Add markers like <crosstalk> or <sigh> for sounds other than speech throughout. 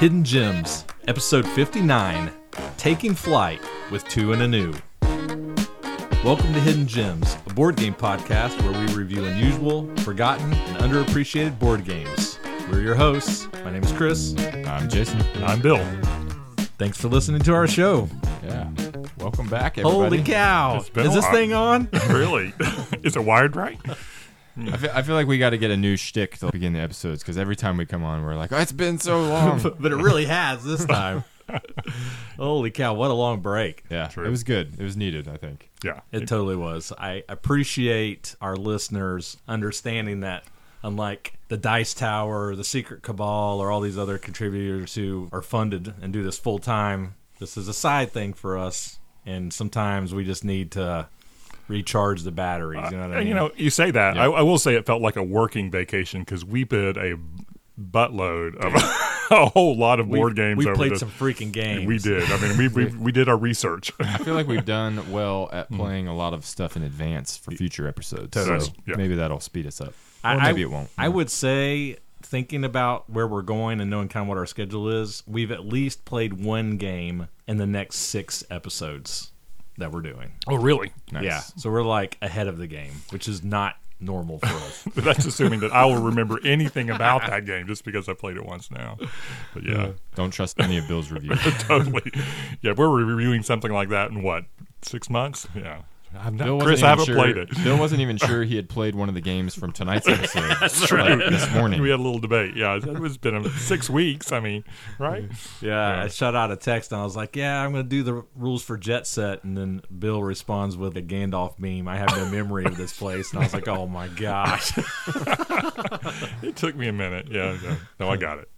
Hidden Gems, episode 59 Taking Flight with Two and a New. Welcome to Hidden Gems, a board game podcast where we review unusual, forgotten, and underappreciated board games. We're your hosts. My name is Chris. I'm Jason. And I'm Bill. Thanks for listening to our show. Yeah. Welcome back, everybody. Holy cow! Is this thing on? <laughs> Really? <laughs> Is it wired right? <laughs> I feel, I feel like we got to get a new shtick to begin the episodes because every time we come on, we're like, oh, it's been so long. <laughs> but it really has this time. <laughs> Holy cow, what a long break. yeah, True. it was good. It was needed, I think. Yeah. It totally was. I appreciate our listeners understanding that, unlike the Dice Tower, the Secret Cabal, or all these other contributors who are funded and do this full time, this is a side thing for us. And sometimes we just need to recharge the batteries. You know what I And, mean? you know, you say that. Yeah. I, I will say it felt like a working vacation because we did a buttload of <laughs> a whole lot of we, board games we over played the- some freaking games. We did. I mean, we, we, <laughs> we did our research. I feel like we've done <laughs> well at Hmm. playing a lot of stuff in advance for future episodes. Totally. So Yeah. maybe that'll speed us up. Or I- maybe it won't. I would say, thinking about where we're going and knowing kind of what our schedule is, we've at least played one game in the next six episodes that we're doing. oh, really? Nice. Yeah, so we're like ahead of the game, which is not normal for us. <laughs> But that's assuming that I will remember anything about that game just because I played it once now. But yeah, Don't trust any of Bill's <laughs> reviews. totally. Yeah, we're reviewing something like that in what, six months? Yeah. I'm not, Bill wasn't Chris, even I haven't sure, played it. Bill wasn't even <laughs> sure he had played one of the games from tonight's <laughs> episode. That's true. this morning. We had a little debate. Yeah, it was been six weeks. I mean, right? Yeah, I shot out a text and I was like, "Yeah, I'm going to do the rules for Jet Set," and then Bill responds with a Gandalf meme. I have no memory of this place, and I was like, "Oh my gosh!" <laughs> It took me a minute. Yeah, yeah. no, I got it.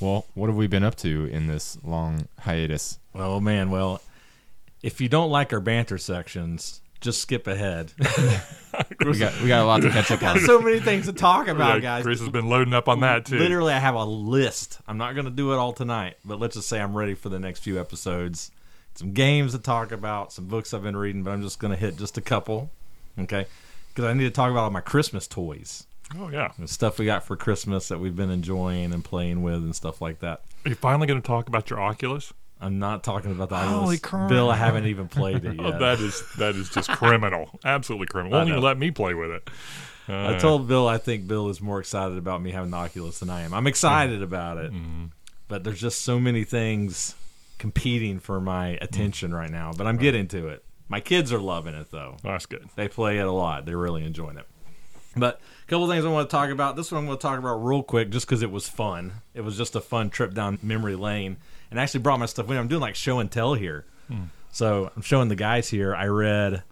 Well, what have we been up to in this long hiatus? well, man, well, if you don't like our banter sections, just skip ahead. <laughs> We got we got a lot to catch up on. <laughs> so many things to talk about, Yeah, guys. Chris has been loading up on that too. Literally, I have a list. I'm not going to do it all tonight, but let's just say I'm ready for the next few episodes. Some games to talk about, some books I've been reading, but I'm just going to hit just a couple, okay? Because I need to talk about all my Christmas toys, Oh yeah. the stuff we got for Christmas that we've been enjoying and playing with and stuff like that. Are you finally going to talk about your Oculus? I'm not talking about the Holy Oculus. crap. Bill. I haven't even played it Oh, <laughs> yet. that is that is just criminal. Absolutely criminal. Won't I even know. let me play with it. Uh, I told Bill I think Bill is more excited about me having the Oculus than I am. I'm excited about it, Mm-hmm. but there's just so many things competing for my attention right now. But I'm getting to it. My kids are loving it though. that's good. They play it a lot. They're really enjoying it. But a couple things I want to talk about. This one I'm going to talk about real quick, just because it was fun. It was just a fun trip down memory lane, and I actually brought my stuff with. me. I'm doing like show and tell here. Hmm. So I'm showing the guys here. I read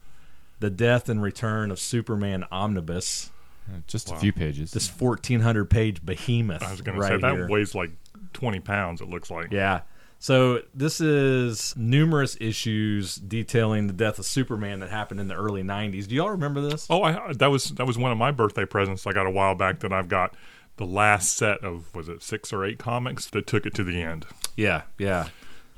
the Death and Return of Superman Omnibus uh, Just a few pages. this 1400 page behemoth I was going to say that here. weighs like twenty pounds. It looks like. yeah so this is numerous issues detailing the death of superman that happened in the early 90s do y'all remember this Oh, I that was that was one of my birthday presents I got a while back. That I've got the last set of was it six or eight comics that took it to the end. yeah yeah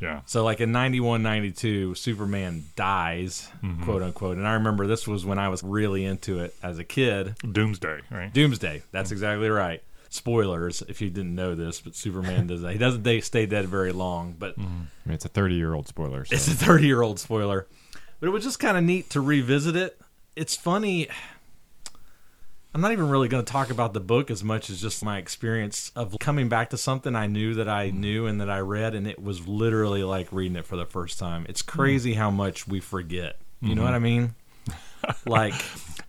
Yeah. so like in 91 92 superman dies Mm-hmm. quote unquote and i remember this was when i was really into it as a kid Doomsday, right? doomsday that's exactly right spoilers if you didn't know this but superman <laughs> does that. he doesn't they stay dead very long but I mean, it's a 30 year old spoiler. So. It's a 30 year old spoiler. But it was just kind of neat to revisit it. It's funny. I'm not even really going to talk about the book as much as just my experience of coming back to something I knew that I mm-hmm. knew and that I read, and it was literally like reading it for the first time. It's mm-hmm. crazy how much we forget. You know mm-hmm. what I mean? <laughs> Like,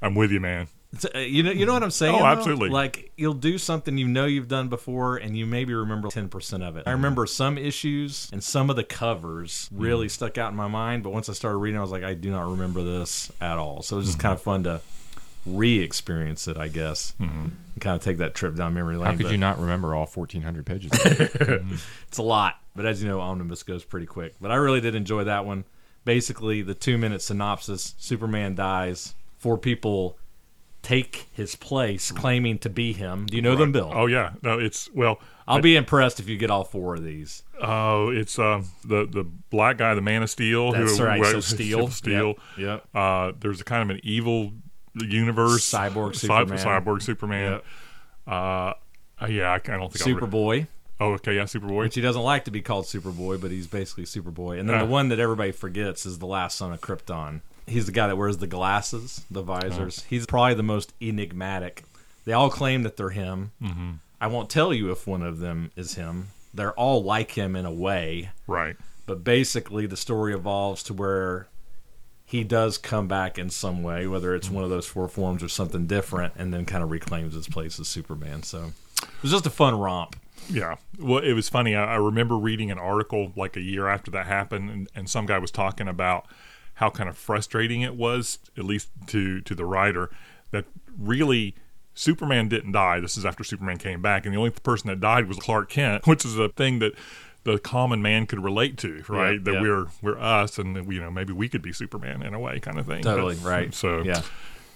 I'm with you, man. uh, you know, you know what I'm saying? Oh, though? absolutely. Like, you'll do something you know you've done before, and you maybe remember 10% of it. I remember some issues and some of the covers really stuck out in my mind, but once I started reading, I was like, I do not remember this at all. So it was just kind of fun to re-experience it, I guess, and kind of take that trip down memory lane. How could but you not remember all 1,400 pages? <laughs> It's a lot, but as you know, Omnibus goes pretty quick. But I really did enjoy that one. Basically, the two-minute synopsis: Superman dies. Four people take his place, claiming to be him. Do you know them, Bill? Oh yeah. No, it's well. I'll be impressed if you get all four of these. Oh, it's um the the black guy, the Man of Steel. That's right. So wrote <laughs> Steel. Steel. Yep. Uh, there's a kind of an evil universe. Cyborg Cy- Superman. Cyborg Superman. Yep. Uh, uh, yeah, I, I don't think Superboy. Oh, okay, yeah, Superboy. which he doesn't like to be called Superboy, but he's basically Superboy. And then Yeah. the one that everybody forgets is the last son of Krypton. He's the guy that wears the glasses, the visors. Oh. He's probably the most enigmatic. They all claim that they're him. Mm-hmm. I won't tell you if one of them is him. They're all like him in a way, Right. but basically the story evolves to where he does come back in some way, whether it's one of those four forms or something different, and then kind of reclaims his place as Superman. So it was just a fun romp. Yeah. Well, it was funny. I, I remember reading an article like a year after that happened, and, and some guy was talking about how kind of frustrating it was, at least to to the writer, that really Superman didn't die. This is after Superman came back, and the only person that died was Clark Kent, <laughs> which is a thing that the common man could relate to, right? Yeah, that yeah. we're we're us, and that, you know maybe we could be Superman in a way, kind of thing. Totally But- right. So yeah.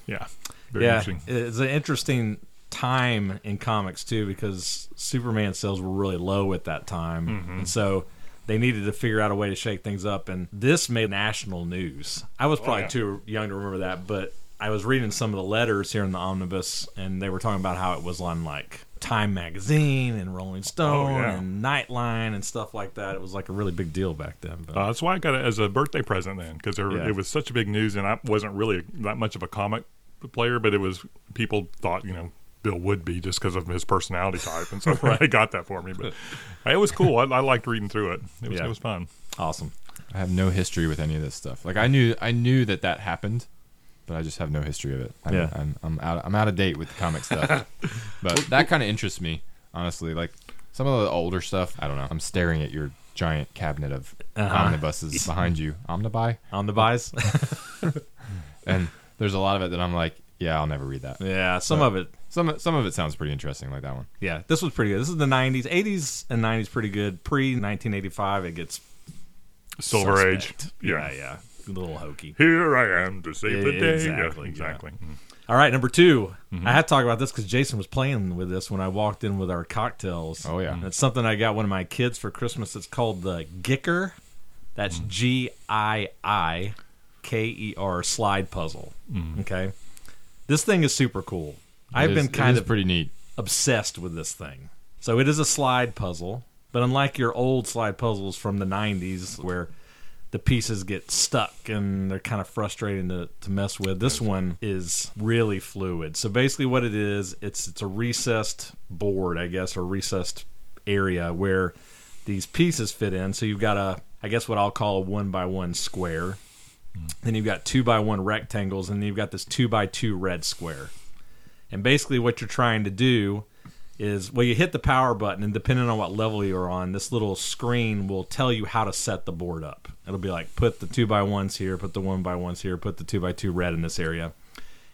yeah, very yeah, interesting. it's an interesting time in comics too because Superman sales were really low at that time, Mm-hmm. and so they needed to figure out a way to shake things up. And this made national news. I was probably Oh, yeah. too young to remember that, but I was reading some of the letters here in the omnibus, and they were talking about how it was on like Time magazine and Rolling Stone Oh, yeah. and Nightline and stuff like that. It was like a really big deal back then. But, Uh, that's why I got it as a birthday present then, because Yeah. it was such a big news, and I wasn't really that much of a comic player, but it was people thought you know Bill would be just because of his personality type, and so they <laughs> got that for me. But it was cool. I, I liked reading through it. It was Yeah. it was fun. awesome. I have no history with any of this stuff. Like I knew I knew that that happened, but I just have no history of it. I'm, Yeah. I'm, I'm out I'm out of date with the comic stuff. <laughs> but that kind of interests me, honestly. Like some of the older stuff, I don't know. I'm staring at your giant cabinet of Uh-huh. omnibuses <laughs> behind you. Omnibuy? On the buys, <laughs> And there's a lot of it that I'm like, yeah, I'll never read that. yeah, some But- of it Some some of it sounds pretty interesting, like that one. Yeah, this was pretty good. This is the 90s. 80s and 90s pretty good. Pre 1985, it gets Silver suspect. Age. Yeah, yeah. A little hokey. Here I am to save the day. exactly, Yeah, exactly. Mm. All right, number 2 mm-hmm. I had to talk about this because Jason was playing with this when I walked in with our cocktails. Oh, yeah. And it's something I got one of my kids for Christmas. It's called the Giiker. That's mm. G I I K E R slide puzzle. Mm-hmm. Okay. This thing is super cool. I've It been kind is of pretty neat. obsessed with this thing. So it is a slide puzzle, but unlike your old slide puzzles from the 90s where the pieces get stuck and they're kind of frustrating to, to mess with, this one is really fluid. So basically what it is, it's it's a recessed board, I guess, or recessed area where these pieces fit in. So you've got a I guess what I'll call a one by one square. Hmm. Then you've got two by one rectangles, and then you've got this two by two red square. And basically, what you're trying to do is, well, you hit the power button, and depending on what level you're on, this little screen will tell you how to set the board up. It'll be like, put the two by ones here, put the one by ones here, put the two by two red in this area.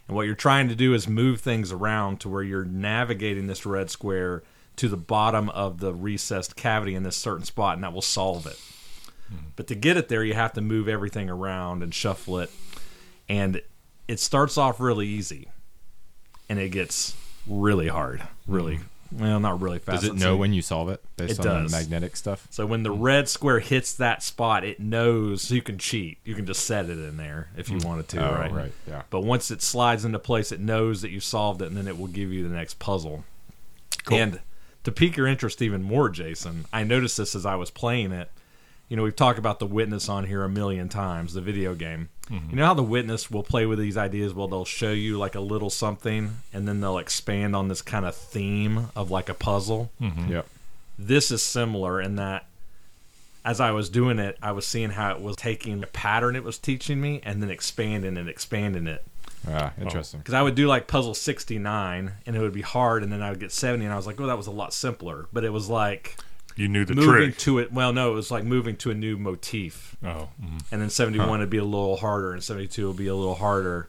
And what you're trying to do is move things around to where you're navigating this red square to the bottom of the recessed cavity in this certain spot, and that will solve it. Hmm. But to get it there, you have to move everything around and shuffle it. And it starts off really easy, and it gets really hard. Really, hmm. Well, not really fast. Does it Let's know see. when you solve it based It on does. the magnetic stuff? So when the red square hits that spot, it knows. So you can cheat. You can just set it in there if you mm. wanted to, oh, right? right. Yeah. But once it slides into place, it knows that you solved it, and then it will give you the next puzzle. And to pique your interest even more, Jason, I noticed this as I was playing it. You know, we've talked about the witness on here a million times, the video game. You know how the witness will play with these ideas? Well, they'll show you like a little something, and then they'll expand on this kind of theme of like a puzzle Yep. this is similar in that as I was doing it, I was seeing how it was taking the pattern it was teaching me and then expanding and expanding it. Ah, interesting. Because I would do like puzzle 69 and it would be hard, and then I would get 70 and I was like, oh, that was a lot simpler. But it was like You knew the trick. moving trick. to it. Well, no, it was like moving to a new motif. Oh, mhm. And then 71 would be a little harder, and 72 would be a little harder.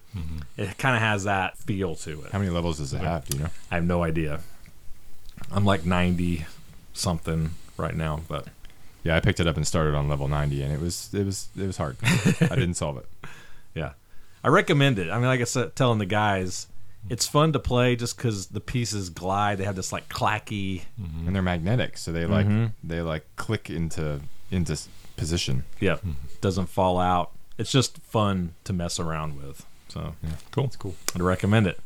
It kind of has that feel to it. How many levels does it have? Do you know? I have no idea. I'm like 90 something right now, but Yeah, I picked it up and started on level 90, and it was it was it was hard. I <laughs> didn't solve it. Yeah, I recommend it. I mean, like I said, telling the guys, it's fun to play just because the pieces glide. They have this like clacky. And they're magnetic, so they like Mhm. they like click into into s- position. Yep, doesn't fall out. It's just fun to mess around with. So cool. It's cool. I'd recommend it.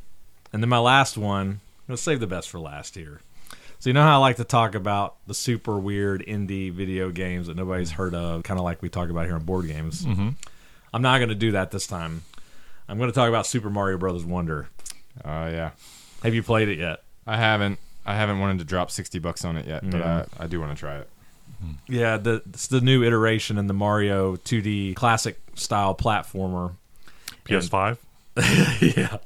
And then my last one, I'm gonna save the best for last here. So you know how I like to talk about the super weird indie video games that nobody's heard of, kind of like we talk about here on board games. Mm-hmm. I'm not going to do that this time. I'm going to talk about Super Mario Brothers Wonder. Uh, yeah. Have you played it yet? I haven't. I haven't wanted to drop sixty bucks on it yet, but Yeah. I, I do want to try it. Yeah, the it's the new iteration in the Mario 2D classic style platformer. PS5. <laughs> yeah.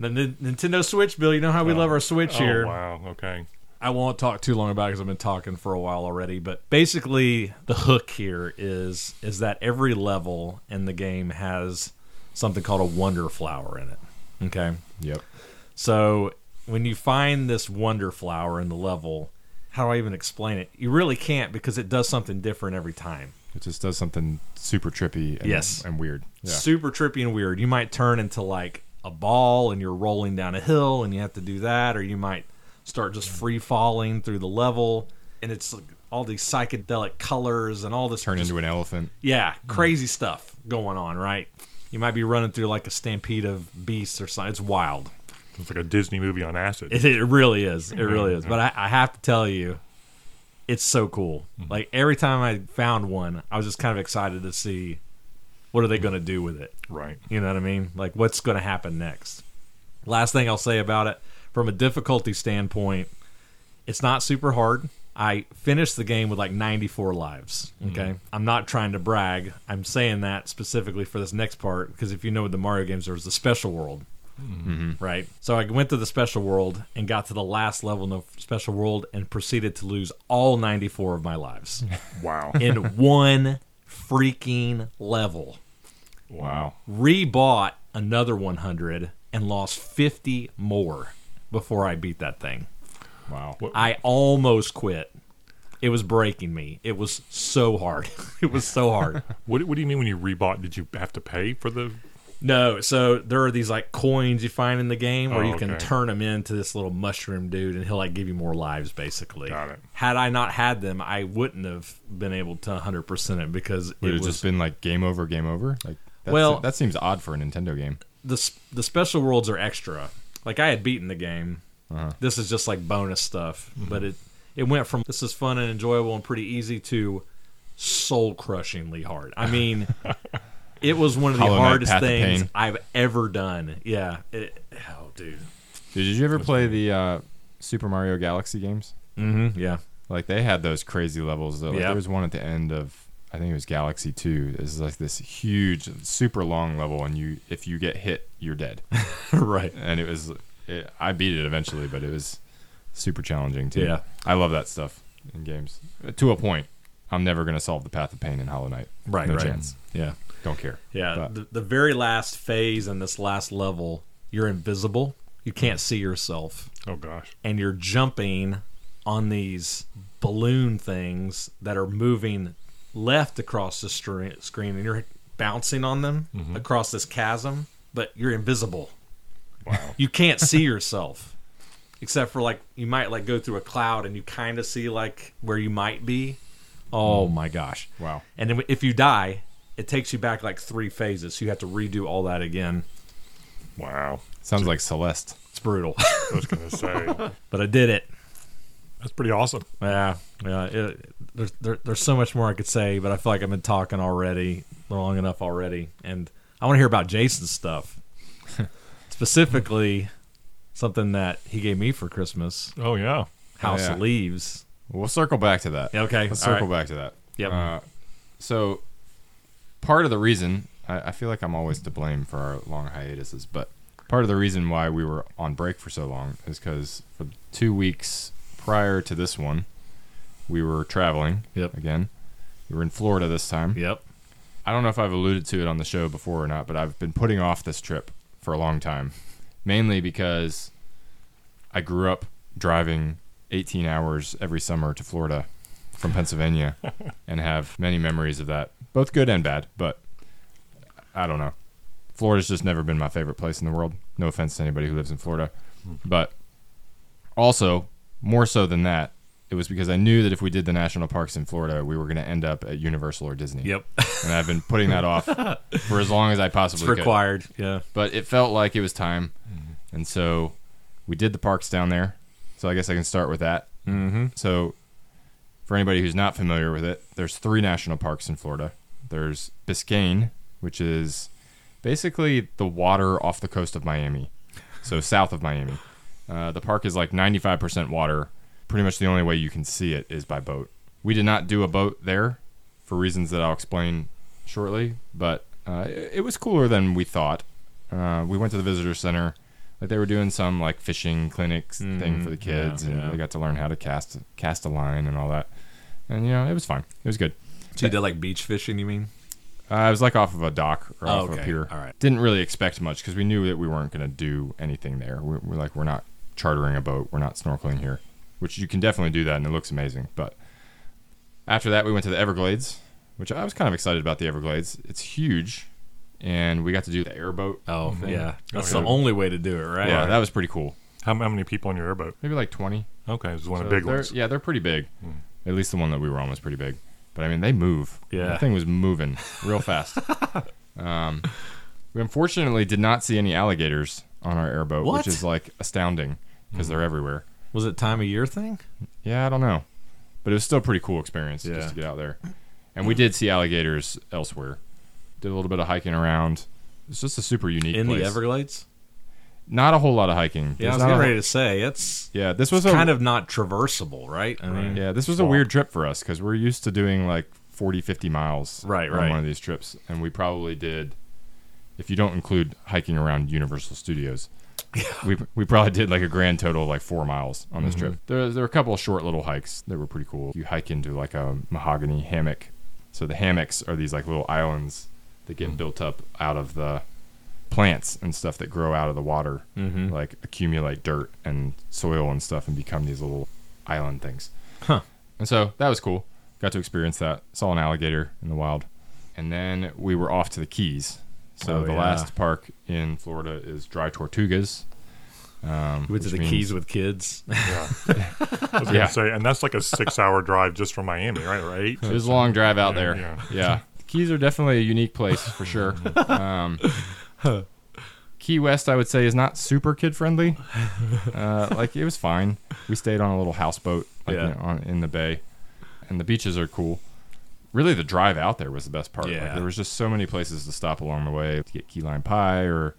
The N- Nintendo Switch, Bill. You know how we love our Switch Oh here. wow. Okay. I won't talk too long about it because I've been talking for a while already. But basically, the hook here is is that every level in the game has something called a wonder flower in it. Okay, Yep. so when you find this wonder flower in the level, how do I even explain it? You really can't because it does something different every time. It just does something super trippy and, Yes. and weird. Yeah. super trippy and weird. You might turn into like a ball and you're rolling down a hill and you have to do that, or you might start just free falling through the level and it's like all these psychedelic colors and all this Turn just- into an elephant. yeah crazy stuff going on. Right? You might be running through like a stampede of beasts or something. It's wild. It's like a Disney movie on acid. It, it really is. It mm-hmm. really is. But I, I have to tell you, it's so cool. Mm-hmm. Like every time I found one, I was just kind of excited to see what are they going to do with it. right. You know what I mean? Like what's going to happen next. Last thing I'll say about it, from a difficulty standpoint, it's not super hard. I finished the game with like 94 lives. Mm-hmm. Okay. I'm not trying to brag. I'm saying that specifically for this next part because if you know the Mario games, there's the special world. Mm-hmm. Mm-hmm. Right. So I went to the special world and got to the last level in the special world and proceeded to lose all 94 of my lives <laughs> Wow. in one freaking level wow. rebought another 100 and lost 50 more before I beat that thing. Wow. What- I almost quit. It was breaking me. It was so hard. <laughs> it was so hard. <laughs> What, what do you mean when you rebought? Did you have to pay for the? no, so there are these like coins you find in the game where Oh, you can okay. turn them into this little mushroom dude and he'll like give you more lives basically. Got it. Had I not had them, I wouldn't have been able to 100% it because Would it it was just been like game over, game over? Like, that's, Well- that seems odd for a Nintendo game. the the special worlds are extra. Like I had beaten the game. Uh-huh. This is just like bonus stuff, but it it went from this is fun and enjoyable and pretty easy to soul crushingly hard. I mean, <laughs> it was one of the Hollow hardest of things. I've ever done. Yeah. It, oh, dude. Did you ever play the uh, Super Mario Galaxy games? Mm-hmm. Yeah. Like they had those crazy levels. Though. Like, Yeah. There was one at the end of I think it was Galaxy Two. It's like this huge, super long level, and you if you get hit, you're dead. <laughs> right. and it was it, I beat it eventually, but it was super challenging too. Yeah. I love that stuff in games to a point. I'm never gonna solve the Path of Pain in Hollow Knight. Right. no right. chance. Yeah. Don't care. Yeah. The, the very last phase in this last level, you're invisible. You can't see yourself. Oh gosh. and you're jumping on these balloon things that are moving left across the screen and you're bouncing on them mm-hmm. across this chasm but you're invisible Wow. you can't see yourself except for like you might like go through a cloud and you kind of see like where you might be oh mm. my gosh Wow. and then if you die it takes you back like three phases so you have to redo all that again Wow. Sounds like Celeste. it's brutal <laughs> I was gonna say <laughs> but i did it that's pretty awesome. Yeah, yeah. It, there's there, there's so much more I could say, but I feel like I've been talking already long enough already, and I want to hear about Jason's stuff, specifically something that he gave me for Christmas, Oh yeah. House yeah. of Leaves. We'll circle back to that. Okay, Let's all circle right. back to that. Yep. Uh, so, part of the reason I, I feel like I'm always to blame for our long hiatuses, but part of the reason why we were on break for so long is because for two weeks prior to this one, we were traveling. Yep. Again, we were in Florida this time. Yep. I don't know if I've alluded to it on the show before or not, but I've been putting off this trip for a long time, mainly because I grew up driving 18 hours every summer to Florida from Pennsylvania <laughs> and have many memories of that, both good and bad, but I don't know. Florida's just never been my favorite place in the world. No offense to anybody who lives in Florida. Hmm. But also, more so than that, it was because I knew that if we did the national parks in Florida, we were going to end up at Universal or Disney Yep. and I've been putting that off <laughs> for as long as I it's possibly could. required. Yeah. But it felt like it was time, and so we did the parks down there. So I guess I can start with that. Mm-hmm. So, for anybody who's not familiar with it, there's three national parks in Florida. There's Biscayne, which is basically the water off the coast of Miami, so south of Miami. Uh, the park is like 95% water. Pretty much the only way you can see it is by boat. We did not do a boat there for reasons that I'll explain shortly, but uh, it, it was cooler than we thought. Uh, we went to the visitor center. Like they were doing some like fishing clinics thing for the Mhm, yeah, kids, and yeah. they got to learn how to cast cast a line and all that. And you know, it was fun. It was good. So you did like beach fishing, you mean? Uh, I was like off of a dock or off of a pier. all right. Didn't really expect much because we knew that we weren't going to do anything there. We're, we're like, we're not chartering a boat. We're not snorkeling here, which you can definitely do that and it looks amazing. But after that, we went to the Everglades, which I was kind of excited about the Everglades. It's huge, and we got to do the airboat. Oh, yeah. That's Oh, the only way to do it, right? Yeah, that was pretty cool. How, how many people on your airboat? Maybe like 20. Okay, it was one of the big ones. Yeah, they're pretty big. Hmm. At least the one that we were on was pretty big. But I mean, they move. Yeah. that thing was moving real fast. <laughs> um, we unfortunately did not see any alligators on our airboat, What? which is like astounding because they're everywhere. Was it time of year thing? Yeah, I don't know, but it was still a pretty cool experience Yeah. just to get out there. And we did see alligators elsewhere. Did a little bit of hiking around. It's just a super unique In place. the Everglades? Not a whole lot of hiking. Yeah, I was not getting a- ready to say it's Yeah, this was a, kind of not traversable, right? I mean, Yeah, this was a weird trip for us because we're used to doing like 40, 50 miles Right, on right. one of these trips. And we probably did, if you don't include hiking around Universal Studios, we, we probably did like a grand total of like four miles on this Mm-hmm. trip. There, there were a couple of short little hikes that were pretty cool. You hike into like a mahogany hammock. So the hammocks are these like little islands that get built up out of the plants and stuff that grow out of the water, Mhm. like accumulate dirt and soil and stuff and become these little island things. Huh. And so that was cool. Got to experience that. Saw an alligator in the wild. And then we were off to the Keys. So Oh, the yeah. last park in Florida is Dry Tortugas. Um, we went to the means- Keys with kids. <laughs> Yeah. I was Yeah. gonna say, and that's like a six-hour drive just from Miami, right? Right? It was a long drive out Yeah, there. yeah. Yeah. The Keys are definitely a unique place for sure. Um, <laughs> Key West, I would say, is not super kid friendly. Uh, like it was fine. We stayed on a little houseboat like, Yeah. you know, on, in the bay, and the beaches are cool. Really, the drive out there was the best part. Like, Yeah. there was just so many places to stop along the way to get key lime pie or,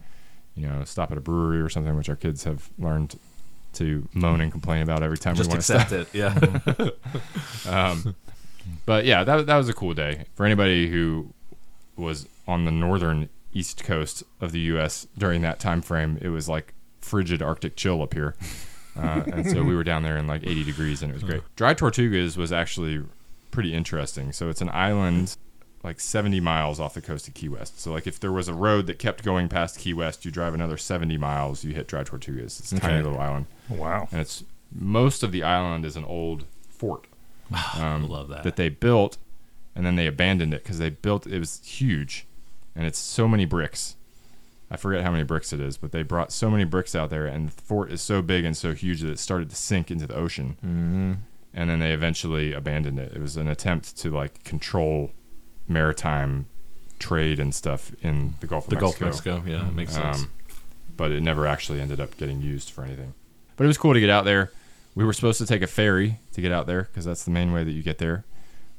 you know, stop at a brewery or something, which our kids have learned to moan and complain about every time Just we want to accept it. Yeah. <laughs> Um, but yeah, that that was a cool day for anybody who was on the northern east coast of the U.S. during that time frame. It was like frigid Arctic chill up here, uh, and so we were down there in like 80 degrees, and it was great. <laughs> Dry Tortugas was actually pretty interesting. So it's an island like 70 miles off the coast of Key West. So like if there was a road that kept going past Key West, you drive another 70 miles, you hit Dry Tortugas. It's a tiny little island Wow. and it's most of the island is an old fort <sighs> um, love that. that they built and then they abandoned it because they built it was huge and it's so many bricks i forget how many bricks it is but they brought so many bricks out there and the fort is so big and so huge that it started to sink into the ocean mm-hmm. And then they eventually abandoned it it was an attempt to like control maritime trade and stuff in the gulf of The mexico Gulf of Mexico. Yeah, makes sense. um, but it never actually ended up getting used for anything. But it was cool to get out there. We were supposed to take a ferry to get out there because that's the main way that you get there.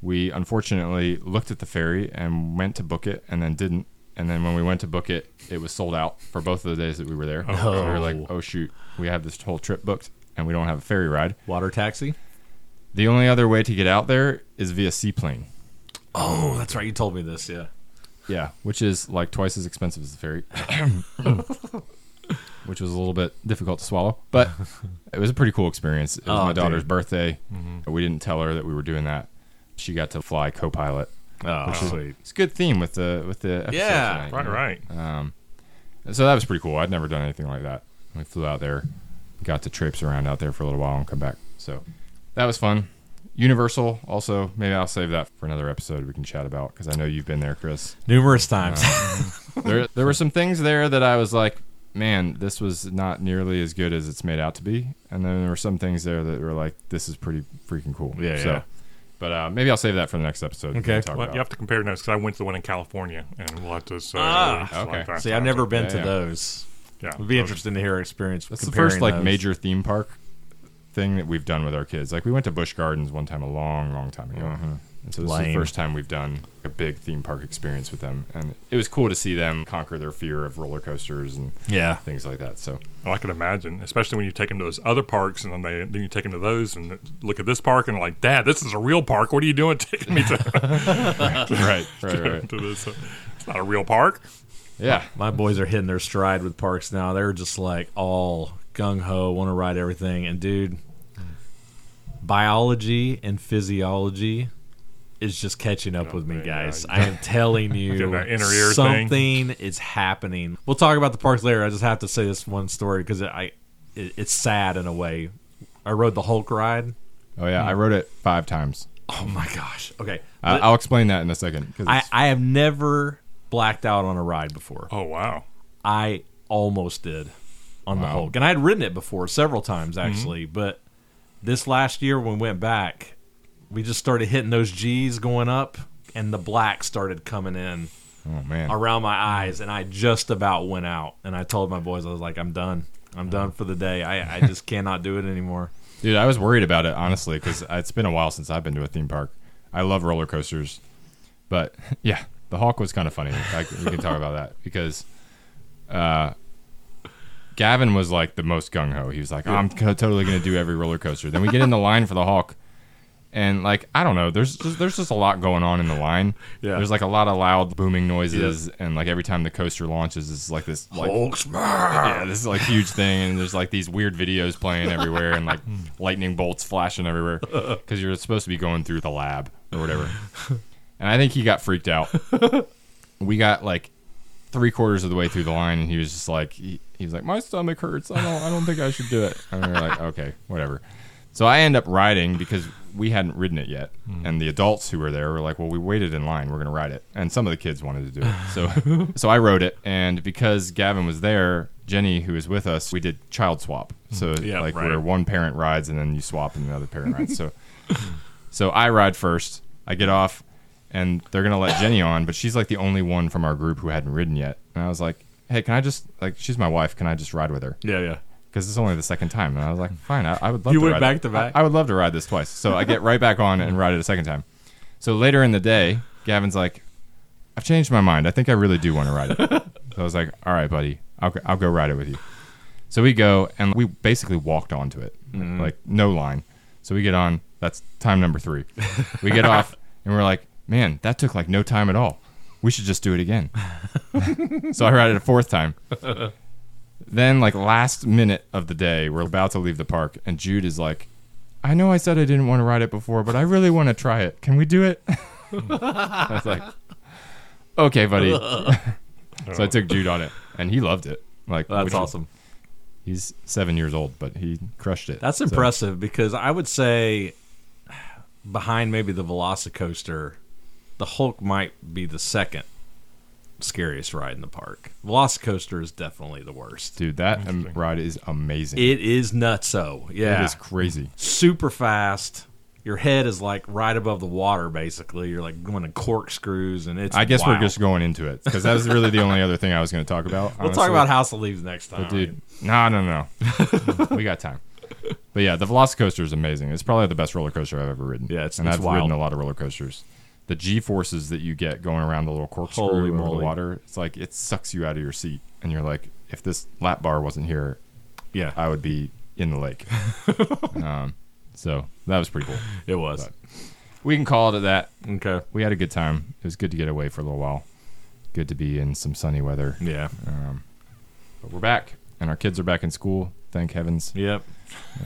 We unfortunately looked at the ferry and went to book it and then didn't. And then when we went to book it, it was sold out for both of the days that we were there. Oh. So we were like, oh shoot, we have this whole trip booked and we don't have a ferry ride. Water taxi. The only other way to get out there is via seaplane. Oh, that's right. You told me this. Yeah. Yeah, which is like twice as expensive as the ferry, <coughs> which was a little bit difficult to swallow. But <laughs> it was a pretty cool experience. It was Oh, my daughter's dude. birthday. We didn't tell her that we were doing that. She got to fly co-pilot. Oh, Which is- sweet. It's a good theme with the with the episode Yeah. tonight, Right, you know? right. Um, so that was pretty cool. I'd never done anything like that. We flew out there, got to traipse around out there for a little while and come back. So that was fun. Universal also. Maybe I'll save that for another episode we can chat about because I know you've been there, Chris. Numerous times. <laughs> there there were some things there that I was like, man, this was not nearly as good as it's made out to be. And then there were some things there that were like, this is pretty freaking cool. Yeah, so, yeah. But uh, maybe I'll save that for the next episode. Okay. Talk Well, about. you have to compare notes because I went to the one in California, and we'll have to say. Ah, okay. See, I've never been Yeah, to yeah. those. Yeah, It'd be so- interesting to hear your experience. That's the comparing first like those. major theme park thing that we've done with our kids. Like we went to Busch Gardens one time a long, long time ago. Mm-hmm. And so this is the first time we've done a big theme park experience with them, and it was cool to see them conquer their fear of roller coasters and Yeah. things like that. So Well, I can imagine, especially when you take them to those other parks, and then they then you take them to those and look at this park, and like, Dad, this is a real park. What are you doing taking me to, <laughs> right, right, <laughs> right. to this? Uh, it's not a real park. Yeah, My boys are hitting their stride with parks now. They're just like all gung ho, want to ride everything. And dude, biology and physiology is just catching up Oh, with me, man, guys. yeah. I am <laughs> telling you, Getting inner ear thing. something is happening. We'll talk about the parks later. I just have to say this one story because it, I, it, it's sad in a way. I rode the Hulk ride. oh yeah. I rode it five times. Oh my gosh. Okay. I I'll explain that in a second. I, I have never blacked out on a ride before. Oh wow, I almost did on the Hulk, and I had ridden it before several times mm-hmm. actually. But this last year when we went back, we just started hitting those G's going up, and the black started coming in oh man, around my eyes, and I just about went out. And I told my boys, I was like, I'm done. I'm done for the day. I, I just <laughs> cannot do it anymore. dude, I was worried about it honestly because it's been a while since I've been to a theme park. I love roller coasters, but <laughs> yeah, the Hulk was kind of funny. I, we can talk about that because uh, Gavin was like the most gung ho. He was like, "I'm co- totally going to do every roller coaster." Then we get in the line for the Hulk, and like I don't know, there's just, there's just a lot going on in the line. Yeah. there's like a lot of loud booming noises, and like every time the coaster launches, it's like this like Hulk yeah, this is like huge thing, and there's like these weird videos playing everywhere, and like <laughs> lightning bolts flashing everywhere <laughs> because you're supposed to be going through the lab or whatever. And I think he got freaked out. <laughs> We got like three quarters of the way through the line, and he was just like, he, he was like, my stomach hurts. I don't, I don't think I should do it. And we were like, okay, whatever. So I end up riding because we hadn't ridden it yet, hmm. and the adults who were there were like, "Well, we waited in line. We're gonna ride it." And some of the kids wanted to do it, so <laughs> so I rode it. And because Gavin was there, Jenny, who was with us, we did child swap. Hmm. So Yeah, like right. where one parent rides and then you swap and the other parent rides. So <laughs> so I ride first. I get off, and they're gonna let Jenny on, but she's like the only one from our group who hadn't ridden yet. And I was like, "Hey, can I just like she's my wife? Can I just ride with her?" Yeah, yeah. because it's only the second time. And I was like, fine, I, I would love You to went ride back to back? I, I would love to ride this twice. So I get right back on and ride it a second time. So later in the day, Gavin's like, I've changed my mind. I think I really do want to ride it. <laughs> so I was like, all right, buddy, I'll, go- I'll go ride it with you. So we go and we basically walked onto it, mm-hmm. like no line. So we get on. That's time number three. We get <laughs> off and we're like, man, that took like no time at all. We should just do it again. <laughs> so I ride it a fourth time. Then, like last minute of the day, we're about to leave the park, and Jude is like, "I know I said I didn't want to ride it before, but I really want to try it. Can we do it?" <laughs> I was like, "Okay, buddy." <laughs> so I took Jude on it, and he loved it. Like That's which awesome. He's seven years old, but he crushed it. That's So- impressive because I would say behind maybe the Velocicoaster, the Hulk might be the second scariest ride in the park. Velocicoaster is definitely the worst. dude. That um, ride is amazing. It is nutso. Yeah. it is crazy. super fast. Your head is like right above the water, basically. You're like going in corkscrews, and it's. I guess wild. we're just going into it because that was really the only other thing I was going to talk about. We'll talk honestly. about House of Leaves next time. But dude, no, no, no. <laughs> we got time. But yeah, the Velocicoaster is amazing. It's probably the best roller coaster I've ever ridden. Yeah, it's- and it's I've wild. ridden a lot of roller coasters. The G forces that you get going around the little corkscrew over the water, it's like it sucks you out of your seat, and you're like, if this lap bar wasn't here, yeah, I would be in the lake. <laughs> um, so that was pretty cool. it was. But- We can call it at that. Okay. We had a good time. It was good to get away for a little while. Good to be in some sunny weather. Yeah. Um, but we're back, and our kids are back in school. Thank heavens. Yep.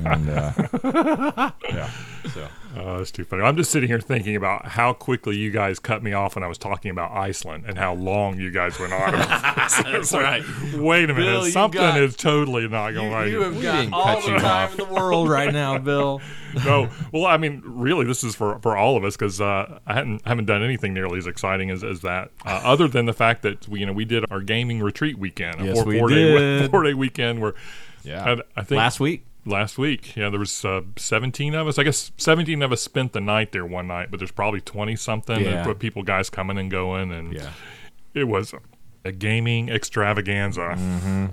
And uh, <laughs> yeah, so Oh, that's too funny. I'm just sitting here thinking about how quickly you guys cut me off when I was talking about Iceland and how long you guys went on. <laughs> That's right. Wait a minute, Bill, something got- is totally not going right. You here. have We got didn't all cut the you time off. in the world right now, <laughs> Bill. no, well, I mean, really, this is for, for all of us because uh, I hadn't haven't done anything nearly as exciting as, as that, uh, <sighs> other than the fact that we you know we did our gaming retreat weekend, a Yes, four, we four day four day weekend where yeah. and I think Last week. last week, yeah, there was uh, 17 of us. I guess 17 of us spent the night there one night, but there's probably 20 something. Yeah. But people, guys coming and going, and Yeah. it was a gaming extravaganza.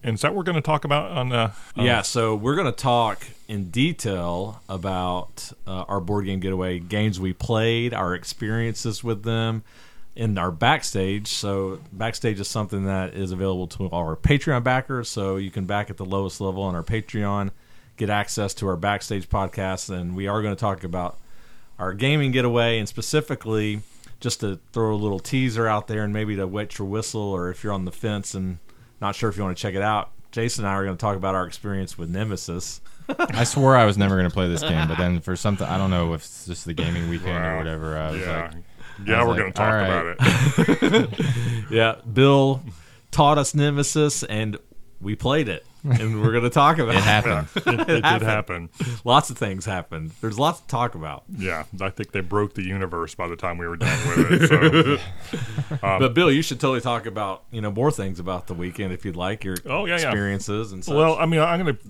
And is that what we're going to talk about on uh, uh, Yeah, so we're going to talk in detail about uh, our board game getaway games we played, our experiences with them, and our backstage. So, backstage is something that is available to our Patreon backers. So, you can back at the lowest level on our Patreon, get access to our backstage podcast. And we are going to talk about our gaming getaway and specifically just to throw a little teaser out there and maybe to wet your whistle or if you're on the fence and not sure if you want to check it out. Jason and I are going to talk about our experience with Nemesis. I swore I was never going to play this game, but then for something I don't know if it's just the gaming weekend or whatever. I was yeah. like, yeah, we're like, going to talk right. about it. <laughs> Yeah, Bill taught us Nemesis and we played it. And we're going to talk about it happened. it, it <laughs> did happen. Lots of things happened. There's lots to talk about. Yeah, I think they broke the universe by the time we were done with it. So, <laughs> but Bill, you should totally talk about, you know, more things about the weekend if you'd like, your Oh, yeah, yeah. experiences and such. well, I mean, I'm going to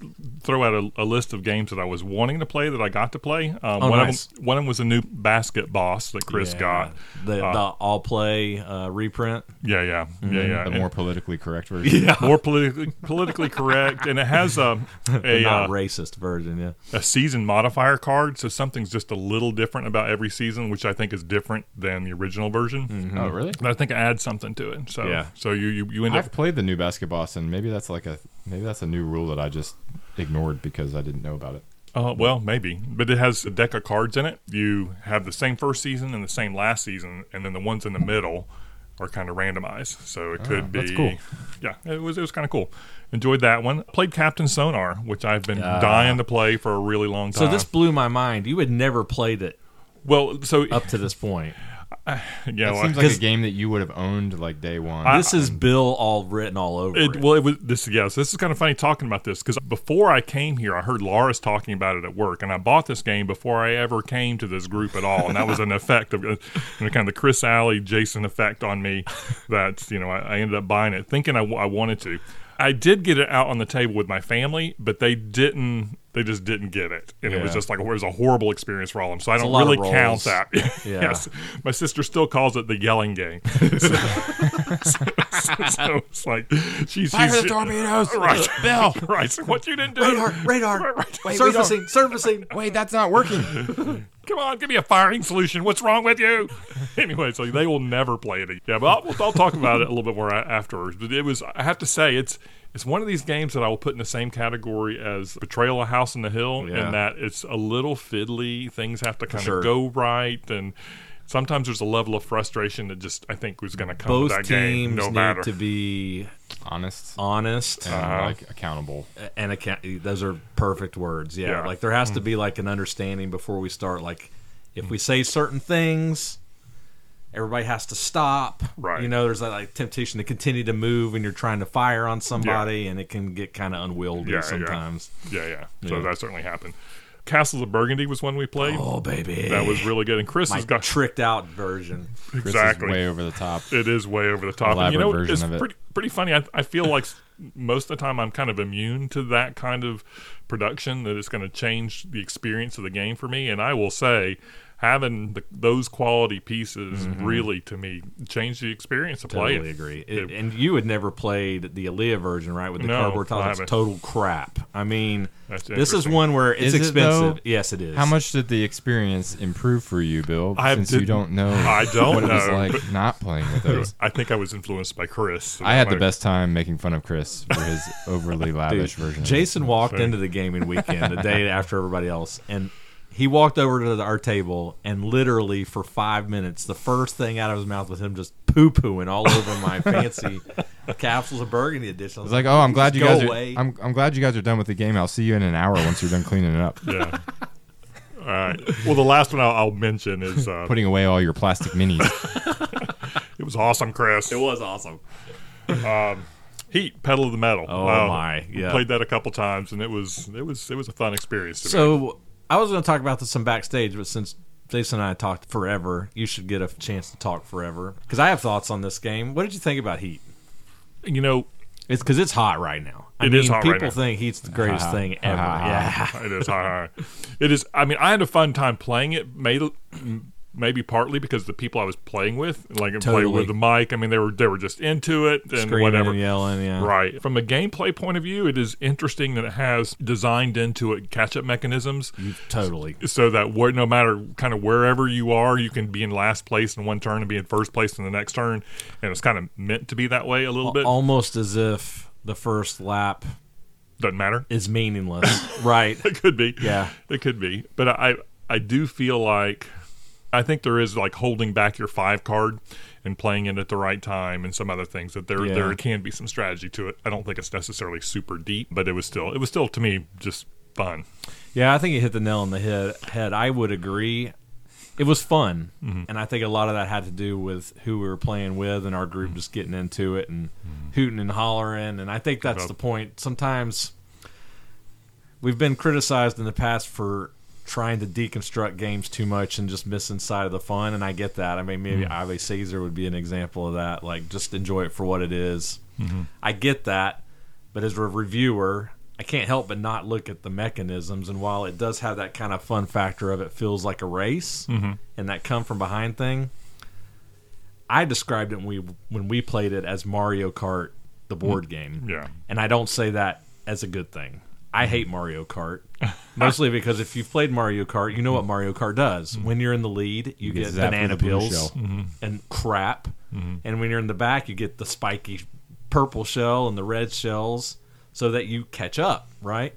throw out a, a list of games that I was wanting to play that I got to play. Um, Oh, one nice. of them, one of them was a new basket boss that Chris Yeah. got. the, Uh, the all play uh, reprint. Yeah, yeah, yeah, yeah. the And more politically correct <laughs> version. Yeah. more politically politically correct, and it has <laughs> The a not uh, racist version, yeah. a season modifier card, so something's just a little different about every season, which I think is different than the original version. Oh, really? And I think it adds something to it. So, Yeah. so you you, you end I've up played the new Basket Boss, and maybe that's like a maybe that's a new rule that I just ignored because I didn't know about it. Uh, well, maybe, but it has a deck of cards in it. You have the same first season and the same last season, and then the ones in the middle are kind of randomized. So it could be, that's cool. yeah, it was it was kind of cool. Enjoyed that one. Played Captain Sonar, which I've been Ah. dying to play for a really long time. So this blew my mind. You had never played it well, so up to this point. <sighs> yeah, That well, seems like a game that you would have owned like day one. this is Bill all written all over it. It, well, it was this. Yes, this is kind of funny talking about this because before I came here, I heard Laura's talking about it at work, and I bought this game before I ever came to this group at all, and that was an effect of uh, you know, kind of the Chris Alley Jason effect on me. That you know, I, I ended up buying it thinking I wanted to. I did get it out on the table with my family, but they didn't. They just didn't get it, and it was just like it was a horrible experience for all of them. So I don't really count that. <laughs> Yeah. yes, my sister still calls it the yelling game. <laughs> <laughs> so, so it's like she's Fire she's- the torpedoes, Right, Bill. right. So what you didn't do? radar, radar, Right, right. Wait, surfacing, surfacing. Wait, that's not working. Come on, give me a firing solution. What's wrong with you? anyway, so they will never play it. Yeah, but I'll, I'll talk about it a little bit more afterwards. But it was, I have to say, it's it's one of these games that I will put in the same category as Betrayal of House on the Hill, Yeah. in that it's a little fiddly. Things have to kind Sure. of go right, and sometimes there's a level of frustration that just I think was going to come Both with that game, teams no need matter. to be Honest honest and Uh-huh. like accountable. and account. Those are perfect words. Yeah. Yeah. like there has Hmm. to be like an understanding before we start. Like if we say certain things, everybody has to stop. Right. You know, there's that like temptation to continue to move when you're trying to fire on somebody, and it can get kind of unwieldy Yeah, yeah. sometimes. yeah, yeah. So Yeah. that certainly happened. Castles of Burgundy was one we played. Oh baby, That was really good, and Chris my has got a tricked out version. Chris exactly. is way over the top. It is way over the top. And, you know, version it's of it. pretty pretty funny. I, I feel like most of the time I'm kind of immune to that kind of production that it's going to change the experience of the game for me. And I will say, having the, those quality pieces mm-hmm. really to me changed the experience of Totally playing. Totally agree. It, and you had never played the Alea version, right? With the No, cardboard I tiles, it's total crap. I mean, this is one where it's Is expensive. though? yes, it is. How much did the experience improve for you, Bill? I since you didn't- don't know I don't what it was know, like not playing with those. <laughs> I think I was influenced by Chris. so I had that the best time making fun of Chris for his <laughs> overly Dude, lavish version. Jason walked Same. into the gaming weekend the day after everybody else, and he walked over to the, our table and literally for five minutes, the first thing out of his mouth was him just poo pooing all over my <laughs> fancy Castles of Burgundy edition. I I was like, "Oh, I'm glad you guys go are. I'm, I'm glad you guys are done with the game. I'll see you in an hour once you're done cleaning it up, <laughs> Yeah. All right. Well, the last one I'll, I'll mention is uh, putting away all your plastic minis." <laughs> it was awesome, Chris. it was awesome. Heat, Pedal of the Metal. Oh, Wow. my, yeah. Played that a couple times, and it was it was it was a fun experience. To me. So I was going to talk about this some backstage, but since Jason and I talked forever, you should get a chance to talk forever because I have thoughts on this game. What did you think about Heat? you know, It's because it's hot right now. I It mean, is hot right people now. think Heat's the greatest thing ever. yeah. it is high. It is. I mean, I had a fun time playing it. Made maybe partly because the people I was playing with, like playing Totally. with the mic, I mean, they were they were just into it and Screaming whatever. and yelling, yeah. Right. From a gameplay point of view, it is interesting that it has designed into it catch up mechanisms mm, Totally. so that where, no matter kind of wherever you are, you can be in last place in one turn and be in first place in the next turn. And it's kind of meant to be that way a little bit. Almost as if the first lap Doesn't matter. is meaningless. <laughs> right. It could be. Yeah. It could be. But I I do feel like I think there is like holding back your five card and playing it at the right time and some other things that there Yeah. there can be some strategy to it. I don't think it's necessarily super deep, but it was still it was still to me just fun. Yeah, I think you hit the nail on the head. Head. I would agree. It was fun, mm-hmm. and I think a lot of that had to do with who we were playing with and our group mm-hmm. just getting into it and mm-hmm. hooting and hollering. And I think that's the point. Sometimes we've been criticized in the past for trying to deconstruct games too much and just missing sight of the fun. And I get that. I mean, maybe mm. Ave Caesar would be an example of that. Like, just enjoy it for what it is. Mm-hmm. I get that, but as a reviewer, I can't help but not look at the mechanisms. And while it does have that kind of fun factor of it feels like a race mm-hmm. and that come from behind thing, I described it when we when we played it as Mario Kart, the mm. board game. Yeah. And I don't say that as a good thing. I hate Mario Kart, mostly <laughs> because if you've played Mario Kart, you know what Mario Kart does. Mm-hmm. When you're in the lead, you, get zapped banana with a blue pills shell. Mm-hmm. and crap. Mm-hmm. And when you're in the back, you get the spiky purple shell and the red shells so that you catch up, right?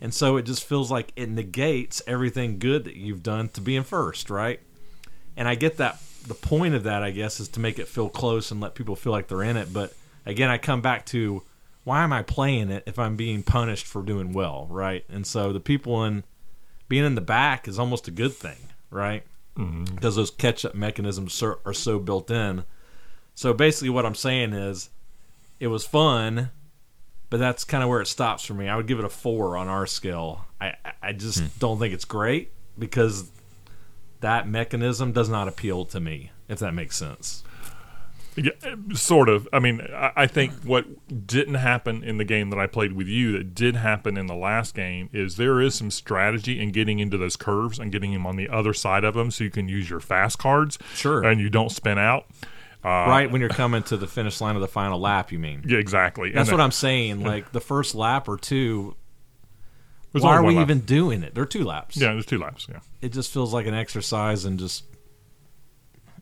And so it just feels like it negates everything good that you've done to be in first, right? And I get that the point of that, I guess, is to make it feel close and let people feel like they're in it. But again, I come back to why am I playing it if I'm being punished for doing well, right? And so the people in being in the back is almost a good thing, right? Mm-hmm. Because those catch up mechanisms are so built in. So basically, what I'm saying is, it was fun, but that's kind of where it stops for me. I would give it a four on our scale. I I- I just hmm. don't think it's great because that mechanism does not appeal to me. If that makes sense. Yeah, sort of. I mean, I, think what didn't happen in the game that I played with you that did happen in the last game is there is some strategy in getting into those curves and getting them on the other side of them so you can use your fast cards. Sure. And you don't spin out. Uh, right when you're coming to the finish line of the final lap, you mean? Yeah, exactly. That's And what that- I'm saying. Like the first lap or two, why are we lap. even doing it? There are two laps. Yeah, there's two laps. Yeah. It just feels like an exercise and just,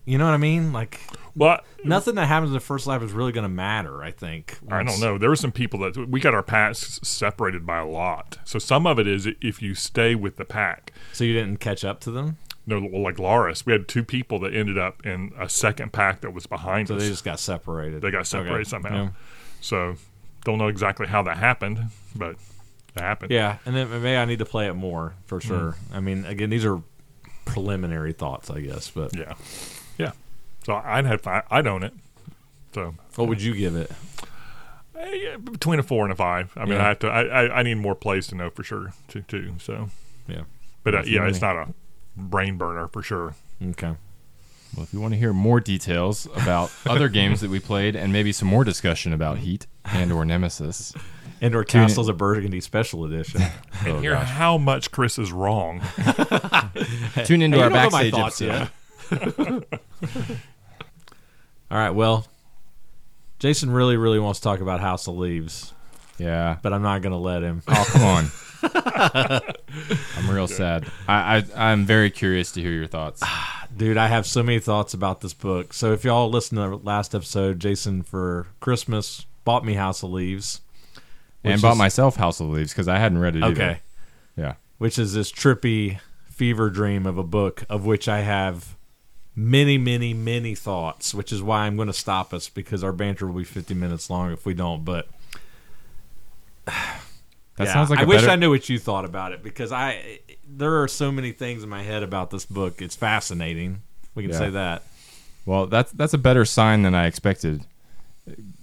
you know what I mean? Like Well, nothing that happens in the first lap is really going to matter. I think. I don't know. There were some people that we got our packs separated by a lot. So some of it is if you stay with the pack. So you didn't catch up to them. No, well, like Loris, we had two people that ended up in a second pack that was behind So us. So they just got separated. They got separated Okay. somehow. Yeah. So don't know exactly how that happened, but it happened. Yeah, and then maybe I need to play it more for Mm. sure. I mean, again, these are preliminary thoughts, I guess. But Yeah. Yeah. So I'd have I'd own it. So what would you give it? eh, between a four and a five. I mean, Yeah. I have to. I, I I need more plays to know for sure too. too so, Yeah. but uh, yeah, it's not a brain burner for sure. Okay. Well, if you want to hear more details about <laughs> other games that we played and maybe some more discussion about Heat and or Nemesis, <laughs> And or Tune Castles of Burgundy special edition. <laughs> And Oh, hear gosh. how much Chris is wrong. tune into Hey, our you don't know my backstage thoughts episode. All right. Well, Jason really, really wants to talk about House of Leaves, Yeah. but I'm not going to let him. Oh, come on. <laughs> I'm real sad. I, I I'm very curious to hear your thoughts. <sighs> Dude, I have so many thoughts about this book. So if y'all listened to the last episode, Jason for Christmas bought me House of Leaves. and bought is- myself House of Leaves because I hadn't read it either. Okay. Yeah. which is this trippy fever dream of a book of which I have many, many, many thoughts, which is why I'm going to stop us because our banter will be 50 minutes long if we don't. But <sighs> That yeah, sounds like I a wish better, I knew what you thought about it because I there are so many things in my head about this book. It's fascinating. We can Yeah. say that. Well, that's that's a better sign than I expected.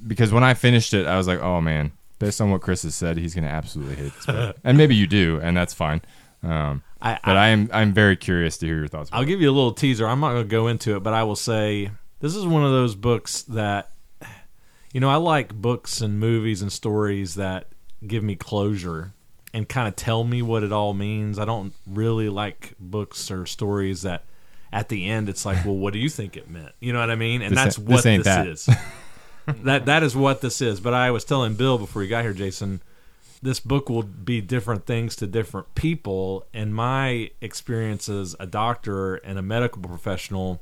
Because when I finished it, I was like, "Oh man!" Based on what Chris has said, he's going to absolutely hate this book, <laughs> and maybe you do, and that's fine. Um, I, but I, I am I'm very curious to hear your thoughts. About I'll it. give you a little teaser. I'm not going to go into it, but I will say this is one of those books that, you know, I like books and movies and stories that give me closure and kind of tell me what it all means. I don't really like books or stories that at the end it's like, well, what do you think it meant? You know what I mean? And This that's what this this that. is. <laughs> that that is what this is. But I was telling Bill before you got here, Jason, this book will be different things to different people. And my experience as a doctor and a medical professional,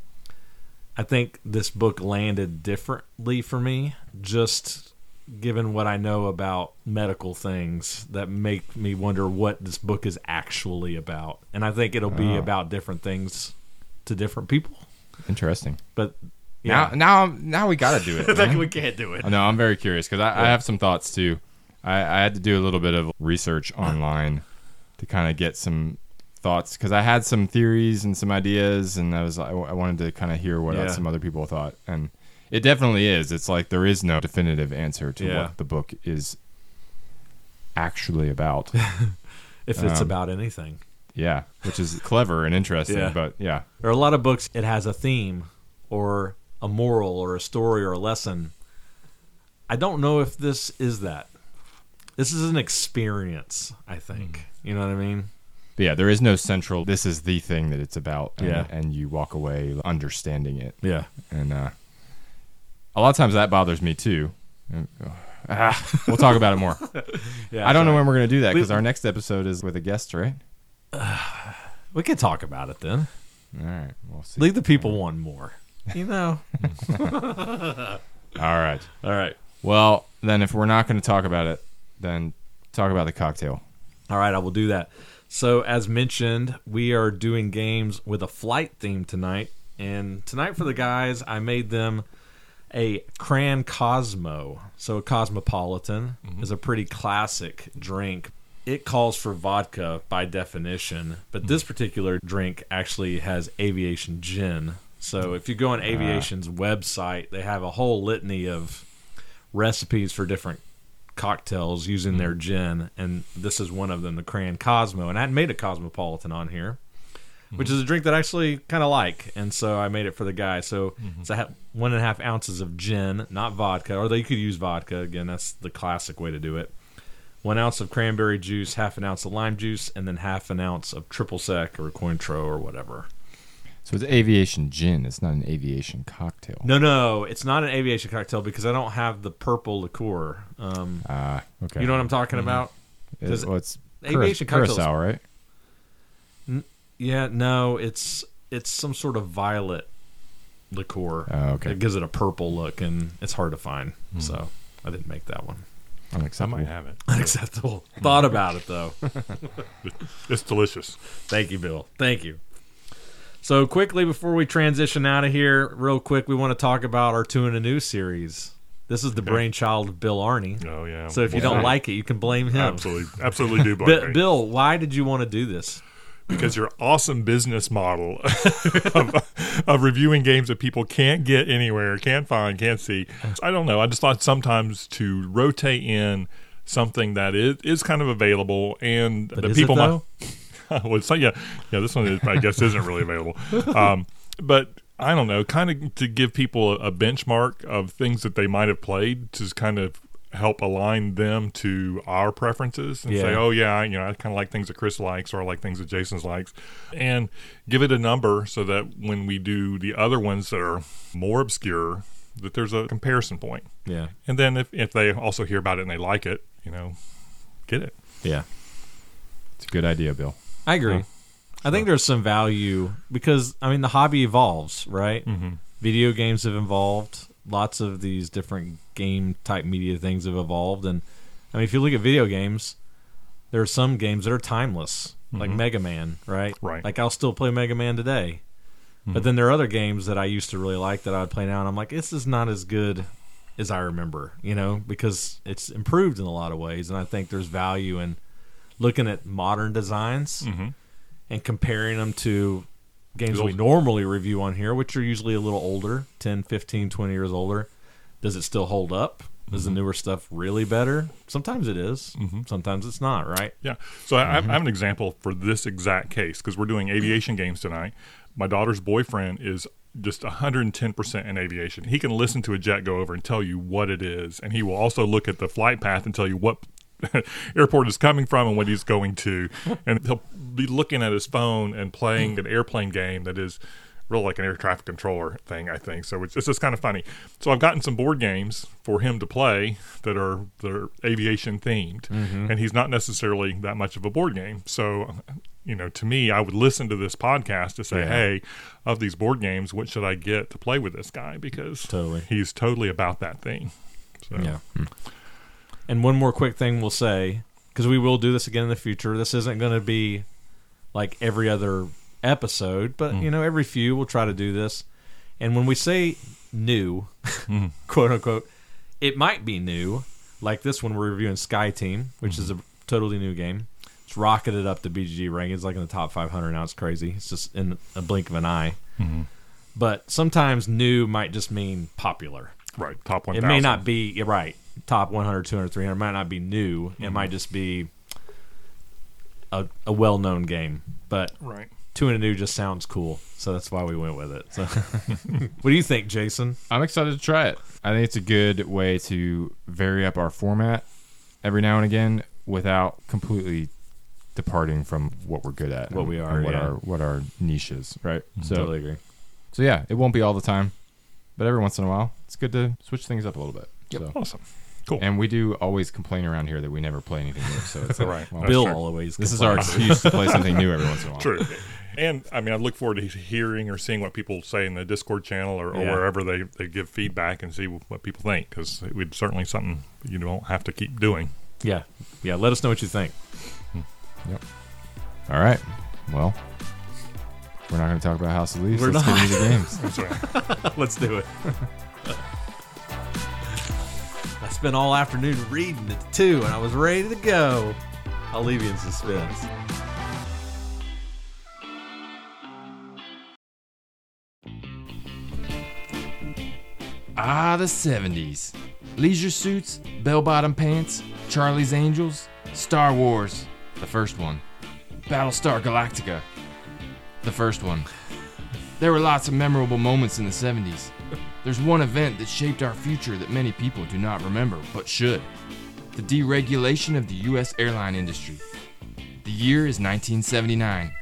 I think this book landed differently for me, just given what I know about medical things that make me wonder what this book is actually about. And I think it'll be Oh. about different things to different people. Interesting. But yeah, Now, now, now we got to do it. <laughs> like we can't do it. No, I'm very curious because I, I have some thoughts too. I, I had to do a little bit of research online to kind of get some thoughts because I had some theories and some ideas, and I was I, I wanted to kind of hear what Yeah. some other people thought, and it definitely is. It's like there is no definitive answer to Yeah. what the book is actually about. <laughs> If it's Um, about anything. yeah, which is clever and interesting, Yeah. but yeah, There are a lot of books it has a theme or a moral or a story or a lesson. I don't know if this is that. This is an experience, I think. You know what I mean? but yeah, there is no central. This is the thing that it's about, and, Yeah. and you walk away understanding it. Yeah. and uh, a lot of times that bothers me too. Ah, we'll talk about it more. <laughs> Yeah. I don't know when we're going to do that because our next episode is with a guest, right? <sighs> we can talk about it then. All right, we'll see. Leave the people one more. <laughs> You know. <laughs> All right. All right. Well, then if we're not going to talk about it, then talk about the cocktail. All right, I will do that. So, as mentioned, we are doing games with a flight theme tonight. And tonight for the guys, I made them a Cran Cosmo. So, a cosmopolitan mm-hmm. is a pretty classic drink. It calls for vodka by definition, but this particular drink actually has aviation gin. So, if you go on ah. aviation's website, they have a whole litany of recipes for different cocktails using their mm-hmm. gin, and this is one of them, the Cran Cosmo. And I hadn't made a Cosmopolitan on here, which is a mm-hmm. drink that I actually kind of like, and so I made it for the guy. So it's a ha- one and a half ounces of gin, not vodka, or you could use vodka. Again, that's the classic way to do it. One ounce of cranberry juice, half an ounce of lime juice, and then half an ounce of triple sec or Cointreau or whatever. So it's aviation gin. It's not an aviation cocktail. No, no, it's not an aviation cocktail because I don't have the purple liqueur. Um, Ah, okay. You know what I'm talking about? It- well, it's aviation cura- cocktails- curacao, right? Yeah, no, it's it's some sort of violet liqueur. Oh, okay. It gives it a purple look, and it's hard to find. So I didn't make that one. I Unacceptable. might have it. <laughs> Unacceptable. Thought about it though. <laughs> It's delicious. Thank you, Bill. Thank you. So quickly before we transition out of here, real quick, we want to talk about our two in a new series. This is the brainchild of Bill Arney. Oh yeah. So if you don't like it, you can blame him. absolutely, absolutely do <laughs> blame Bi- Bill, why did you want to do this? because your awesome business model <laughs> of, of reviewing games that people can't get anywhere, can't find, can't see. I don't know. I just thought sometimes to rotate in something that is, is kind of available and But the people might. <laughs> well, so yeah, yeah. This one is, I guess isn't really available, um, but. I don't know, kind of to give people a benchmark of things that they might have played to kind of help align them to our preferences and say, oh yeah, I- you know, I kind of like things that Chris likes or I like things that Jason's likes, and give it a number so that when we do the other ones that are more obscure, that there's a comparison point. Yeah. And then if if they also hear about it and they like it, you know, get it. Yeah. It's a good idea, Bill. I agree. Yeah. I think there's some value because I mean the hobby evolves, right? Mm-hmm. Video games have evolved. Lots of these different game type media things have evolved, and I mean if you look at video games, there are some games that are timeless, like Mega Man, right? Mm-hmm. Right. Mm-hmm. Like I'll still play Mega Man today, but then there are other games that I used to really like that I would play now, and I'm like, this is not as good as I remember, you know, because it's improved in a lot of ways, and I think there's value in looking at modern designs Mm-hmm. and comparing them to games we normally review on here, which are usually a little older 10, 15, 20 years older. Does it still hold up? Is the mm-hmm. newer stuff really better? Sometimes it is. Mm-hmm. Sometimes it's not, right? Yeah. So I, I mm-hmm. have an example for this exact case because we're doing aviation games tonight. My daughter's boyfriend is just 110% in aviation. He can listen to a jet go over and tell you what it is. And he will also look at the flight path and tell you what <laughs> airport is coming from and what he's going to. And he'll be looking at his phone and playing an airplane game that is real like an air traffic controller thing, I think. So it's, it's just kind of funny. So I've gotten some board games for him to play that are that are aviation themed, mm-hmm. and he's not necessarily that much of a board game. So, you know, to me, I would listen to this podcast to say, Yeah. hey, of these board games, what should I get to play with this guy? Because Totally. he's totally about that thing. So, Yeah. Hmm. And one more quick thing we'll say, because we will do this again in the future. This isn't going to be like every other episode, but mm. you know, every few we'll try to do this. And when we say new, mm. <laughs> quote unquote, it might be new. Like this one, we're reviewing Sky Team, which is a mm-hmm. totally new game. It's rocketed up the BGG ranking. It's like in the top 500 now. It's crazy. It's just in a blink of an eye. Mm-hmm. But sometimes new might just mean popular. right. Top one. It may not be you're right. Top 100, 200, 300 might not be new. It mm-hmm. might just be a, a well-known game. But Right. two and a new just sounds cool, so that's why we went with it. So, <laughs> what do you think, Jason? I'm excited to try it. I think it's a good way to vary up our format every now and again without completely departing from what we're good at, What we are, what yeah. our what our niche is, right? So, totally agree. so yeah, it won't be all the time, but every once in a while, it's good to switch things up a little bit. So. Awesome. Cool. And we do always complain around here that we never play anything new. So it's <laughs> like, Right. well, Bill true. always. this is our excuse to play something new every once in a while. True. And I mean, I look forward to hearing or seeing what people say in the Discord channel or, or Yeah. wherever they, they give feedback and see what people think because it would certainly something you don't have to keep doing. Yeah, yeah. Let us know what you think. Hmm. Yep. All right. Well, we're not going to talk about House of Leaves. We're Let's not. get into the games. That's right. <laughs> Let's do it. <laughs> Spent all afternoon reading it too, and I was ready to go. I'll leave you in suspense. Ah, the 70s. Leisure suits, bell bottom pants, Charlie's Angels, Star Wars, the first one. Battlestar Galactica, the first one. There were lots of memorable moments in the 70s. There's one event that shaped our future that many people do not remember, but should the deregulation of the U.S. airline industry. The year is 1979.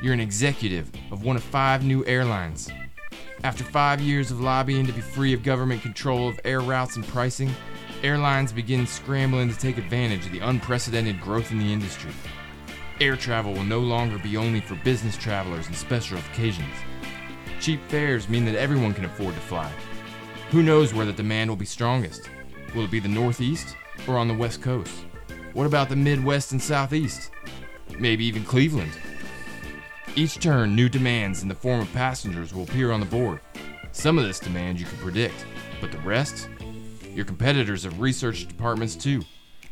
You're an executive of one of five new airlines. After five years of lobbying to be free of government control of air routes and pricing, airlines begin scrambling to take advantage of the unprecedented growth in the industry. Air travel will no longer be only for business travelers and special occasions. Cheap fares mean that everyone can afford to fly. Who knows where the demand will be strongest? Will it be the Northeast or on the West Coast? What about the Midwest and Southeast? Maybe even Cleveland. Each turn, new demands in the form of passengers will appear on the board. Some of this demand you can predict, but the rest? Your competitors have research departments too.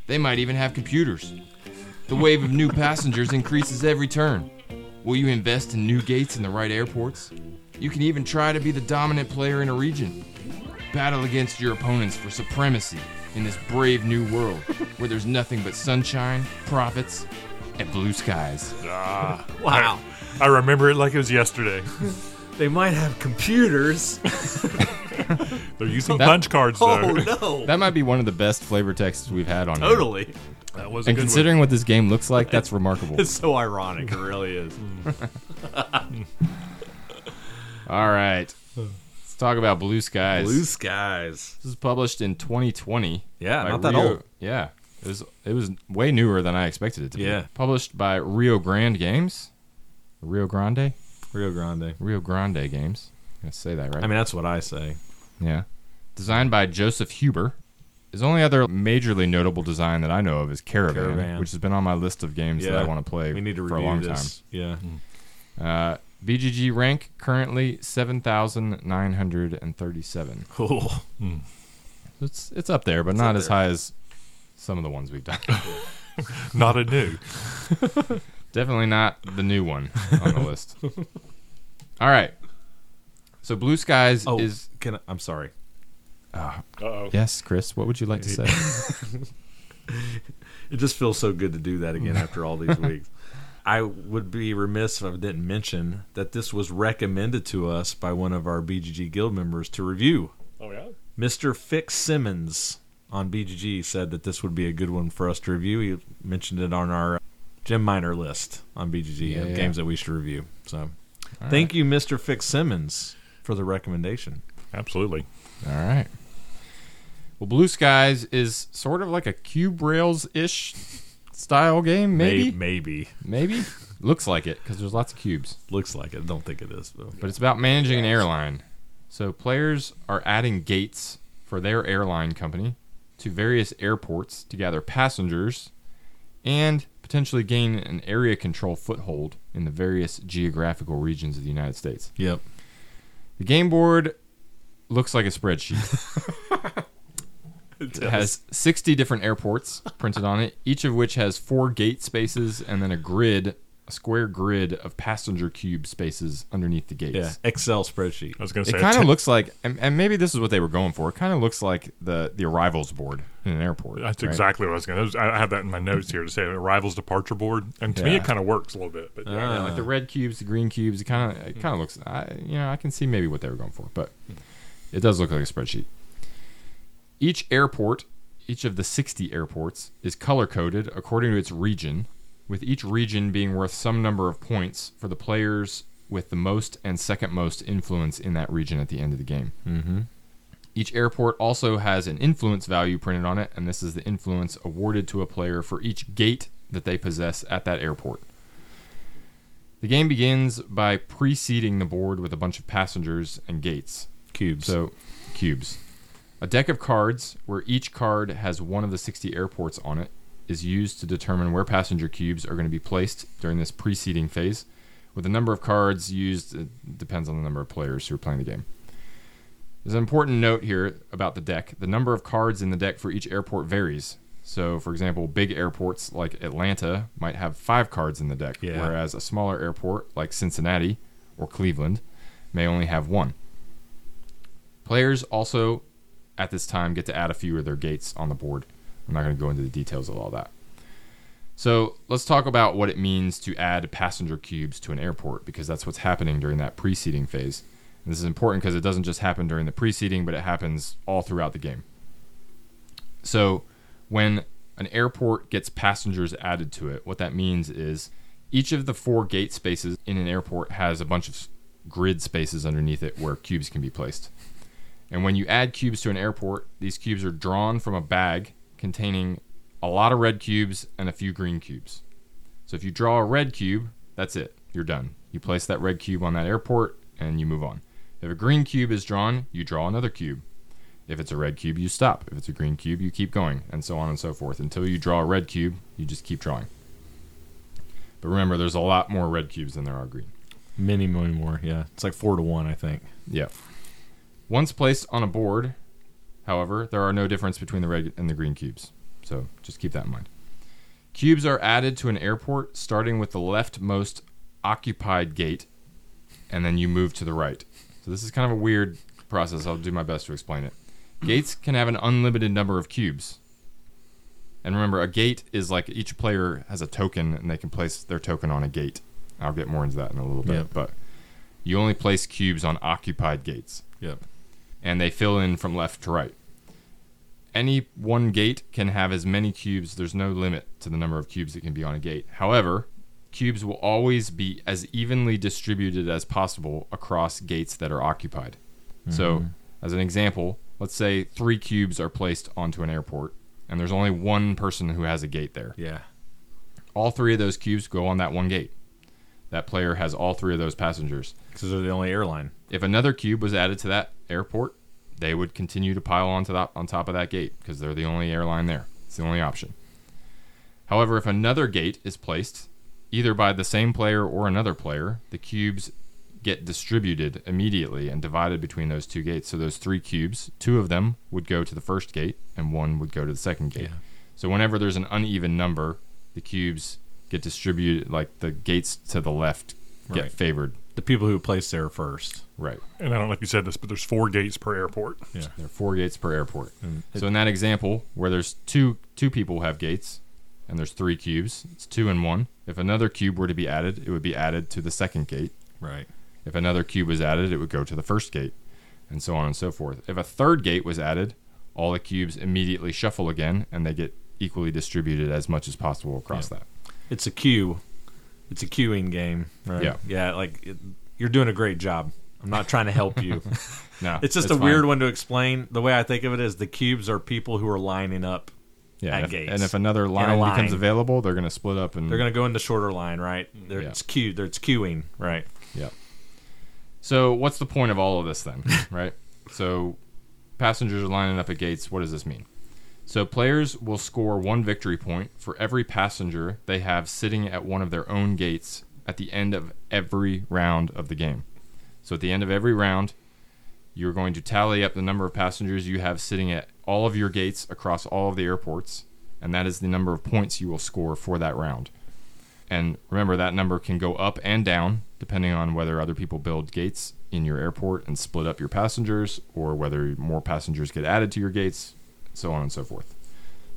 They might even have computers. The wave of new passengers increases every turn. Will you invest in new gates in the right airports? You can even try to be the dominant player in a region. Battle against your opponents for supremacy in this brave new world <laughs> where there's nothing but sunshine, profits, and blue skies. Ah, Wow. I remember it like it was yesterday. <laughs> They might have computers. <laughs> They're using That- punch cards, though. Oh no! That might be one of the best flavor texts we've had on here. totally. That was a And good considering what this game looks like, that's remarkable. It's so ironic. It really is. All right. Let's talk about Blue Skies. Blue skies. This is published in 2020. Yeah, not that Rio- old. Yeah. It was it was way newer than I expected it to be. Yeah. Published by Rio Grande Games. Rio Grande? Rio Grande. Rio Grande Games. I'm say that right. I mean, that's what I say. Yeah. Designed by Joseph Huber. His only other majorly notable design that I know of is Caravan, Caravan. which has been on my list of games that I want to play We need to for a long this. Yeah. time. Uh, BGG rank currently 7,937. Cool. <laughs> Hmm. It's it's up there, but not as there. high as some of the ones we've done. <laughs> Not a new. <laughs> Definitely not the new one on the list. All right. So Blue Skies Oh, is can I, I'm sorry. Ah. Uh-oh. yes, Chris. What would you like to say? It just feels so good to do that again after all these weeks. I would be remiss if I didn't mention that this was recommended to us by one of our BGG Guild members to review. Oh, yeah? Mr. Fix Simmons on BGG said that this would be a good one for us to review. He mentioned it on our Gem Miner list on BGG Yeah, of yeah. games that we should review. So Thank you, Mr. Fix Simmons, for the recommendation. Absolutely. All right. Well, Blue Skies is sort of like a Cube Rails ish style game, maybe. May- maybe. Maybe. Looks like it because there's lots of cubes. Looks like it. Don't think it is, though. But it's about managing an airline. So players are adding gates for their airline company to various airports to gather passengers and potentially gain an area control foothold in the various geographical regions of the United States. Yep. The game board looks like a spreadsheet. <laughs> It has 60 different airports printed on it, each of which has four gate spaces and then a grid, a square grid of passenger cube spaces underneath the gates. Yeah. Excel spreadsheet. I was going to say It kind of te- looks like, and, and maybe this is what they were going for. It kind of looks like the the arrivals board in an airport. That's right? exactly what I was going to. I have that in my notes here to say arrivals departure board, and to me it kind of works a little bit. But yeah, Yeah, like the red cubes, the green cubes. It kind of it kind of looks. I, you know, I can see maybe what they were going for, but it does look like a spreadsheet. Each airport, each of the 60 airports, is color coded according to its region, with each region being worth some number of points for the players with the most and second most influence in that region at the end of the game. Mm-hmm. Each airport also has an influence value printed on it, and this is the influence awarded to a player for each gate that they possess at that airport. The game begins by preseeding the board with a bunch of passengers and gates. Cubes. So, cubes. A deck of cards, where each card has one of the 60 airports on it, is used to determine where passenger cubes are going to be placed during this preseeding phase. With the number of cards used, it depends on the number of players who are playing the game. There's an important note here about the deck. The number of cards in the deck for each airport varies. So, for example, big airports like Atlanta might have five cards in the deck, Yeah. whereas a smaller airport like Cincinnati or Cleveland may only have one. Players also, at this time, get to add a few of their gates on the board. I'm not going to go into the details of all that. So let's talk about what it means to add passenger cubes to an airport because that's what's happening during that preseeding phase. And this is important because it doesn't just happen during the preseeding, but it happens all throughout the game. So when an airport gets passengers added to it, what that means is each of the four gate spaces in an airport has a bunch of grid spaces underneath it where cubes can be placed. And when you add cubes to an airport, these cubes are drawn from a bag containing a lot of red cubes and a few green cubes. So if you draw a red cube, that's it. You're done. You place that red cube on that airport and you move on. If a green cube is drawn, you draw another cube. If it's a red cube, you stop. If it's a green cube, you keep going, and so on and so forth. Until you draw a red cube, you just keep drawing. But remember, there's a lot more red cubes than there are green. Many, many more. Yeah. It's like four to one, I think. Yeah. Once placed on a board, however, there are no difference between the red and the green cubes. So just keep that in mind. Cubes are added to an airport starting with the leftmost occupied gate, and then you move to the right. So this is kind of a weird process. I'll do my best to explain it. Gates can have an unlimited number of cubes. And remember, a gate is like each player has a token, and they can place their token on a gate. I'll get more into that in a little bit. Yep. But you only place cubes on occupied gates Yep. And they fill in from left to right. Any one gate can have as many cubes. There's no limit to the number of cubes that can be on a gate. However, cubes will always be as evenly distributed as possible across gates that are occupied. So, mm-hmm. as an example, let's say three cubes are placed onto an airport, and there's only one person who has a gate there. Yeah. All three of those cubes go on that one gate. That player has all three of those passengers. Because they're the only airline. If another cube was added to that airport, they would continue to pile onto that on top of that gate because they're the only airline there. It's the only option. However, if another gate is placed, either by the same player or another player, the cubes get distributed immediately and divided between those two gates. So those three cubes, two of them would go to the first gate and one would go to the second gate. Yeah. So whenever there's an uneven number, the cubes get distributed like the gates to the left get Right. favored. The people who place there first. Right. and I don't know if you said this, but there's four gates per airport. Yeah. There are four gates per airport. And it- So in that example, where there's two two people have gates, and there's three cubes, it's two and one. If another cube were to be added, it would be added to the second gate. right. If another cube was added, it would go to the first gate, and so on and so forth. If a third gate was added, all the cubes immediately shuffle again, and they get equally distributed as much as possible across that. It's a queue. It's a queuing game, right? Yeah. Yeah. Like it, You're doing a great job. I'm not trying to help you. <laughs> No, It's just a fine. weird one to explain. The way I think of it is the cubes are people who are lining up. Yeah, at and if, and if another line, line. becomes available, they're going to split up and They're going to go in the shorter line, right? They're, Yeah. It's queue. They're, it's queuing, right? Yep. So what's the point of all of this then, <laughs> right? So passengers are lining up at gates. What does this mean? So players will score one victory point for every passenger they have sitting at one of their own gates at the end of every round of the game. So at the end of every round, you're going to tally up the number of passengers you have sitting at all of your gates across all of the airports, and that is the number of points you will score for that round. And remember, that number can go up and down depending on whether other people build gates in your airport and split up your passengers, or whether more passengers get added to your gates, so on and so forth.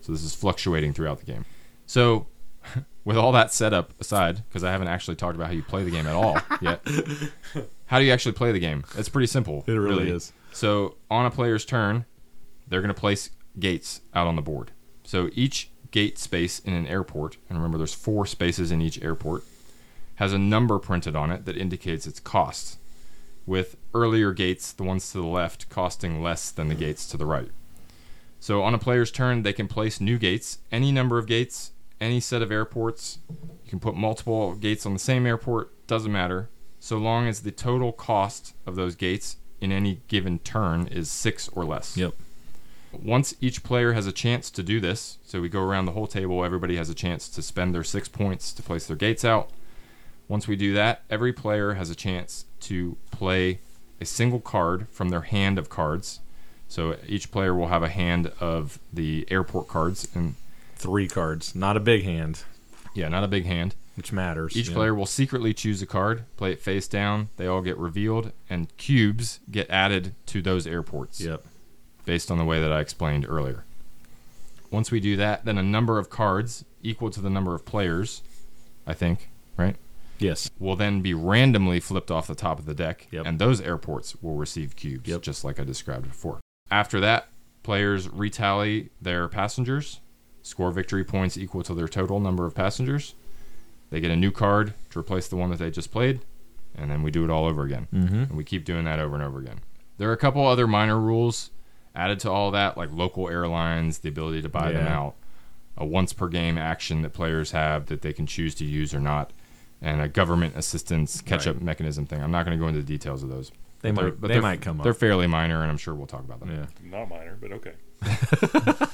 So this is fluctuating throughout the game. So, <laughs> with all that setup aside, because I haven't actually talked about how you play the game at all <laughs> yet, how do you actually play the game? It's pretty simple. It really is. So, on a player's turn, they're going to place gates out on the board. So each gate space in an airport, and remember there's four spaces in each airport, has a number printed on it that indicates its cost, with earlier gates, the ones to the left, costing less than the gates to the right. So on a player's turn, they can place new gates, any number of gates, any set of airports. You can put multiple gates on the same airport, doesn't matter, so long as the total cost of those gates in any given turn is six or less. Yep. Once each player has a chance to do this, so we go around the whole table, everybody has a chance to spend their six points to place their gates out. Once we do that, every player has a chance to play a single card from their hand of cards. So each player will have a hand of the airport cards, and Three cards, not a big hand, yeah, not a big hand. which matters. Each yeah. player will secretly choose a card, play it face down. They all get revealed, and cubes get added to those airports. Yep. based on the way that I explained earlier. Once we do that, then a number of cards equal to the number of players, I think, right, Yes. will then be randomly flipped off the top of the deck, Yep. and those airports will receive cubes, Yep. just like I described before. After that, players retally their passengers, score victory points equal to their total number of passengers. They get a new card to replace the one that they just played, and then we do it all over again. Mm-hmm. And we keep doing that over and over again. There are a couple other minor rules added to all that, like local airlines, the ability to buy them out, a once per game action that players have that they can choose to use or not, and a government assistance catch up mechanism thing. I'm not going to go into the details of those. They But might. but They might come up. They're fairly minor, and I'm sure we'll talk about them. yeah. Not minor, but okay. <laughs>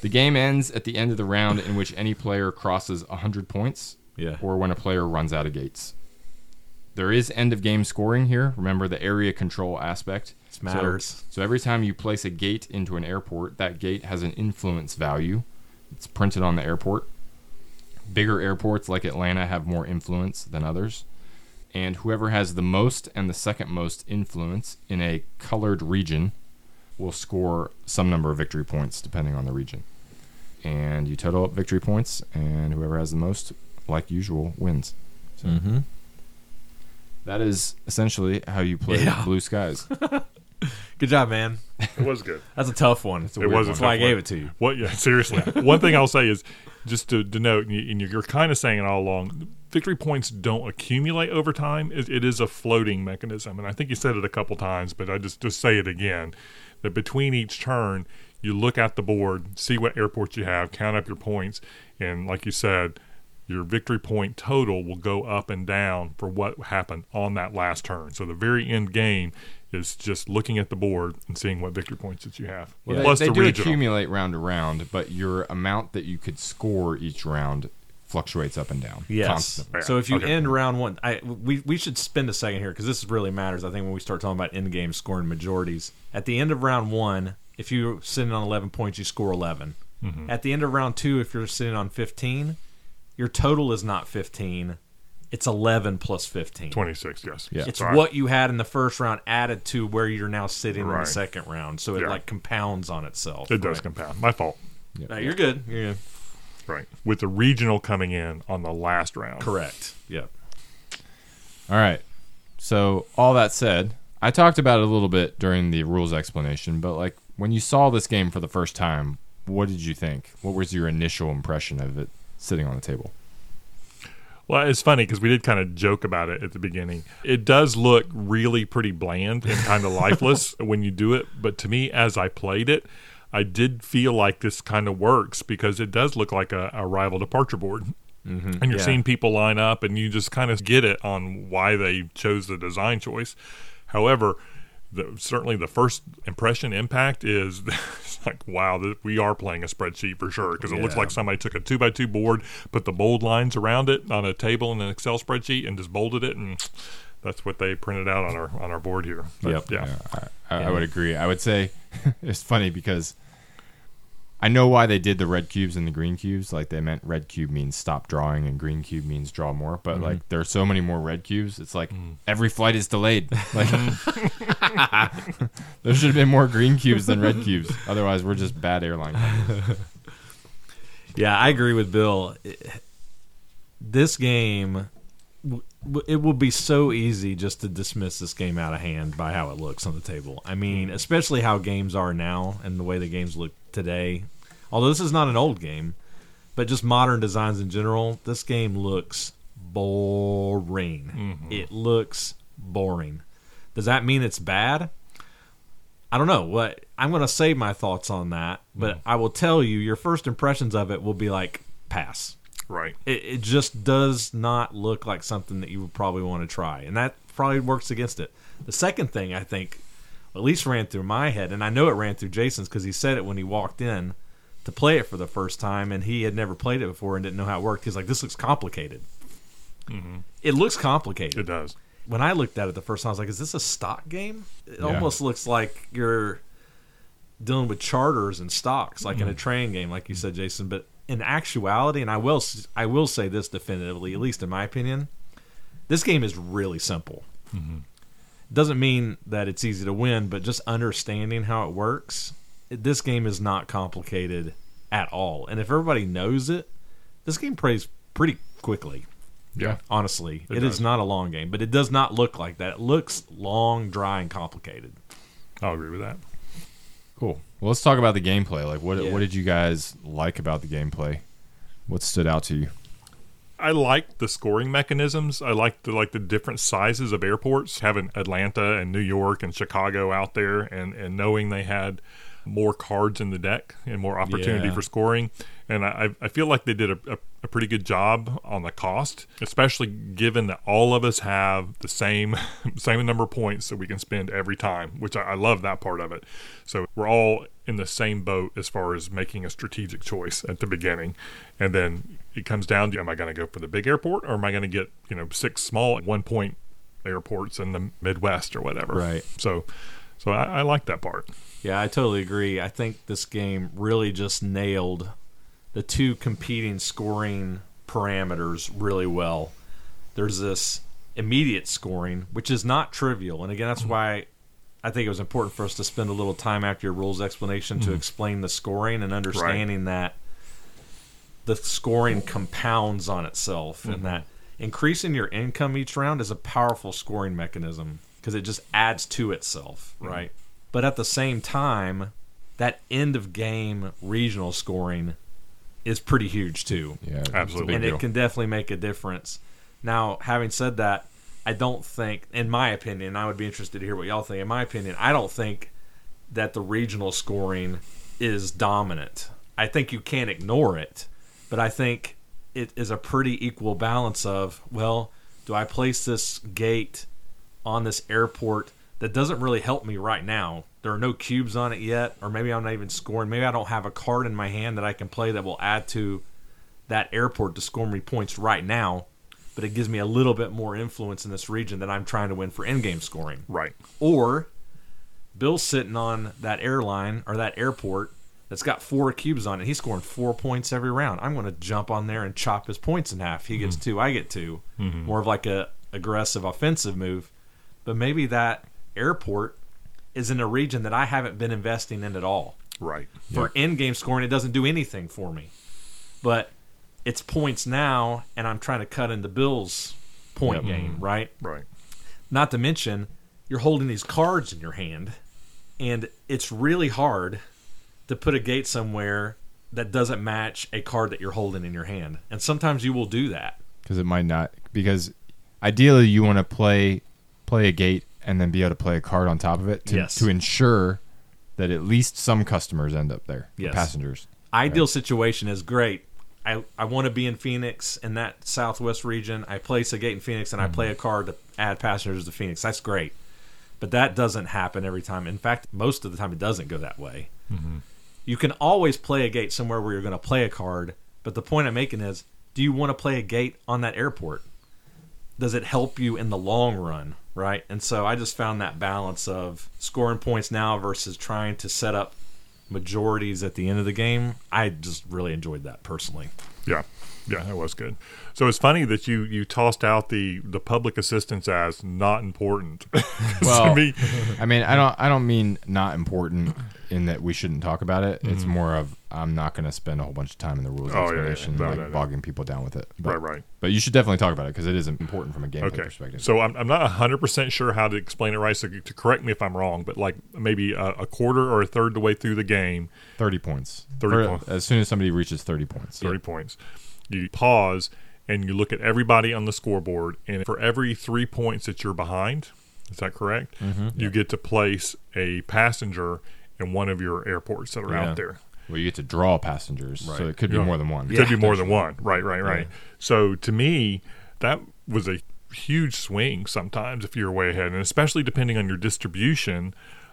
The game ends at the end of the round in which any player crosses 100 points Yeah. or when a player runs out of gates. There is end of game scoring here. Remember the area control aspect. This matters. So, so every time you place a gate into an airport, that gate has an influence value. It's printed on the airport. Bigger airports like Atlanta have more influence than others. And whoever has the most and the second most influence in a colored region will score some number of victory points depending on the region. And you total up victory points, and whoever has the most, like usual, wins. So Mm-hmm. that is essentially how you play Yeah. Blue Skies. <laughs> Good job, man. It was good. <laughs> That's a tough one. a it was. a one. That's why I gave it to you. What? Yeah, seriously. <laughs> One thing I'll say is just to denote, and you're kind of saying it all along. Victory points don't accumulate over time. It, it is a floating mechanism, and I think you said it a couple times, but I just just say it again. That between each turn, you look at the board, see what airports you have, count up your points, and like you said, your victory point total will go up and down for what happened on that last turn. So the very end game is just looking at the board and seeing what victory points that you have. Well, Plus they, they the do regional. accumulate round to round, but your amount that you could score each round fluctuates up and down. Yes. constantly. So if you Okay. end round one, I we we should spend a second here because this really matters. I think when we start talking about end game scoring majorities, at the end of round one, if you're sitting on 11 points, you score 11. Mm-hmm. At the end of round two, if you're sitting on 15, your total is not 15. It's 11 plus 15. 26, yes. Yeah. It's Sorry. what you had in the first round added to where you're now sitting in the second round. So it Yeah. like compounds on itself. It does compound. My fault. No, you're good. You're good. Right. With the regional coming in on the last round. Correct. Yep. All right. So all that said, I talked about it a little bit during the rules explanation, but like when you saw this game for the first time, what did you think? What was your initial impression of it sitting on the table? Well, it's funny because we did kind of joke about it at the beginning. It does look really pretty bland and kind of <laughs> lifeless when you do it. But to me, as I played it, I did feel like this kind of works because it does look like a, a rival departure board. Mm-hmm. And you're Yeah. seeing people line up, and you just kind of get it on why they chose the design choice. However, the, certainly the first impression impact is <laughs> it's like, wow, th- we are playing a spreadsheet for sure because it looks like somebody took a two by two board, put the bold lines around it on a table in an Excel spreadsheet, and just bolded it, and that's what they printed out on our on our board here. But, Yep. Yeah. I, I, I would agree. I would say <laughs> it's funny because I know why they did the red cubes and the green cubes. Like they meant red cube means stop drawing and green cube means draw more. But mm-hmm. like there are so many more red cubes. It's like mm. every flight is delayed. <laughs> Like <laughs> there should have been more green cubes than red cubes. Otherwise, we're just bad airline. Yeah, I agree with Bill. This game, w- w- it will be so easy just to dismiss this game out of hand by how it looks on the table. I mean, mm-hmm. especially how games are now and the way the games look today. Although this is not an old game, but just modern designs in general, this game looks boring. Mm-hmm. It looks boring. Does that mean it's bad? I don't know. What I'm going to save my thoughts on that, but mm-hmm. I will tell you, your first impressions of it will be like pass. Right. It, it just does not look like something that you would probably want to try, and that probably works against it. The second thing I think, at least ran through my head, and I know it ran through Jason's because he said it when he walked in to play it for the first time, and he had never played it before and didn't know how it worked. He's like, "This looks complicated." Mm-hmm. It looks complicated It does. when I looked at it the first time, I was like, "Is this a stock game?" It Yeah. almost looks like you're dealing with charters and stocks, like in a mm-hmm. train game, like you said, Jason. But in actuality, and I will I will say this definitively, at least in my opinion, this game is really simple. Mm-hmm. Doesn't mean that it's easy to win, but just understanding how it works, this game is not complicated at all. And if everybody knows it, this game plays pretty quickly Yeah. honestly. It it is not a long game, but it does not look like that. It looks long, dry, and complicated. I'll agree with that. Cool. Well, let's talk about the gameplay. Like, what Yeah. what did you guys like about the gameplay? What stood out to you? I like the scoring mechanisms. I like the like the different sizes of airports, having Atlanta and New York and Chicago out there, and and knowing they had more cards in the deck and more opportunity Yeah. for scoring. And I I feel like they did a, a, a pretty good job on the cost, especially given that all of us have the same <laughs> same number of points that we can spend every time, which I, I love that part of it. So we're all in the same boat as far as making a strategic choice at the beginning, and then it comes down to am I going to go for the big airport or am I going to get you know six small one point airports in the Midwest or whatever. Right. So, so I, I like that part. Yeah, I totally agree. I think this game really just nailed the two competing scoring parameters really well. There's this immediate scoring, which is not trivial. And again, that's mm-hmm. why I think it was important for us to spend a little time after your rules explanation to mm-hmm. explain the scoring and understanding that the scoring compounds on itself and mm-hmm. that increasing your income each round is a powerful scoring mechanism because it just adds to itself, right? But at the same time, that end of game regional scoring is pretty huge too Yeah, Absolutely. and deal. it can definitely make a difference. Now, having said that, I don't think, in my opinion, I would be interested to hear what y'all think. In my opinion, I don't think that the regional scoring is dominant. I think you can't ignore it, but I think it is a pretty equal balance of, well, do I place this gate on this airport that doesn't really help me right now? There are no cubes on it yet, or maybe I'm not even scoring. Maybe I don't have a card in my hand that I can play that will add to that airport to score me points right now, but it gives me a little bit more influence in this region that I'm trying to win for in-game scoring. Right. Or Bill's sitting on that airline or that airport that's got four cubes on it. He's scoring four points every round. I'm going to jump on there and chop his points in half. He gets mm-hmm. two, I get 2 mm-hmm. More of like a aggressive offensive move. But maybe that airport is in a region that I haven't been investing in at all Right. for end game scoring it doesn't do anything for me but it's points now and i'm trying to cut into bill's point game right Right. not to mention you're holding these cards in your hand and it's really hard to put a gate somewhere that doesn't match a card that you're holding in your hand and sometimes you will do that because it might not. Because ideally, you want to play play a gate and then be able to play a card on top of it to, Yes. to ensure that at least some customers end up there, the Yes. passengers. Ideal situation is great. I, I want to be in Phoenix in that southwest region. I place a gate in Phoenix and I play mm-hmm. a card to add passengers to Phoenix. That's great. But that doesn't happen every time. In fact, most of the time it doesn't go that way. Mm-hmm. You can always play a gate somewhere where you're going to play a card. But the point I'm making is do you want to play a gate on that airport? Does it help you in the long run? Right. And so I just found that balance of scoring points now versus trying to set up majorities at the end of the game. I just really enjoyed that personally. Yeah, yeah, that was good. So it's funny that you you tossed out the the public assistance as not important. <laughs> Well, me, I mean, I don't. I don't mean not important in that we shouldn't talk about it. It's more of I'm not going to spend a whole bunch of time in the rules Mm-hmm. Oh, yeah, yeah. explanation, No, like no, no. bogging people down with it. But, right, right. But you should definitely talk about it because it is important from a gameplay Okay. perspective. So I'm, I'm not 100% sure how to explain it right, so to correct me if I'm wrong, but like maybe a, a quarter or a third the way through the game, thirty points. 30 For- points. As soon as somebody reaches thirty points. 30 points, you pause and you look at everybody on the scoreboard, and for every three points that you're behind, is that correct? Mm-hmm. You get to place a passenger in one of your airports that are Yeah. out there. Well, you get to draw passengers, so it could be Yeah. more than one. It Yeah. could be more than one. Right, right, right. So to me, that was a huge swing sometimes if you're way ahead, and especially depending on your distribution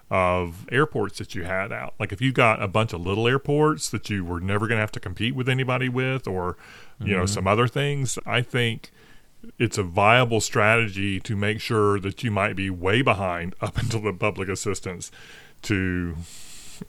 of airports that you had out. Like if you got a bunch of little airports that you were never going to have to compete with anybody with, or you know mm-hmm. some other things, I think it's a viable strategy to make sure that you might be way behind <laughs> up until the public assistance to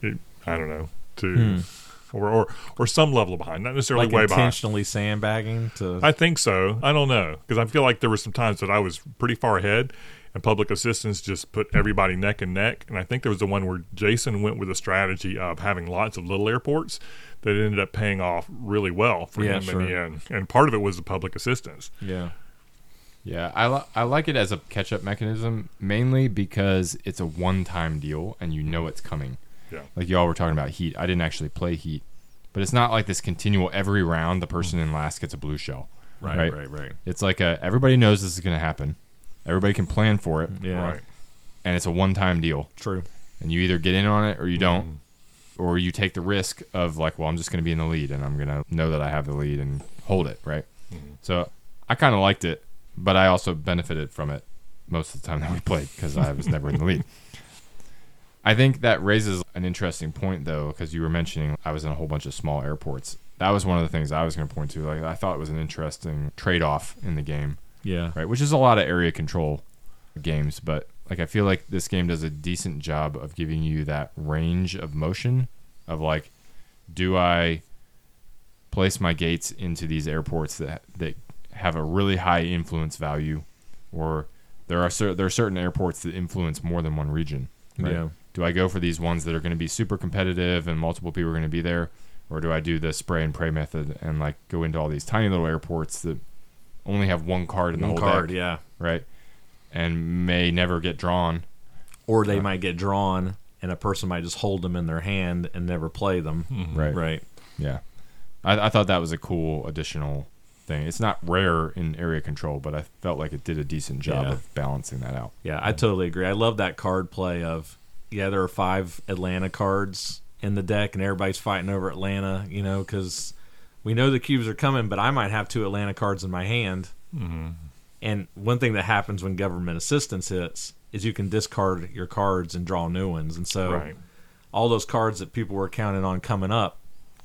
I don't know to hmm. or, or or some level behind, not necessarily Like way behind. intentionally sandbagging to I think so. I don't know because I feel like there were some times that I was pretty far ahead, and public assistance just put everybody neck and neck. And I think there was the one where Jason went with a strategy of having lots of little airports that ended up paying off really well for Yeah, him in the end. And part of it was the public assistance. yeah. Yeah, I, li- I like it as a catch up mechanism mainly because it's a one time deal and you know it's coming. Yeah. Like y'all were talking about Heat. I didn't actually play Heat, but it's not like this continual every round the person in last gets a blue shell. Right, Right. right, right. It's like a everybody knows this is going to happen. Everybody can plan for it, Yeah. Right. and it's a one time deal. True. And you either get in on it or you don't, Mm-hmm. or you take the risk of like, well, I'm just going to be in the lead and I'm going to know that I have the lead and hold it, right? Mm-hmm. So I kind of liked it, but I also benefited from it most of the time that we played because I was never in the lead. I think that raises an interesting point though, because you were mentioning I was in a whole bunch of small airports. That was one of the things I was going to point to. Like I thought it was an interesting trade-off in the game, Yeah. right? Which is a lot of area control games, but like I feel like this game does a decent job of giving you that range of motion of like, do I place my gates into these airports that that have a really high influence value, or there are cer- there are certain airports that influence more than one region. right? Yeah. Do I go for these ones that are going to be super competitive and multiple people are going to be there, or do I do the spray and pray method and like go into all these tiny little airports that only have one card in the One whole card, deck, yeah. right? And may never get drawn. Or they uh, might get drawn and a person might just hold them in their hand and never play them. Hmm. Right. Right. Yeah. I, I thought that was a cool additional thing. It's not rare in area control, but I felt like it did a decent job Yeah. of balancing that out. Yeah, I totally agree. I love that card play of yeah, there are five Atlanta cards in the deck, and everybody's fighting over Atlanta. You know, because we know the cubes are coming, but I might have two Atlanta cards in my hand. Mm-hmm. And one thing that happens when government assistance hits is you can discard your cards and draw new ones, and so Right. all those cards that people were counting on coming up,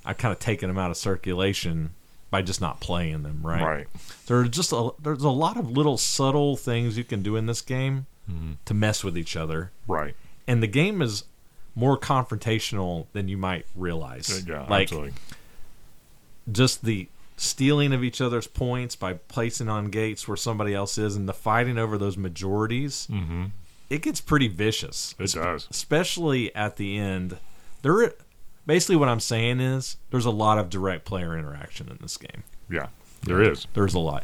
I've kind of taken them out of circulation by just not playing them. Right. Right. There's just a there's a lot of little subtle things you can do in this game to mess with each other, Right. and the game is more confrontational than you might realize. Yeah, like absolutely. Just the stealing of each other's points by placing on gates where somebody else is, and the fighting over those majorities. Mm-hmm. It gets pretty vicious, It does. especially at the end. There, basically, what I'm saying is there's a lot of direct player interaction in this game. Yeah. There is. There's a lot.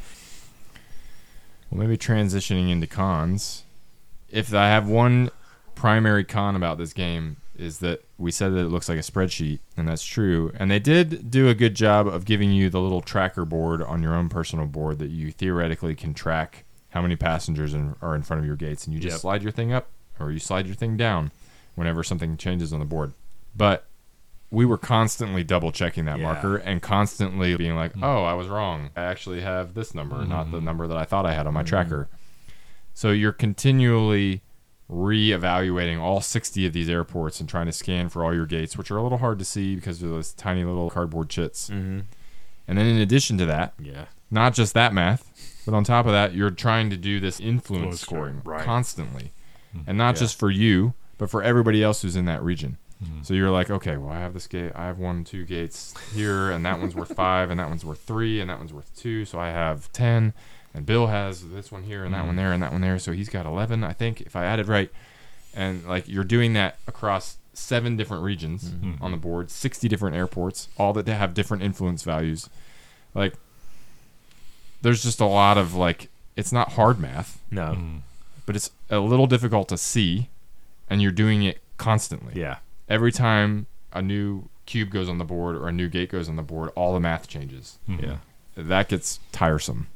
Well, maybe transitioning into cons. If I have one primary con about this game, is that we said that it looks like a spreadsheet, and that's true. And they did do a good job of giving you the little tracker board on your own personal board that you theoretically can track how many passengers in, are in front of your gates, and you just Yep. slide your thing up or you slide your thing down whenever something changes on the board. But we were constantly double checking that Yeah. marker and constantly being like, hmm. "Oh, I was wrong. I actually have this number, not the mm-hmm. number that I thought I had on my mm-hmm. tracker." So you're continually re-evaluating all 60 of these airports and trying to scan for all your gates, which are a little hard to see because of those tiny little cardboard chits. Mm-hmm. And then in addition to that, Yeah. not just that math, but on top of that, you're trying to do this influence Influence scoring scoring, right. constantly. And not Yeah. just for you, but for everybody else who's in that region. Mm-hmm. So you're like, okay, well, I have this gate. I have one, two gates here, and that one's worth five, and that one's worth three, and that one's worth two. So I have 10. And Bill has this one here, and that one Mm-hmm. there, and that one there. So he's got 11, I think, if I added right. And like you're doing that across seven different regions Mm-hmm. on the board, 60 different airports, all that they have different influence values. Like, there's just a lot of like, it's not hard math, No. Mm. but it's a little difficult to see, and you're doing it constantly. Yeah. Every time a new cube goes on the board or a new gate goes on the board, all the math changes. Yeah. That gets tiresome.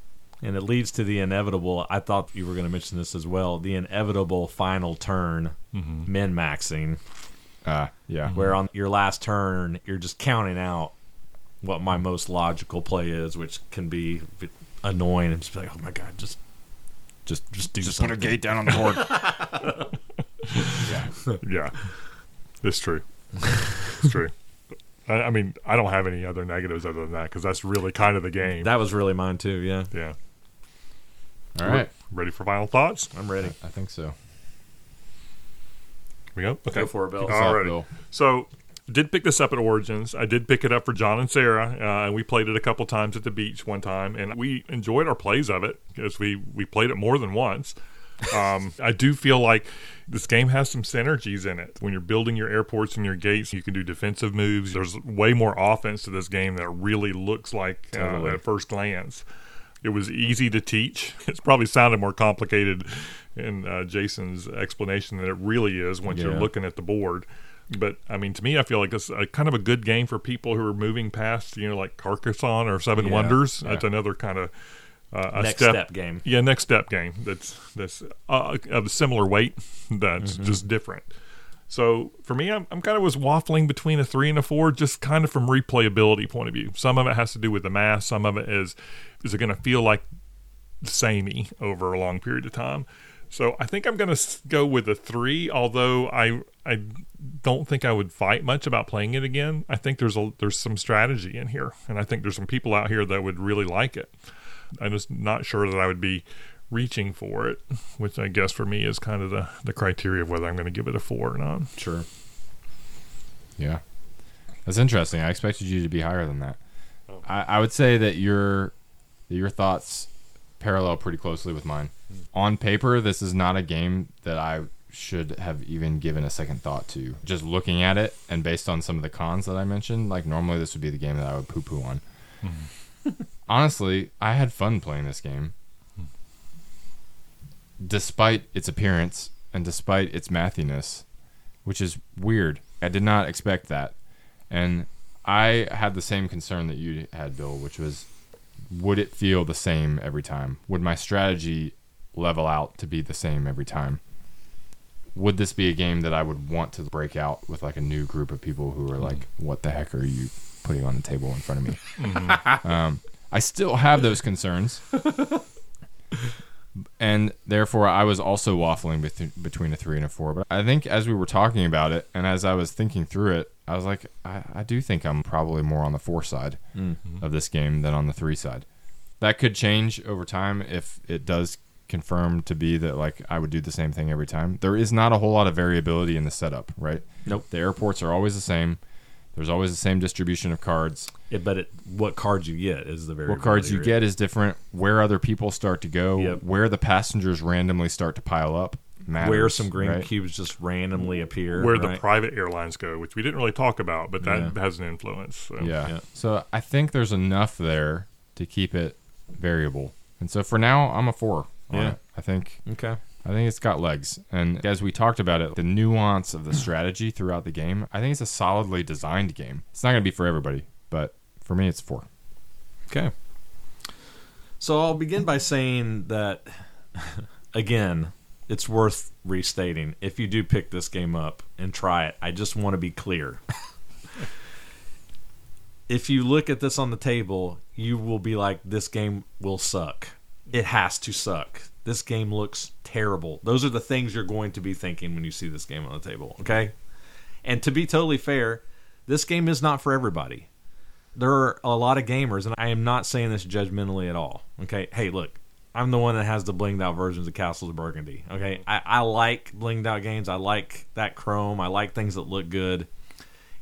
And it leads to the inevitable. I thought you were going to mention this as well. The inevitable final turn, Mm-hmm. min maxing, Uh, yeah. where on your last turn you're just counting out what my most logical play is, which can be annoying and just be like, oh my god, just just just do Just put a gate down on the board. <laughs> yeah. Yeah, it's true. It's true. I, I mean, I don't have any other negatives other than that because that's really kind of the game. That was really mine too. Yeah, yeah. All right. Ready for final thoughts? I'm ready. I think so. Here we go. Okay. Go for it, Bill. What's up, Alrighty. Bill? So, did pick this up at Origins. I did pick it up for John and Sarah, uh, and we played it a couple times at the beach one time, and we enjoyed our plays of it because we we played it more than once. <laughs> Um, I do feel like this game has some synergies in it. When you're building your airports and your gates, you can do defensive moves. There's way more offense to this game that really looks like uh, Totally. at first glance. It was easy to teach. It's probably sounded more complicated in uh, Jason's explanation than it really is once you're looking at the board. But I mean, to me, I feel like it's a kind of a good game for people who are moving past, you know, like Carcassonne or Seven Yeah, Wonders. yeah. That's another kind of uh, a Next step, step game. Yeah, next step game. That's that's uh, of a similar weight. That's Mm-hmm. just different. So for me, I'm, I'm kind of was waffling between a three and a four, just kind of from replayability point of view. Some of it has to do with the math. Some of it is is it going to feel like samey over a long period of time. So I think I'm going to go with a three. Although I I don't think I would fight much about playing it again. I think there's a there's some strategy in here, and I think there's some people out here that would really like it. I'm just not sure that I would be reaching for it, which I guess for me is kind of the, the criteria of whether I'm going to give it a four or not. Sure. Yeah. That's interesting. I expected you to be higher than that. Oh. I, I would say that your that your thoughts parallel pretty closely with mine. On paper, this is not a game that I should have even given a second thought to. Just looking at it and based on some of the cons that I mentioned, like normally this would be the game that I would poo poo on. Mm-hmm. Honestly, I had fun playing this game. Despite its appearance and despite its mathiness, which is weird. I did not expect that. And I had the same concern that you had, Bill, which was would it feel the same every time? Would my strategy level out to be the same every time? Would this be a game that I would want to break out with like a new group of people who are like, what the heck are you putting on the table in front of me? <laughs> um, I still have those concerns. and therefore I was also waffling between a three and a four. But I think as we were talking about it, and as I was thinking through it, I was like, I, I do think I'm probably more on the four side mm-hmm. of this game than on the three side. That could change over time if it does confirm to be that like I would do the same thing every time. There is not a whole lot of variability in the setup, right? Nope. The airports are always the same. There's always the same distribution of cards. It, but it, what cards you get is the very What cards you get is different. Where other people start to go, Yep. where the passengers randomly start to pile up, matters. where some green right? cubes just randomly appear. Where the private airlines go, which we didn't really talk about, but that Yeah. has an influence. So. Yeah. Yeah. So I think there's enough there to keep it variable. And so for now, I'm a four. on Yeah. it. I think okay. I think it's got legs. And as we talked about it, the nuance of the strategy throughout the game, I think it's a solidly designed game. It's not going to be for everybody, but for me, it's four. Okay. So I'll begin by saying that, <laughs> again, it's worth restating. If you do pick this game up and try it, I just want to be clear. <laughs> if you look at this on the table, you will be like, this game will suck. It has to suck. This game looks terrible. Those are the things you're going to be thinking when you see this game on the table, okay? And to be totally fair, this game is not for everybody there are a lot of gamers, and I am not saying this judgmentally at all. Okay, hey, look, I'm the one that has the blinged out versions of Castles of Burgundy. Okay, I, I like blinged out games. I like that chrome. I like things that look good,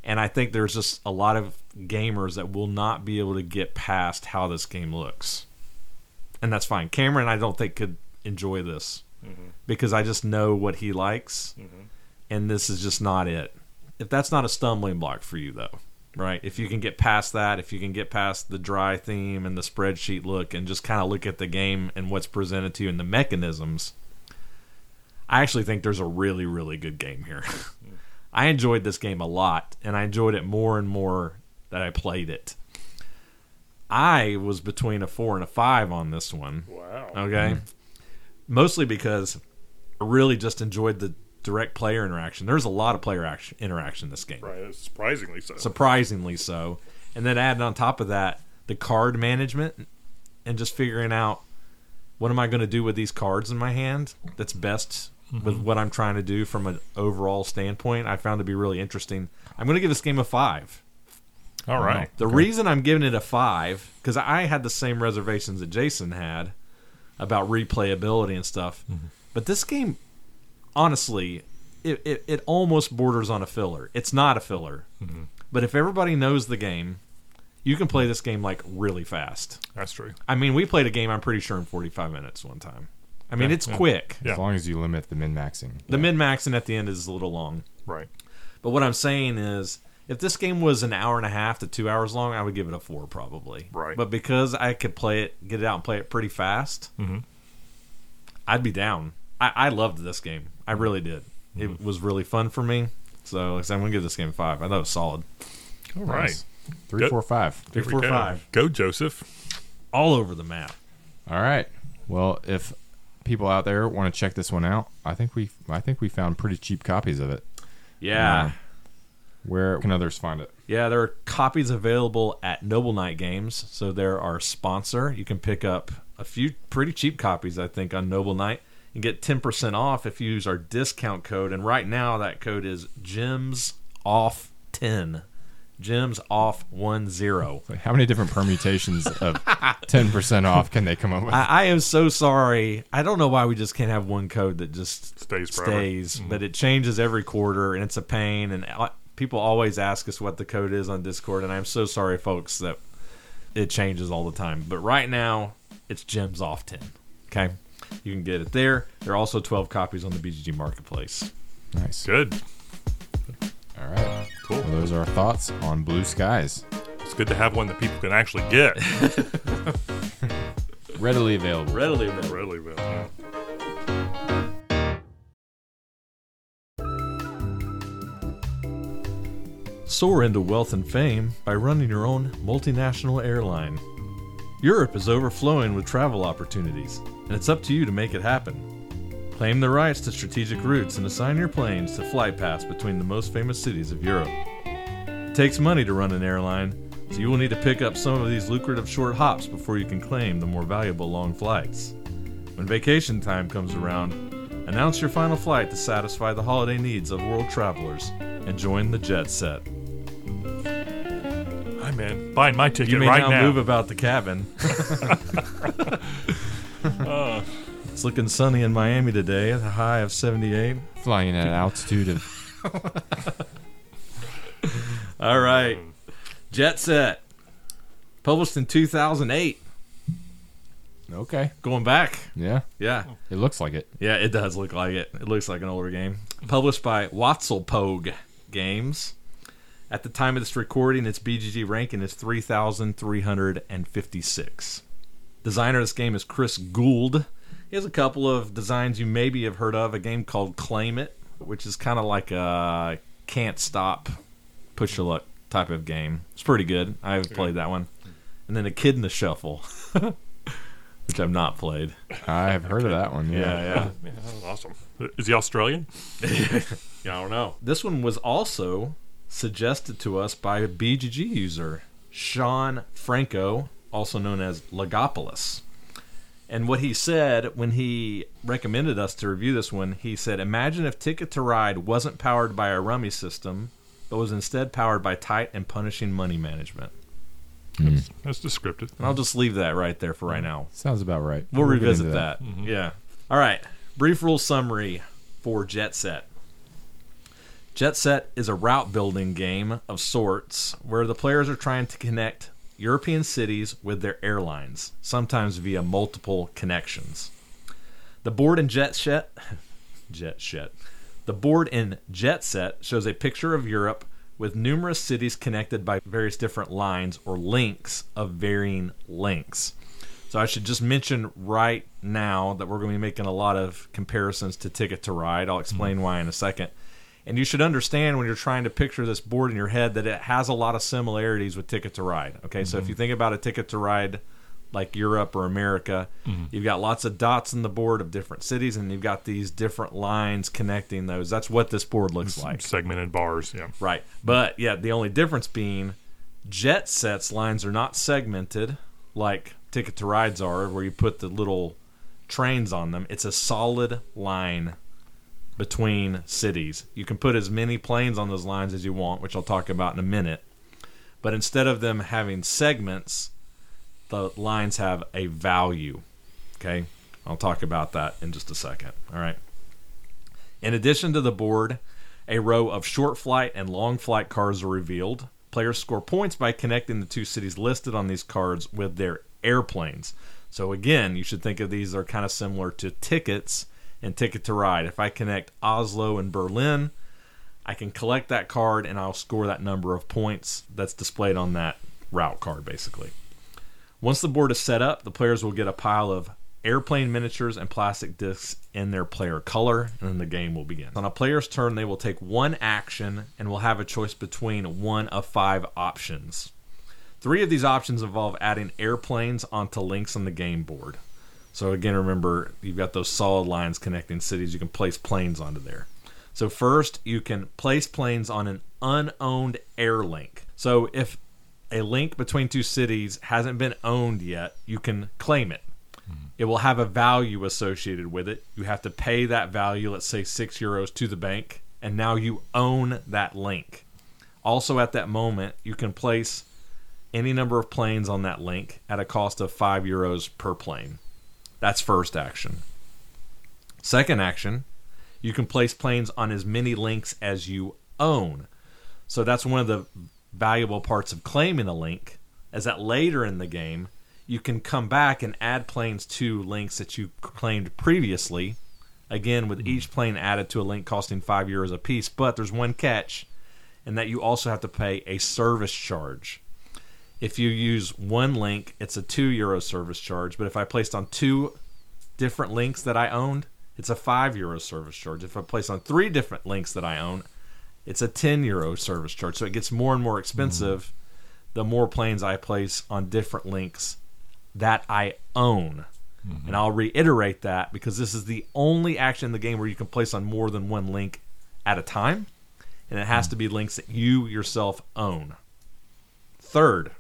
and I think there's just a lot of gamers that will not be able to get past how this game looks, and that's fine. Cameron, I don't think could enjoy this mm-hmm. because I just know what he likes, mm-hmm. and this is just not it. If that's not a stumbling block for you, though, right? If you can get past that, if you can get past the dry theme and the spreadsheet look and just kind of look at the game and what's presented to you and the mechanisms, I actually think there's a really, really good game here. <laughs> I enjoyed this game a lot, and I enjoyed it more and more that I played it. I was between a four and a five on this one. Wow. Okay. Mostly because I really just enjoyed the direct player interaction. There's a lot of player action, interaction in this game Right. Surprisingly so. surprisingly so. And then adding on top of that the card management and just figuring out what am I going to do with these cards in my hand that's best with mm-hmm. what I'm trying to do from an overall standpoint. I found to be really interesting. I'm going to give this game a five. All right. The reason I'm giving it a five because I had the same reservations that Jason had about replayability and stuff, mm-hmm. but this game, honestly, it, it, it almost borders on a filler. It's not a filler, but if everybody knows the game, you can play this game like really fast. That's true. I mean, we played a game. I'm pretty sure in 45 minutes one time. I mean, Yeah, it's yeah. quick. Yeah. As long as you limit the min maxing. The min maxing at the end is a little long. Right. But what I'm saying is, if this game was an hour and a half to two hours long, I would give it a four probably. Right. But because I could play it, get it out and play it pretty fast, Mhm. I'd be down. I, I loved this game. I really did. Mm-hmm. It was really fun for me. So like I said, I'm gonna give this game five. I thought it was solid. All right. Nice. Three, Good. four, five. Three, four, go. five. Go, Joseph. All over the map. All right. Well, if people out there want to check this one out, I think we I think we found pretty cheap copies of it. Yeah. Yeah. Where can others find it? Yeah, there are copies available at Noble Knight Games. So they're our sponsor. You can pick up a few pretty cheap copies, I think, on Noble Knight and get 10% off if you use our discount code. And right now, that code is GEMS off 10. Gems off 1 0. How many different permutations of <laughs> ten percent off can they come up with? I, I am so sorry. I don't know why we just can't have one code that just Stays forever. stays, but it changes every quarter and it's a pain. And uh, people always ask us what the code is on Discord, and I'm so sorry, folks, that it changes all the time. But right now, it's gems off 10. Okay? You can get it there. There are also 12 copies on the BGG Marketplace. nice. Good. All right. Cool. Well, those are our thoughts on Blue Skies. It's good to have one that people can actually get. <laughs> Readily available. Readily available. Really well. Yeah. Soar into wealth and fame by running your own multinational airline. Europe is overflowing with travel opportunities, and it's up to you to make it happen. Claim the rights to strategic routes and assign your planes to flight paths between the most famous cities of Europe. It takes money to run an airline, so you will need to pick up some of these lucrative short hops before you can claim the more valuable long flights. When vacation time comes around, announce your final flight to satisfy the holiday needs of world travelers and join the jet set. Hi, man. Buying my ticket You may right now, now. move about the cabin. Uh, <laughs> <laughs> It's looking sunny in Miami today at a high of 78. Flying at an altitude of <laughs> All right. Jet Set. Published in 2008. okay. Going back. Yeah, Yeah. it looks like it. Yeah, it does look like it. It looks like an older game. Published by Wattsalpoag Games. At the time of this recording, its BGG ranking is 3,356. Designer of this game is Chris Gould. He has a couple of designs you maybe have heard of. A game called Claim It, which is kind of like a can't stop, push your luck type of game. It's pretty good. I've played that one. And then a Kid in the Shuffle, <laughs> which I've not played. I have heard of that one. Yeah. Yeah, yeah. Yeah, that was awesome. Is he Australian? <laughs> Yeah, I don't know. This one was also suggested to us by a BGG user, Sean Franco, also known as Legopolis. And what he said when he recommended us to review this one, he said, Imagine if Ticket to Ride wasn't powered by a rummy system, but was instead powered by tight and punishing money management. Hmm. That's descriptive. And I'll just leave that right there for right now. Sounds about right. We'll, get revisit into that. Mm-hmm. Yeah. All right. Brief rule summary for Jet Set. Jet Set is a route building game of sorts where the players are trying to connect European cities with their airlines, sometimes via multiple connections. The board in Jet Set, <laughs> Jet Set, the board in Jet Set shows a picture of Europe with numerous cities connected by various different lines or links of varying lengths. So I should just mention right now that we're going to be making a lot of comparisons to Ticket to Ride. I'll explain mm-hmm. why in a second. And you should understand when you're trying to picture this board in your head that it has a lot of similarities with Ticket to Ride. Okay, so if mm-hmm. you think about a Ticket to Ride like Europe or America, mm-hmm. you've got lots of dots on the board of different cities, and you've got these different lines connecting those. That's what this board looks like. Segmented bars. Yeah. Right. But yeah, the only difference being jet sets lines are not segmented like ticket to rides are where you put the little trains on them. It's a solid line between cities. You can put as many planes on those lines as you want, which I'll talk about in a minute. But instead of them having segments, the lines have a value. Okay? I'll talk about that in just a second. All right. In addition to the board, a row of short flight and long flight cards are revealed. Players score points by connecting the two cities listed on these cards with their airplanes. So again, you should think of these are kind of similar to tickets and Ticket to Ride. If I connect Oslo and Berlin, I can collect that card and I'll score that number of points that's displayed on that route card basically. Once the board is set up, the players will get a pile of airplane miniatures and plastic discs in their player color, and then the game will begin. On a player's turn, they will take one action and will have a choice between one of five options. Three of these options involve adding airplanes onto links on the game board. So again, remember you've got those solid lines connecting cities. You can place planes onto there. So first, you can place planes on an unowned air link. So if a link between two cities hasn't been owned yet, you can claim it. It will have a value associated with it. You have to pay that value, let's say six euros, to the bank, and now you own that link. Also, at that moment, you can place any number of planes on that link at a cost of five euros per plane. That's first action. Second action, you can place planes on as many links as you own. So that's one of the valuable parts of claiming a link, is that later in the game, you can come back and add planes to links that you claimed previously. Again, with each plane added to a link costing five euros a piece. But there's one catch, and that you also have to pay a service charge. If you use one link, it's a two euro service charge. But if I placed on two different links that I owned, it's a five euro service charge. If I place on three different links that I own, it's a 10 euro service charge. So it gets more and more expensive mm-hmm. the more planes I place on different links that I own. Mm-hmm. And I'll reiterate that because this is the only action in the game where you can place on more than one link at a time. And it has mm-hmm. to be links that you yourself own. Third,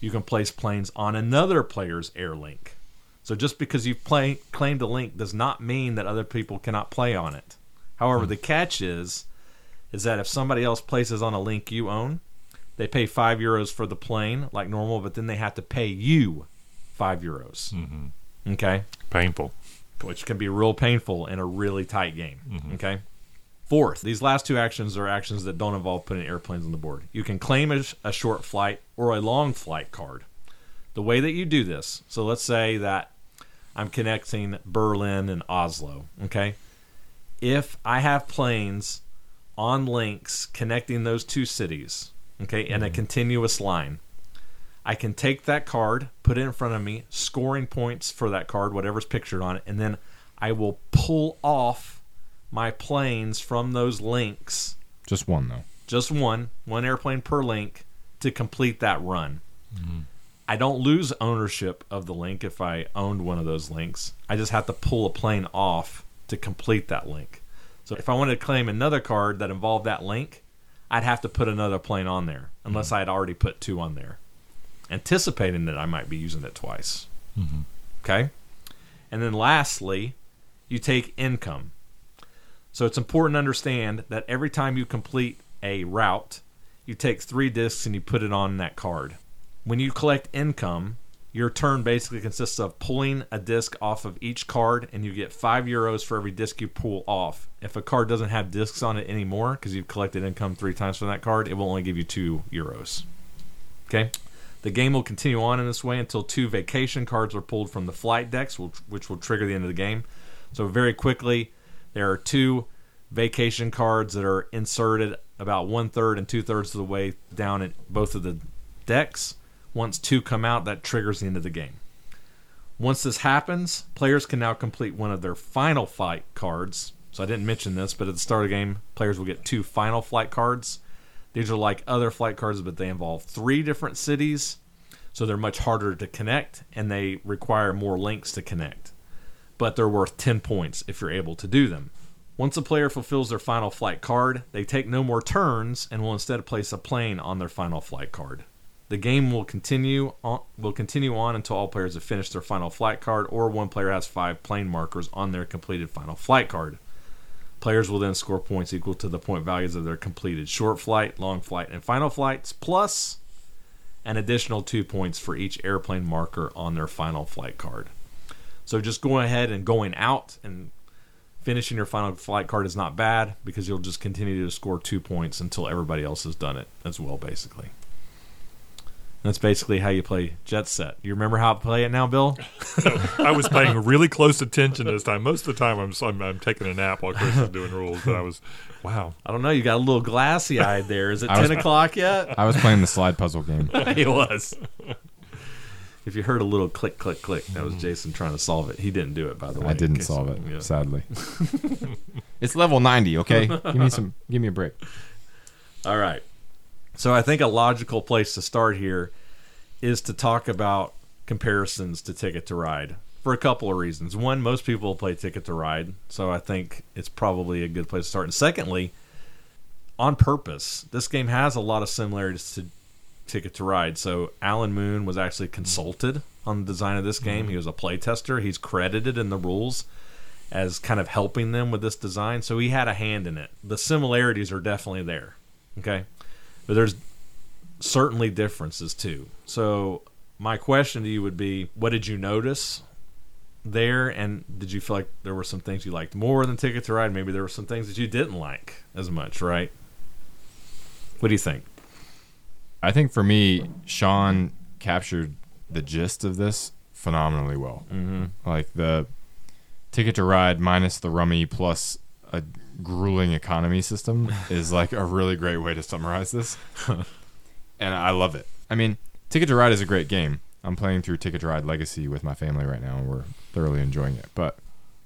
you can place planes on another player's air link. So just because you've play, claimed a link does not mean that other people cannot play on it. However, hmm. the catch is is that if somebody else places on a link you own, they pay five euros for the plane like normal, but then they have to pay you five euros. Mm-hmm. Okay, Painful. which can be real painful in a really tight game. Mm-hmm. Okay. Fourth, these last two actions are actions that don't involve putting airplanes on the board. You can claim a, a short flight or a long flight card. The way that you do this, so let's say that I'm connecting Berlin and Oslo. Okay. If I have planes on links connecting those two cities, okay, in a mm-hmm. continuous line, I can take that card, put it in front of me, scoring points for that card, whatever's pictured on it, and then I will pull off my planes from those links, Just one though. just one, one airplane per link, to complete that run. Mm-hmm. I don't lose ownership of the link if I owned one of those links. I just have to pull a plane off to complete that link. So if I wanted to claim another card that involved that link, I'd have to put another plane on there, unless mm-hmm. I had already put two on there, anticipating that I might be using it twice. Mm-hmm. Okay? And then lastly, you take income. So it's important to understand that every time you complete a route, you take three discs and you put it on that card. When you collect income, your turn basically consists of pulling a disc off of each card, and you get five euros for every disc you pull off. If a card doesn't have discs on it anymore because you've collected income three times from that card, it will only give you two euros. Okay? The game will continue on in this way until two vacation cards are pulled from the flight decks, which, will trigger the end of the game. So, very quickly, there are two vacation cards that are inserted about one third and two thirds of the way down in both of the decks. Once two come out, that triggers the end of the game. Once this happens, players can now complete one of their final flight cards. So I didn't mention this, but at the start of the game, players will get two final flight cards. These are like other flight cards, but they involve three different cities, so they're much harder to connect and they require more links to connect. But they're worth 10 points if you're able to do them. Once a player fulfills their final flight card, they take no more turns and will instead place a plane on their final flight card. The game will continue on, will continue on until all players have finished their final flight card, or one player has five plane markers on their completed final flight card. Players will then score points equal to the point values of their completed short flight, long flight, and final flights, plus an additional two points for each airplane marker on their final flight card. So just going ahead and going out and finishing your final flight card is not bad because you'll just continue to score two points until everybody else has done it as well, basically. That's basically how you play Jet Set. You remember how to play it now, Bill? <laughs> I was paying really close attention this time. Most of the time, I'm I'm, I'm taking a nap while Chris is doing rules. But I was, wow. I don't know. You got a little glassy eyed there. Is it I was- 10 o'clock yet? I was playing the slide puzzle game. <laughs> he was. If you heard a little click, click, click, that was mm. Jason trying to solve it. He didn't do it, by the way. I didn't case- solve it, yeah. sadly. <laughs> it's level 90, okay? <laughs> Give me some give me a break. All right. So I think a logical place to start here is to talk about comparisons to Ticket to Ride for a couple of reasons. One, most people play Ticket to Ride, so I think it's probably a good place to start. And secondly, on purpose, this game has a lot of similarities to Ticket to Ride. So Alan Moon was actually consulted on the design of this game. Mm-hmm. He was a playtester. He's credited in the rules as kind of helping them with this design. So he had a hand in it. The similarities are definitely there. Okay. But there's certainly differences too. So my question to you would be what did you notice there and did you feel like there were some things you liked more than Ticket to Ride? Maybe there were some things that you didn't like as much, right? What do you think? I think for me, Sean captured the gist of this phenomenally well. Mm-hmm. Like the ticket to ride minus the rummy plus a grueling economy system <laughs> is like a really great way to summarize this. <laughs> and I love it. I mean, Ticket to Ride is a great game. I'm playing through Ticket to Ride Legacy with my family right now, and we're thoroughly enjoying it. But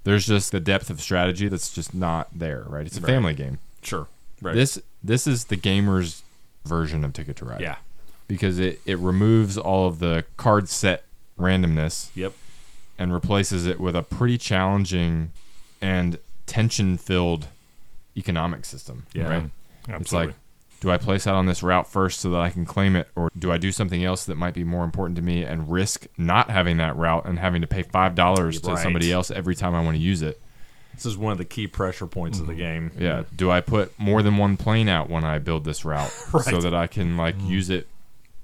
there's just the depth of strategy that's just not there, right? It's a Right. family game. Sure. Right. This this is the gamer's version of Ticket to Ride yeah. because it, it removes all of the card set randomness Yep. and replaces it with a pretty challenging and tension filled economic system. Yeah. Right? It's like, do I place out on this route first so that I can claim it, or do I do something else that might be more important to me and risk not having that route and having to pay five dollars to somebody else every time I want to use it? This is one of the key pressure points of the mm-hmm. game. Yeah. Do I put more than one plane out when I build this route <laughs> Right. so that I can like mm-hmm. use it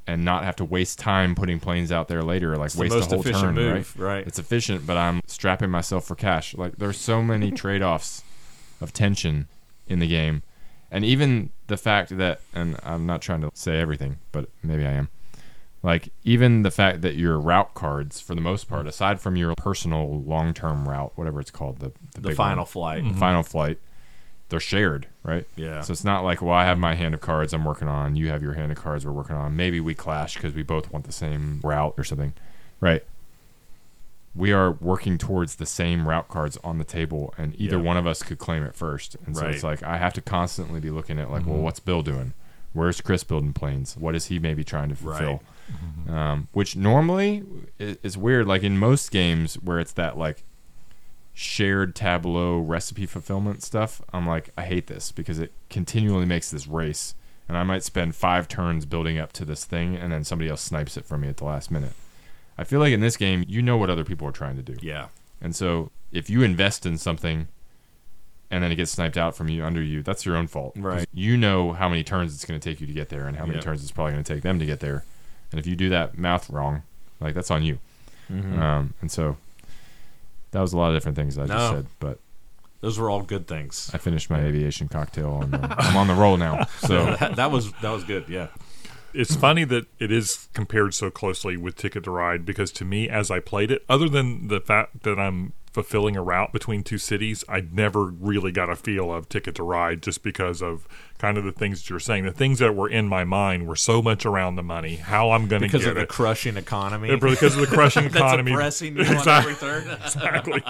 and not have to waste time putting planes out there later, like It's the waste most the whole efficient turn, move, right? right. It's efficient, but I'm strapping myself for cash. Like there's so many <laughs> trade-offs of tension in the game. And even the fact that and I'm not trying to say everything, but maybe I am. Like even the fact that your route cards for the most part mm-hmm. aside from your personal long-term route, whatever it's called, the the, The final one, flight. the mm-hmm. final flight, they're shared, right? Yeah. So it's not like, well, I have my hand of cards I'm working on, you have your hand of cards we're working on. Maybe we clash because we both want the same route or something, right? We are working towards the same route cards on the table, and either Yeah. one of us could claim it first. And so it's like I have to constantly be looking at like, well, mm-hmm. what's Bill doing? Where's Chris building planes? What is he maybe trying to fulfill? Um, which normally is, is weird. Like in most games where it's that like shared tableau recipe fulfillment stuff, I'm like, I hate this because it continually makes this race. And I might spend five turns building up to this thing, and then somebody else snipes it from me at the last minute. I feel like in this game, you know what other people are trying to do. Yeah. And so if you invest in something and then it gets sniped out from you under you, that's your own fault. Right. You know how many turns it's going to take you to get there and how many Yeah. turns it's probably going to take them to get there. And if you do that math wrong, like that's on you. Mhm. Um, and so that was a lot of different things I just said, but Those were all good things. I finished my aviation cocktail. And <laughs> uh, I'm on the roll now. So that, that was that was good. Yeah. it's funny that it is compared so closely with Ticket to Ride because to me, as I played it, other than the fact that I'm fulfilling a route between two cities, I never really got a feel of Ticket to Ride just because of kind of the things that you're saying. The things that were in my mind were so much around the money, how I'm going to get it. Because of the crushing economy. Because of the <laughs> crushing That's economy. oppressing you Exactly. every third. <laughs> <laughs> exactly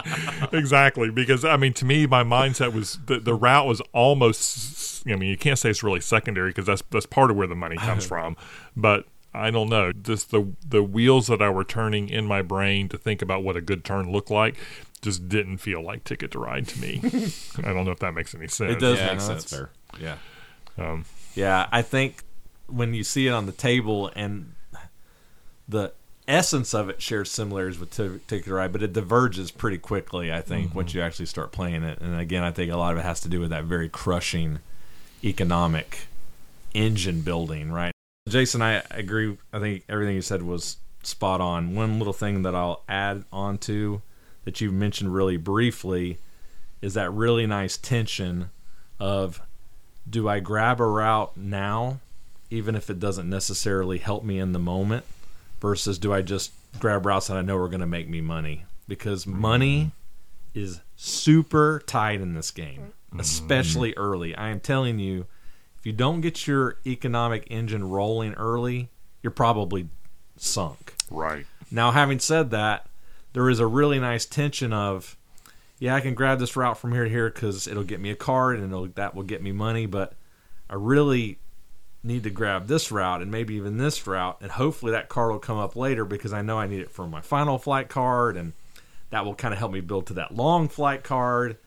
exactly because i mean to me my mindset was the, the route was almost i mean you can't say it's really secondary because that's that's part of where the money comes uh-huh. from but i don't know just the the wheels that i were turning in my brain to think about what a good turn looked like just didn't feel like ticket to ride to me <laughs> i don't know if that makes any sense It does Yeah, make no, sense. fair. Yeah. um, Yeah, I think when you see it on the table and the essence of it shares similarities with Ti- Ticket to Ride, but it diverges pretty quickly. I think once you actually start playing it, and again, I think a lot of it has to do with that very crushing economic engine building. Right, Jason, I agree. I think everything you said was spot on. One little thing that I'll add on to that you mentioned really briefly is that really nice tension of do I grab a route now, even if it doesn't necessarily help me in the moment, versus do I just grab routes that I know are going to make me money? Because mm-hmm. money is super tight in this game, mm-hmm. especially early. I am telling you, you don't get your economic engine rolling early, you're probably sunk. right Now, having said that, there is a really nice tension of, yeah, I can grab this route from here to here because it'll get me a card and it'll, that will get me money, but I really need to grab this route and maybe even this route, and hopefully that card will come up later because I know I need it for my final flight card, and that will kind of help me build to that long flight card.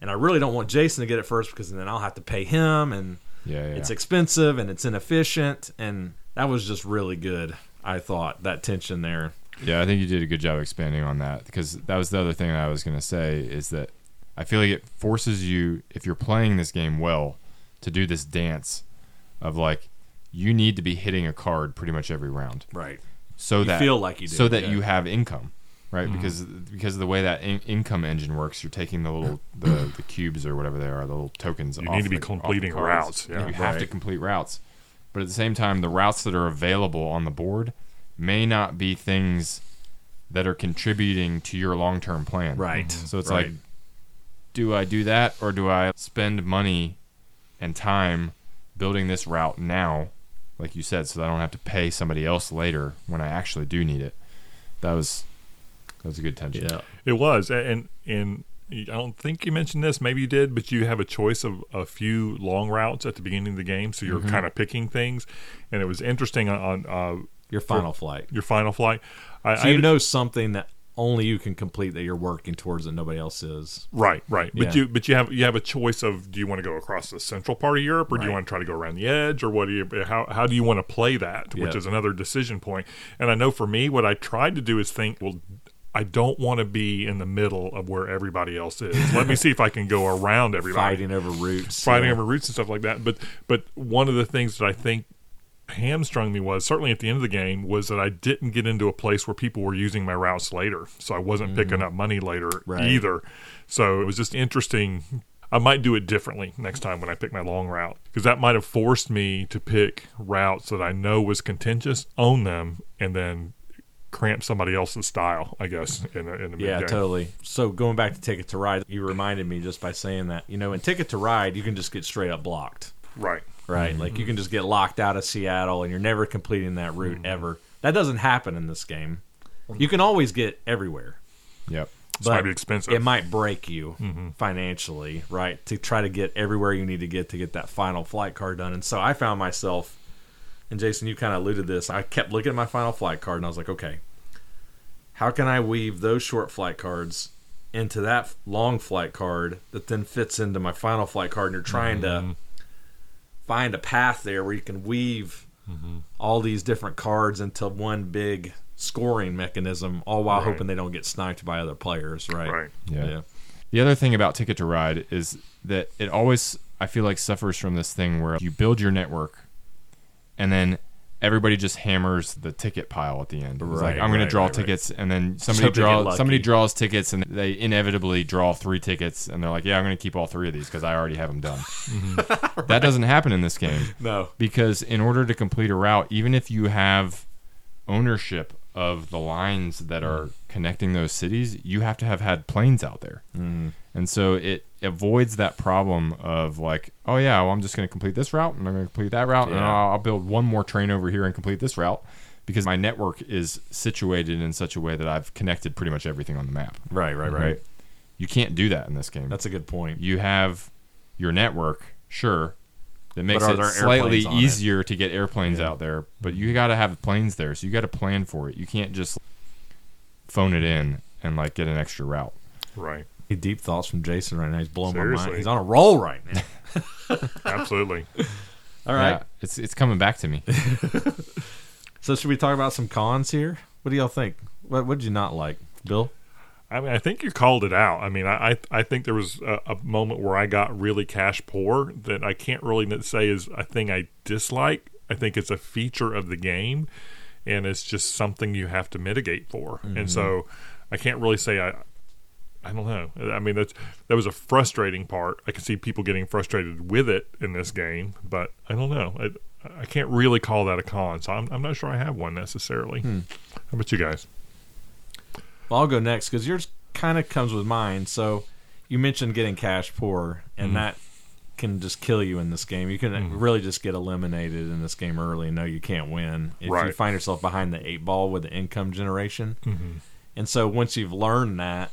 And I really don't want Jason to get it first because then I'll have to pay him, and Yeah, yeah. it's expensive and it's inefficient, and that was just really good. I thought that tension there. Yeah, I think you did a good job expanding on that because that was the other thing that I was going to say is that I feel like it forces you, if you're playing this game well, to do this dance of like you need to be hitting a card pretty much every round, Right. so You that feel like you do, so that yeah. you have income, right? Mm-hmm. Because because of the way that in- income engine works, you're taking the little <clears throat> the, the cubes or whatever they are, the little tokens. You need to be the- completing routes, yeah. you have to complete routes, but at the same time, the routes that are available on the board may not be things that are contributing to your long term plan. Right. Mm-hmm. So it's Right. like, do I do that or do I spend money and time building this route now, like you said, so that I don't have to pay somebody else later when I actually do need it? That was that was a good tension. Yeah. It was, and and I don't think you mentioned this. Maybe you did, but you have a choice of a few long routes at the beginning of the game, so you're kind of picking things. And it was interesting on, on uh, Your final flight. your final flight. I, So I you know something that only you can complete that you're working towards that nobody else is. right, right. But Yeah. you but you have you have a choice of do you want to go across the central part of Europe or do you want to try to go around the edge or what do you how how do you want to play that, which Yeah. is another decision point. And I know for me, what I tried to do is think, well. I don't want to be in the middle of where everybody else is. Let me see if I can go around <laughs> everybody. Fighting over routes. fighting yeah. over routes and stuff like that. But but one of the things that I think hamstrung me was certainly at the end of the game was that I didn't get into a place where people were using my routes later, so I wasn't picking up money later Mm. Right. either. So it was just interesting. I might do it differently next time when I pick my long route because that might have forced me to pick routes that I know was contentious, own them, and then cramp somebody else's style, I guess. In a, in a Yeah, totally. So going back to Ticket to Ride, you reminded me just by saying that. You know, in Ticket to Ride, you can just get straight up blocked. Right. Right? Mm-hmm. Like you can just get locked out of Seattle and you're never completing that route mm-hmm. ever. That doesn't happen in this game. You can always get everywhere. Yep. This might be expensive. It might break you mm-hmm. financially, right? To try to get everywhere you need to get to get that final flight card done. And so I found myself, and Jason, you kind of alluded to this. I kept looking at my final flight card, and I was like, okay, how can I weave those short flight cards into that long flight card that then fits into my final flight card? And you're trying to mm-hmm. find a path there where you can weave mm-hmm. all these different cards into one big scoring mechanism, all while Right. hoping they don't get sniped by other players, right? Right. Yeah. The other thing about Ticket to Ride is that it always, I feel like, suffers from this thing where you build your network and then everybody just hammers the ticket pile at the end. It's like, Right, I'm going right, to draw right, right. tickets, and then somebody So draws somebody draws tickets, and they inevitably draw three tickets, and they're like, "Yeah, I'm going to keep all three of these because I already have them done." <laughs> <laughs> That doesn't happen in this game No. because in order to complete a route, even if you have ownership of the lines that are connecting those cities, you have to have had planes out there. Mm-hmm. And so it avoids that problem of like, oh yeah, well I'm just going to complete this route and I'm going to complete that route and Yeah. I'll, I'll build one more train over here and complete this route because my network is situated in such a way that I've connected pretty much everything on the map. Right, right, right. Right? You can't do that in this game. That's a good point. you have your network, sure, that makes it slightly airplanes on it? easier to get airplanes out there, but you got to have planes there, so you got to plan for it. You can't just phone it in and like get an extra route. Right. Deep thoughts from Jason right now. He's blowing my mind. He's on a roll right now. <laughs> Absolutely. All right. Yeah, it's it's coming back to me. <laughs> So should we talk about some cons here? What do y'all think? What what did you not like, Bill? I mean, I think you called it out. I mean, I I, I think there was a, a moment where I got really cash poor that I can't really say is a thing I dislike. I think it's a feature of the game, and it's just something you have to mitigate for. And so, mm-hmm. I can't really say I. I don't know. I mean, that's that was a frustrating part. I can see people getting frustrated with it in this game, but I don't know. I, I can't really call that a con, so I'm, I'm not sure I have one necessarily. Hmm. How about you guys? Well, I'll go next because yours kind of comes with mine. So you mentioned getting cash poor, and mm-hmm. that can just kill you in this game. You can uh, mm-hmm. really just get eliminated in this game early and know you can't win if you find yourself behind the eight ball with the income generation. Mm-hmm. And so once you've learned that,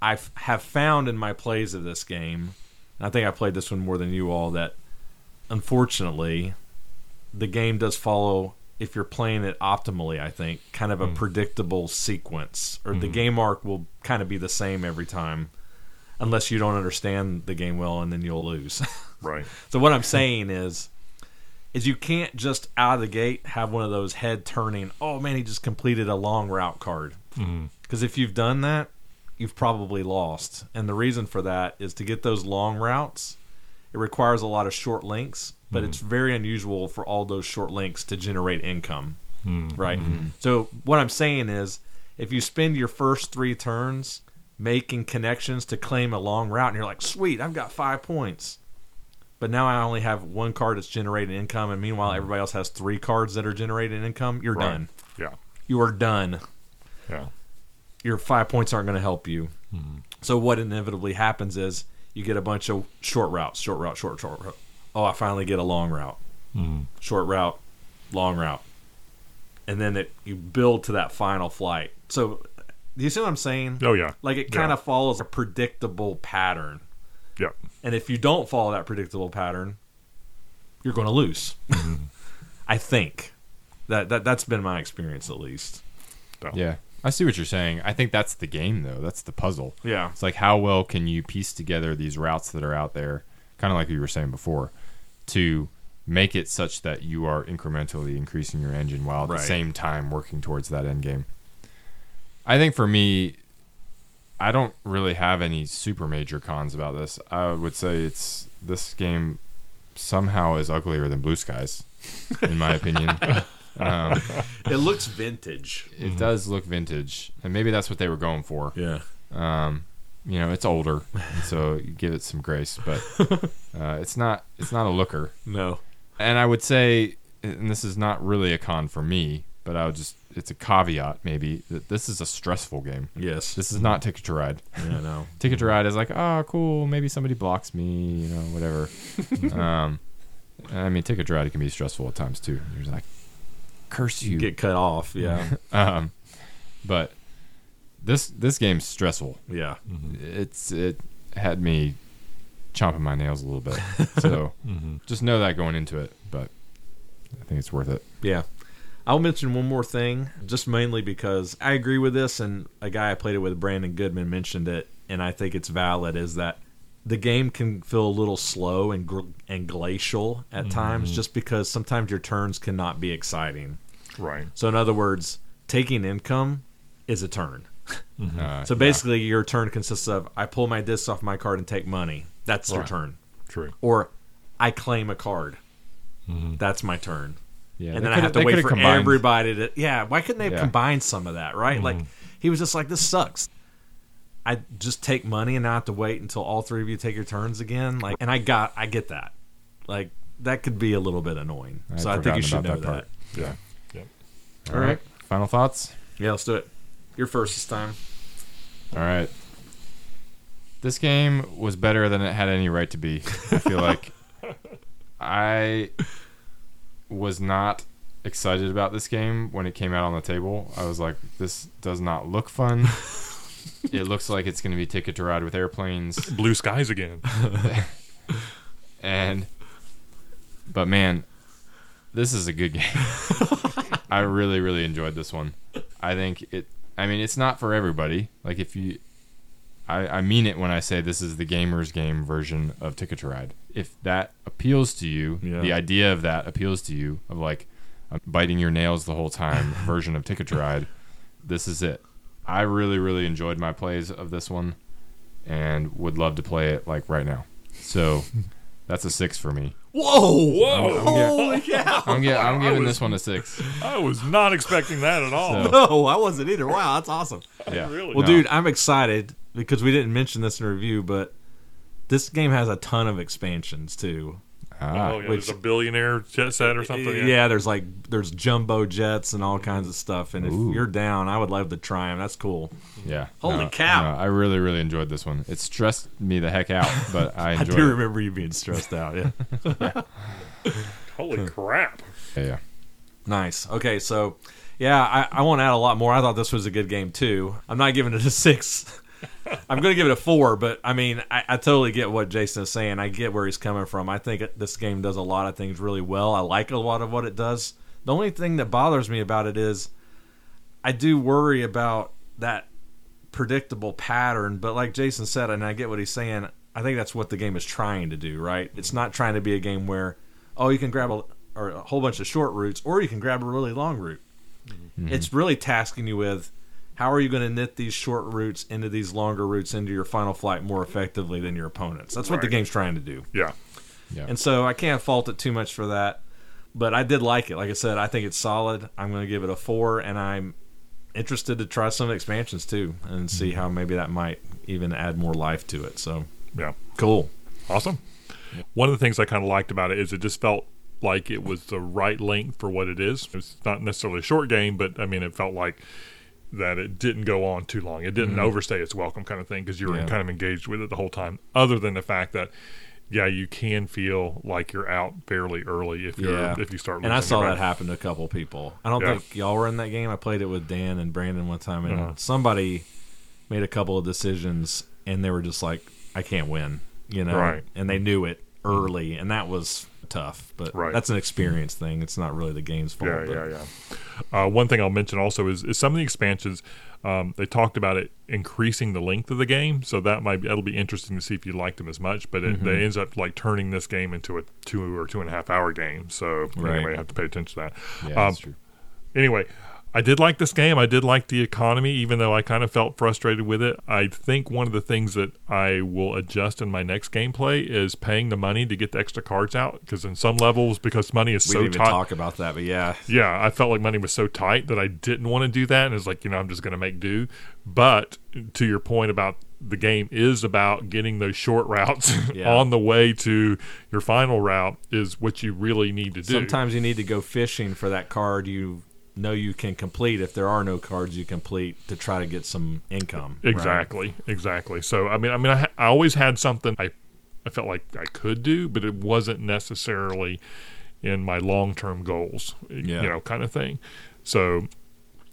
I have found in my plays of this game, and I think I played this one more than you all, that unfortunately the game does follow if you're playing it optimally i think kind of a hmm. predictable sequence or the hmm. game arc will kind of be the same every time unless you don't understand the game well and then you'll lose. <laughs> Right. so what i'm saying is is you can't just out of the gate have one of those head turning oh man he just completed a long route card. Hmm. Because if you've done that you've probably lost. And the reason for that is to get those long routes it requires a lot of short links but hmm. it's very unusual for all those short links to generate income hmm. right hmm. so what i'm saying is if you spend your first three turns making connections to claim a long route and you're like sweet i've got five points but now i only have one card that's generating income and meanwhile everybody else has three cards that are generating income you're Right. done Yeah. you are done Yeah. your five points aren't going to help you. So what inevitably happens is you get a bunch of short routes, short route, short, short route. Oh, I finally get a long route, hmm. short route, long route, and then it you build to that final flight. So do you see what I'm saying? Oh yeah. Like it kind of follows a predictable pattern, Yeah. and if you don't follow that predictable pattern, you're going to lose. Mm-hmm. <laughs> I think that that that's been my experience at least. Yeah, I see what you're saying. I think that's the game though. That's the puzzle. Yeah. It's like how well can you piece together these routes that are out there, kind of like you were saying before, to make it such that you are incrementally increasing your engine while at Right. the same time working towards that end game. I think for me, I don't really have any super major cons about this. I would say it's this game somehow is uglier than Blue Skies, in my opinion. <laughs> um, It looks vintage. it does look vintage, and maybe that's what they were going for. Yeah. Um, you know, it's older, so <laughs> you give it some grace, but uh, it's not it's not a looker. No. And I would say, and this is not really a con for me, but I would just it's a caveat maybe that this is a stressful game. Yes. This is not Ticket to Ride. yeah, no. <laughs> Ticket to Ride is like, oh, cool. Maybe somebody blocks me, you know, whatever. <laughs> um, I mean, Ticket to Ride can be stressful at times too. You're like, curse you. Get cut off. Yeah. um, but this this game's stressful. yeah. Mm-hmm. It's it had me chomping my nails a little bit. <laughs> So mm-hmm. just know that going into it. But I think it's worth it. Yeah. I'll mention one more thing, just mainly because I agree with this, and a guy I played it with, Brandon Goodman, mentioned it, and I think it's valid. Is that the game can feel a little slow and gl- and glacial at mm-hmm. times, just because sometimes your turns cannot be exciting. Right. So, in other words, taking income is a turn. Mm-hmm. Uh, So basically, your turn consists of I pull my disc off my card and take money. That's your turn. True. Or I claim a card. Mm-hmm. That's my turn. yeah, and then I coulda- to wait coulda for combined- everybody to. Yeah, why couldn't they have Yeah. combined some of that, right? Like mm-hmm. he was just like, "This sucks." I just take money and now I have to wait until all three of you take your turns again. Like, and I got, I get that. Like that could be a little bit annoying. I'd so I think you should know about that. that part. Yeah. Yeah. All right. Final thoughts. Yeah, let's do it. You're first this time. All right. This game was better than it had any right to be. I feel <laughs> like I was not excited about this game when it came out on the table. I was like, this does not look fun. <laughs> it looks like it's going to be Ticket to Ride with airplanes. Blue skies again. <laughs> And, but man, this is a good game. I really, really enjoyed this one. I think it, I mean, it's not for everybody. Like, if you, I, I mean it when I say this is the gamer's game version of Ticket to Ride. If that appeals to you, Yeah. the idea of that appeals to you, of like a biting your nails the whole time <laughs> version of Ticket to Ride, this is it. I really, really enjoyed my plays of this one and would love to play it like right now. So <laughs> that's a six for me. Whoa! Whoa! Holy <laughs> cow! I'm, gi- I'm giving was- this one a six. I was not expecting that at all. So- <laughs> No, I wasn't either. Wow, that's awesome. <laughs> Yeah. Really? Well, No. dude, I'm excited because we didn't mention this in the review, but this game has a ton of expansions too. Ah, oh, yeah, which- there's a billionaire jet set or something. Yeah. there's like there's jumbo jets and all kinds of stuff. And if you're down, I would love to try them. That's cool. yeah. Holy No, cow. no, I really, really enjoyed this one. It stressed me the heck out, but <laughs> I I do it. remember you being stressed out. Yeah, <laughs> Holy crap! Yeah, yeah. nice. Okay, so yeah, I, I won't add a lot more. I thought this was a good game too. I'm not giving it a six. I'm going to give it a four, but I mean, I, I totally get what Jason is saying. I get where he's coming from. I think this game does a lot of things really well. I like a lot of what it does. The only thing that bothers me about it is I do worry about that predictable pattern. But like Jason said, and I get what he's saying, I think that's what the game is trying to do, right? It's not trying to be a game where, oh, you can grab a, or a whole bunch of short routes or you can grab a really long route. Mm-hmm. It's really tasking you with how are you going to knit these short routes into these longer routes into your final flight more effectively than your opponents. That's what the game's trying to do. Yeah. Yeah. And so I can't fault it too much for that. But I did like it. Like I said, I think it's solid. I'm going to give it a four, and I'm interested to try some expansions too and see mm-hmm. how maybe that might even add more life to it. So Yeah. cool. Awesome. One of the things I kind of liked about it is it just felt like it was the right length for what it is. It's not necessarily a short game, but I mean, it felt like that it didn't go on too long. It didn't overstay its welcome, kind of thing, because you were Yeah. kind of engaged with it the whole time. Other than the fact that, yeah, you can feel like you're out fairly early if you're Yeah. if you start. And I saw that happen to a couple people. I don't Yeah. think y'all were in that game. I played it with Dan and Brandon one time, and Uh-huh. somebody made a couple of decisions, and they were just like, "I can't win," you know, Right. and they knew it early, and that was tough. But Right. that's an experience thing. It's not really the game's fault. Yeah, but yeah, yeah. Uh, one thing I'll mention also is, is some of the expansions. Um, they talked about it increasing the length of the game, so that might be, that'll be interesting to see if you liked them as much. But it, Mm-hmm. they ends up like turning this game into a two or two and a half hour game. So Right. anyway, you have to pay attention to that. Yeah, Um, that's true. anyway, I did like this game. I did like the economy, even though I kind of felt frustrated with it. I think one of the things that I will adjust in my next gameplay is paying the money to get the extra cards out. Because in some levels, because money is we so tight, talk about that. But yeah, yeah, I felt like money was so tight that I didn't want to do that, and it's like you know I'm just going to make do. But to your point about the game is about getting those short routes <laughs> Yeah. on the way to your final route is what you really need to do. sometimes you need to go fishing for that card you know you can complete if there are no cards you complete to try to get some income. right? Exactly, exactly. So I mean, I mean, I, ha- I always had something I, I felt like I could do, but it wasn't necessarily in my long term goals. Yeah. You know, kind of thing. So.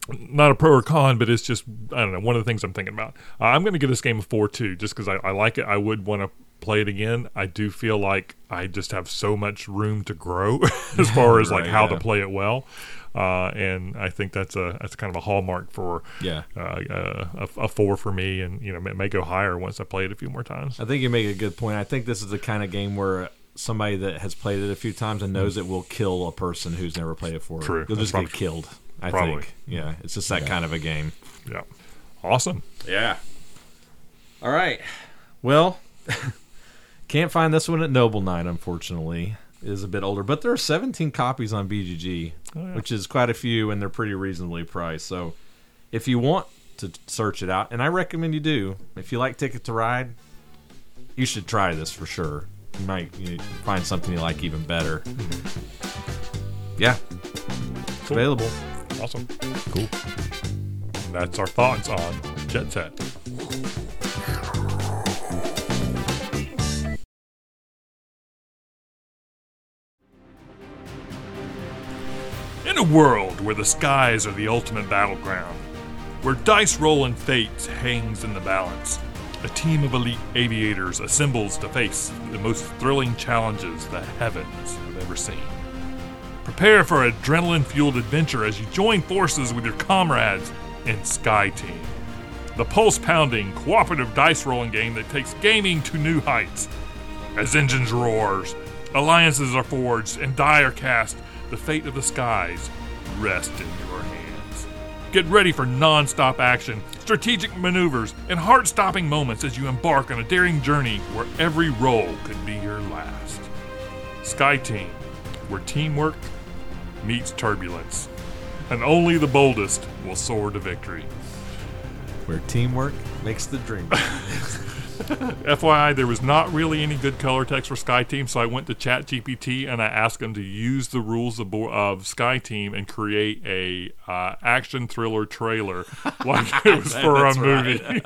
Not a pro or con, but it's just I don't know. One of the things I'm thinking about. Uh, I'm going to give this game a four two, just because I, I like it. I would want to play it again. I do feel like I just have so much room to grow <laughs> as far as like how yeah. to play it well, uh, and I think that's a that's kind of a hallmark for Yeah. uh, uh, a, a four for me, and you know it may go higher once I play it a few more times. I think you make a good point. I think this is the kind of game where somebody that has played it a few times and knows it will kill a person who's never played it before. True. You'll just That's get killed. I probably. think. Yeah. It's just that kind of a game. Yeah, awesome. Yeah. All right. Well, <laughs> can't find this one at Noble Knight, unfortunately. It is a bit older, but there are 17 copies on BGG, Oh, yeah. which is quite a few, and they're pretty reasonably priced. So, if you want to search it out, and I recommend you do, if you like Ticket to Ride, you should try this for sure. You might you know, find something you like even better. Mm-hmm. Yeah, it's Cool. available. Awesome. Cool. That's our thoughts on Jet Set. In a world where the skies are the ultimate battleground, where dice rolling fate hangs in the balance, a team of elite aviators assembles to face the most thrilling challenges the heavens have ever seen. Prepare for adrenaline fueled adventure as you join forces with your comrades in Sky Team, the pulse pounding, cooperative dice rolling game that takes gaming to new heights. As engines roars, alliances are forged, and die are cast, the fate of the skies rest in your hands. Get ready for non stop action, strategic maneuvers, and heart stopping moments as you embark on a daring journey where every roll could be your last. Sky Team, where teamwork meets turbulence, and only the boldest will soar to victory. Where teamwork makes the dream. <laughs> <laughs> FYI, there was not really any good color text for Sky Team, so I went to ChatGPT and I asked them to use the rules of, of Sky Team and create a uh, action thriller trailer <laughs> like it was for a movie. <laughs>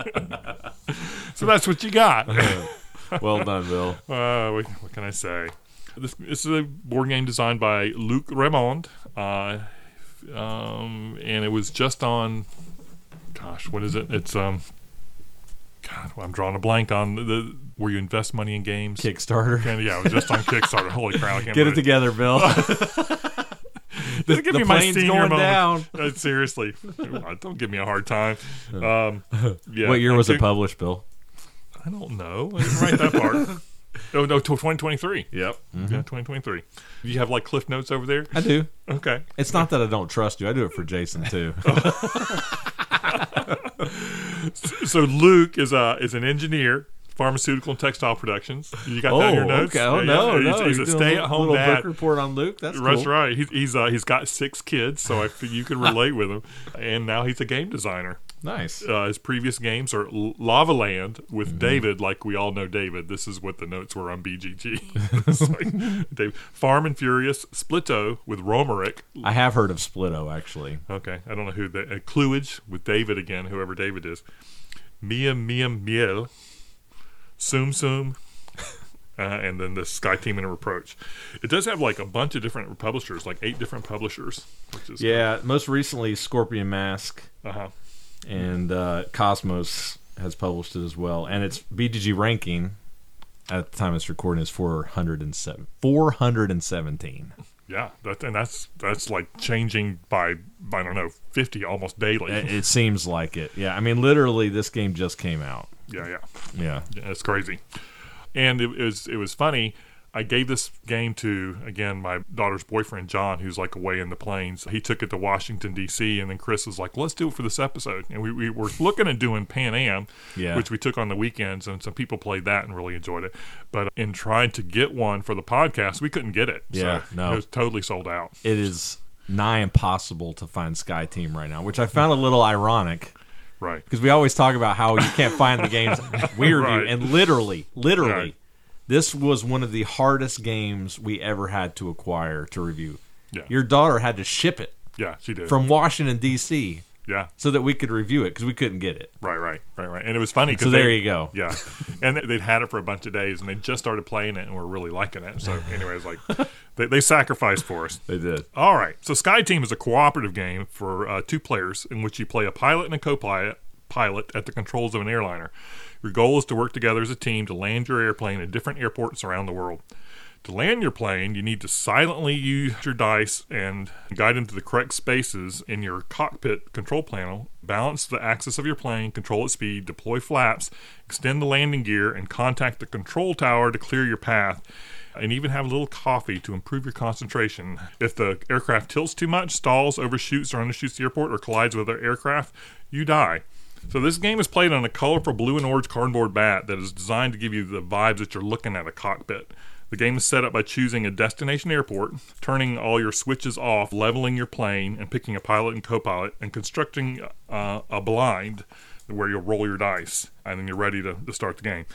so that's what you got. well done, Bill. Uh, what, what can I say? This, this is a board game designed by Luc Rémond, uh, um, and it was just on. Gosh, what is it? It's um. God, I'm drawing a blank on the, the where you invest money in games. Kickstarter. And yeah, it was just on Kickstarter. <laughs> Holy crap! I can't Get it believe together, Bill. <laughs> <laughs> Don't give the me my plane's senior going moment. down. Uh, seriously, don't give me a hard time. Um, yeah, what year was it published, Bill? I don't know. I didn't write that part. Oh no, till 2023. Yep. Yeah, 2023. Do you have like cliff notes over there? I do. Okay. It's not that I don't trust you. I do it for Jason too. So Luke is a is an engineer, pharmaceutical and textile productions. You got that in your notes? okay. Oh Yeah, no, yeah. no. He's, he's a stay at home dad. book report on Luke. That's That's cool. right. He's he's uh, he's got six kids, so I you can <laughs> relate with him. And now he's a game designer. Nice. Uh, his previous games are L- Lava Land with Mm-hmm. David, like we all know David. This is what the notes were on BGG. <laughs> Like, <laughs> Dave, Farm and Furious, Splitto with Romaric. I have heard of Splitto actually. Okay, I don't know who the uh, Cluage with David again, whoever David is. Mia Mia Miel, Sum Sum, <laughs> uh, and then the Sky Team and Reproach. It does have like a bunch of different publishers, like eight different publishers, which is Yeah. Most recently, Scorpion Mask uh huh. And uh, Kosmos has published it as well, and its BGG ranking at the time it's recording is 407, 417. Yeah, that, and that's that's like changing by I don't know fifty almost daily. It, seems like it. Yeah. I mean, literally, this game just came out. yeah, yeah. Yeah. Yeah, it's crazy. And it, it was it was funny. I gave this game to again my daughter's boyfriend John, who's like away in the plains. He took it to Washington D.C. and then Chris was like, "Let's do it for this episode." And we, we were looking at doing Pan Am, Yeah. which we took on the weekends, and some people played that and really enjoyed it. But in trying to get one for the podcast, we couldn't get it. Yeah, so no. it was totally sold out. It is nigh impossible to find Sky Team right now, which I found a little ironic. Right. because we always talk about how you can't find the games <laughs> weird, Right. and literally, literally, Right. This was one of the hardest games we ever had to acquire to review. Yeah. Your daughter had to ship it Yeah, she did. from Washington D.C. yeah, so that we could review it because we couldn't get it. right, right, right, right. And it was funny because So there you go. Yeah, <laughs> and they- they'd had it for a bunch of days, and they just started playing it, and were really liking it. So, anyways, like <laughs> they, they sacrificed for us. They did. All right. So Sky Team is a cooperative game for uh, two players in which you play a pilot and a co-pilot pilot at the controls of an airliner. Your goal is to work together as a team to land your airplane at different airports around the world. To land your plane, you need to silently use your dice and guide them to the correct spaces in your cockpit control panel. Balance the axis of your plane, control its speed, deploy flaps, extend the landing gear, and contact the control tower to clear your path and even have a little coffee to improve your concentration. If the aircraft tilts too much, stalls, overshoots, or undershoots the airport, or collides with other aircraft, you die. So this game is played on a colorful blue and orange cardboard bat that is designed to give you the vibes that you're looking at a cockpit. The game is set up by choosing a destination airport, turning all your switches off, leveling your plane, and picking a pilot and co-pilot, and constructing uh, a blind where you'll roll your dice, and then you're ready to, to start the game.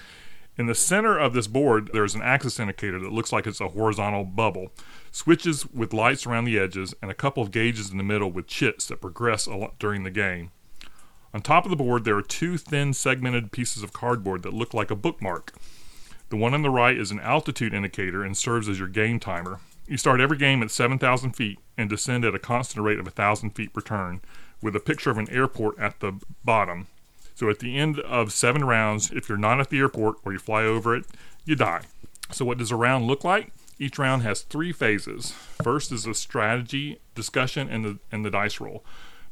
In the center of this board, there's an axis indicator that looks like it's a horizontal bubble, switches with lights around the edges, and a couple of gauges in the middle with chits that progress during the game. On top of the board, there are two thin segmented pieces of cardboard that look like a bookmark. The one on the right is an altitude indicator and serves as your game timer. You start every game at 7,000 feet and descend at a constant rate of 1,000 feet per turn, with a picture of an airport at the bottom. So at the end of seven rounds, if you're not at the airport or you fly over it, you die. So what does a round look like? Each round has three phases. First is a strategy discussion and the and the dice roll.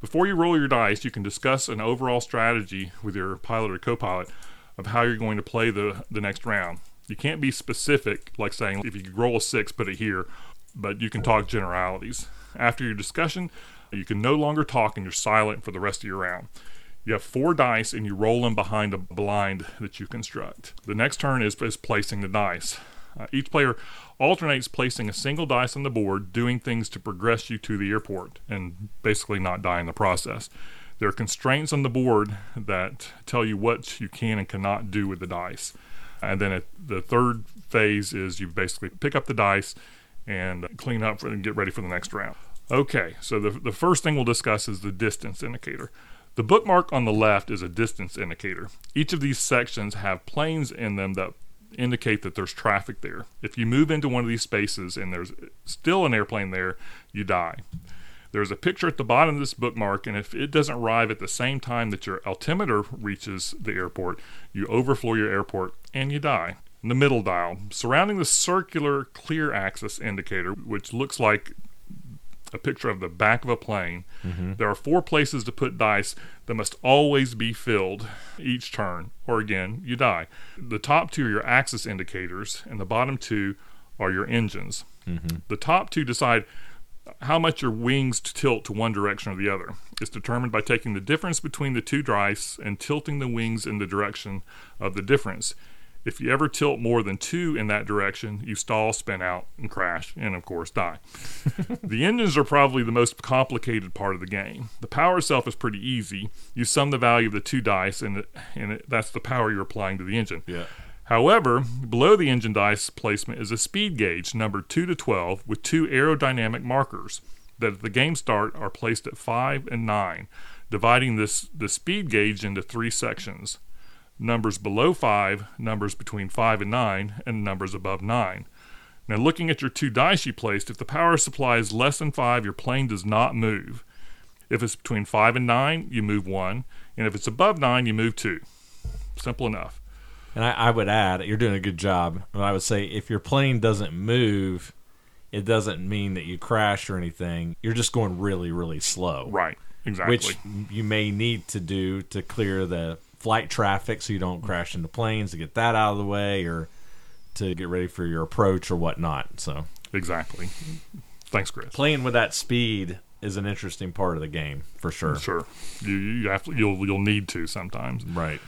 Before you roll your dice, you can discuss an overall strategy with your pilot or co-pilot of how you're going to play the the next round. You can't be specific, like saying if you roll a six, put it here, but you can talk generalities. After your discussion, you can no longer talk and you're silent for the rest of your round. You have four dice and you roll them behind a blind that you construct. The next turn is, is placing the dice. Uh, each player alternates placing a single dice on the board, doing things to progress you to the airport and basically not die in the process. There are constraints on the board that tell you what you can and cannot do with the dice. And then the third phase is you basically pick up the dice and clean up and get ready for the next round. Okay, so the, the first thing we'll discuss is the distance indicator. The bookmark on the left is a distance indicator. Each of these sections have planes in them that indicate that there's traffic there. If you move into one of these spaces and there's still an airplane there, you die. There's a picture at the bottom of this bookmark, and if it doesn't arrive at the same time that your altimeter reaches the airport, you overflow your airport and you die. In the middle dial, surrounding the circular clear axis indicator, which looks like a picture of the back of a plane. Mm-hmm. There are four places to put dice that must always be filled each turn, or again, you die. The top two are your axis indicators, and the bottom two are your engines. Mm-hmm. The top two decide how much your wings tilt to one direction or the other. It's determined by taking the difference between the two dice and tilting the wings in the direction of the difference. If you ever tilt more than two in that direction, you stall, spin out, and crash, and of course die. <laughs> the engines are probably the most complicated part of the game. The power itself is pretty easy. You sum the value of the two dice, and, it, and it, that's the power you're applying to the engine. Yeah. However, below the engine dice placement is a speed gauge numbered 2 to 12 with two aerodynamic markers that at the game start are placed at 5 and 9, dividing this the speed gauge into three sections. Numbers below 5, numbers between 5 and 9, and numbers above 9. Now, looking at your two dice you placed, if the power supply is less than 5, your plane does not move. If it's between 5 and 9, you move 1, and if it's above 9, you move 2. Simple enough. And I, I would add, you're doing a good job. But I would say if your plane doesn't move, it doesn't mean that you crash or anything. You're just going really, really slow. Right. Exactly. Which you may need to do to clear the flight traffic so you don't crash into planes to get that out of the way or to get ready for your approach or whatnot. So exactly. Thanks, Chris. playing with that speed is an interesting part of the game for sure. Sure. You, you have to, you'll you'll need to sometimes. Right.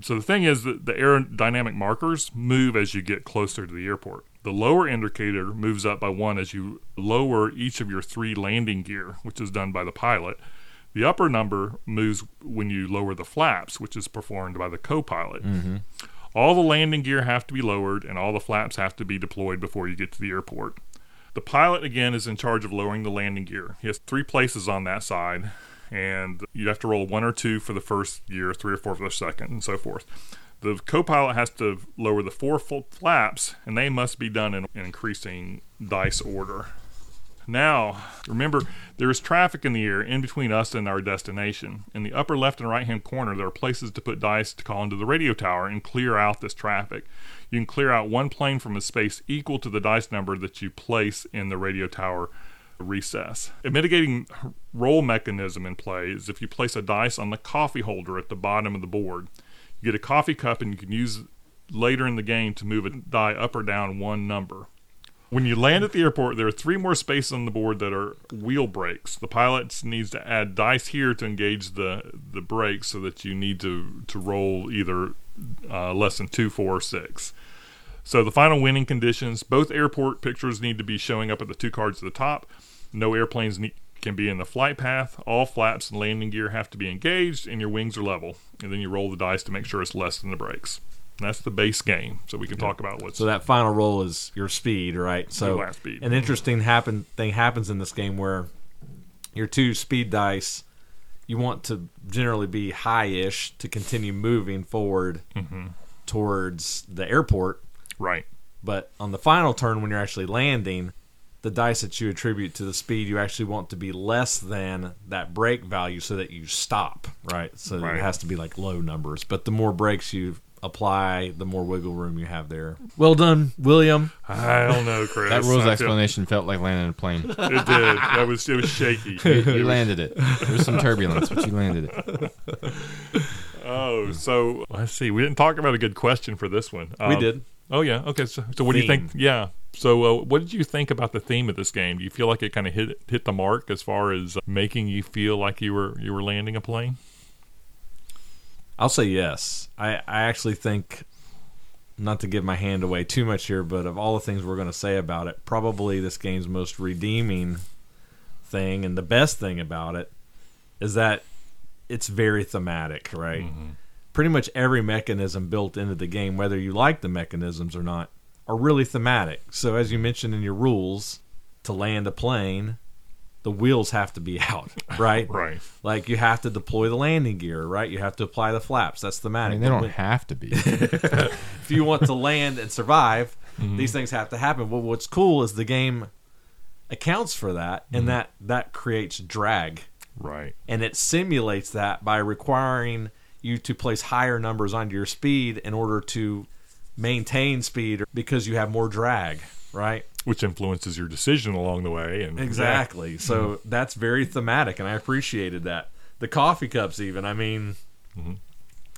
So the thing is that the aerodynamic markers move as you get closer to the airport. The lower indicator moves up by one as you lower each of your three landing gear, which is done by the pilot. The upper number moves when you lower the flaps, which is performed by the co-pilot. Mm-hmm. All the landing gear have to be lowered, and all the flaps have to be deployed before you get to the airport. The pilot, again, is in charge of lowering the landing gear. He has three places on that side, and you have to roll one or two for the first gear, three or four for the second, and so forth. The co pilot has to lower the four full flaps, and they must be done in increasing dice order. Now, remember, there is traffic in the air in between us and our destination. In the upper left and right hand corner, there are places to put dice to call into the radio tower and clear out this traffic. You can clear out one plane from a space equal to the dice number that you place in the radio tower recess. A mitigating roll mechanism in play is if you place a dice on the coffee holder at the bottom of the board. You get a coffee cup and you can use later in the game to move a die up or down one number. When you land at the airport, there are three more spaces on the board that are wheel brakes. The pilot needs to add dice here to engage the the brakes, so that you need to to roll either uh, less than two, four, or six. So the final winning conditions: both airport pictures need to be showing up at the two cards at the top. No airplanes need, can be in the flight path. All flaps and landing gear have to be engaged, and your wings are level. And then you roll the dice to make sure it's less than the brakes. That's the base game. So we can talk about what's So that final roll is your speed, right? So last speed. an interesting happen thing happens in this game where your two speed dice you want to generally be high-ish to continue moving forward Mm-hmm. towards the airport. right. But on the final turn, when you're actually landing, the dice that you attribute to the speed you actually want to be less than that brake value so that you stop, right? So Right. it has to be like low numbers. But the more brakes you apply, the more wiggle room you have there. Well done, William. I don't know, Chris. That rules I explanation felt like landing a plane. It did. That was it was shaky. <laughs> you landed it. There was some turbulence, but you landed it. Oh, so let's see. We didn't talk about a good question for this one. we Um, did. Oh yeah. Okay. So, so what do you think? Yeah. So uh, what did you think about the theme of this game? Do you feel like it kind of hit hit the mark as far as making you feel like you were you were landing a plane? I'll say yes. I, I actually think, not to give my hand away too much here, but of all the things we're going to say about it, probably this game's most redeeming thing and the best thing about it is that it's very thematic, right? Mm-hmm. Pretty much every mechanism built into the game, whether you like the mechanisms or not, are really thematic. So, as you mentioned in your rules, to land a plane, the wheels have to be <laughs> out, right? Right. Like you have to deploy the landing gear, right? You have to apply the flaps. That's I thematic. mean, they don't have to be. <laughs> if you want to land and survive, mm-hmm. these things have to happen. Well, what's cool is the game accounts for that, and mm-hmm. that that creates drag, Right. and it simulates that by requiring you to place higher numbers onto your speed in order to maintain speed because you have more drag, right? Which influences your decision along the way. And Exactly. So mm-hmm. that's very thematic, and I appreciated that. The coffee cups, even. I mean, mm-hmm.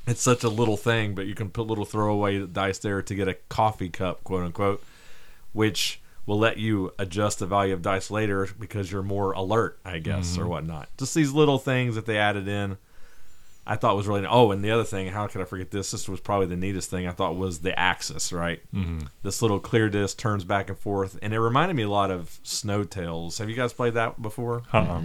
it's such a little thing, but you can put little throwaway dice there to get a coffee cup, quote unquote, which will let you adjust the value of dice later because you're more alert, I guess, or mm-hmm. whatnot. Just these little things that they added in. I thought was really oh, and the other thing, how could I forget this? This was probably the neatest thing I thought was the axis, right? Mm-hmm. This little clear disc turns back and forth, and it reminded me a lot of Snow Tails. Have you guys played that before? Uh-uh.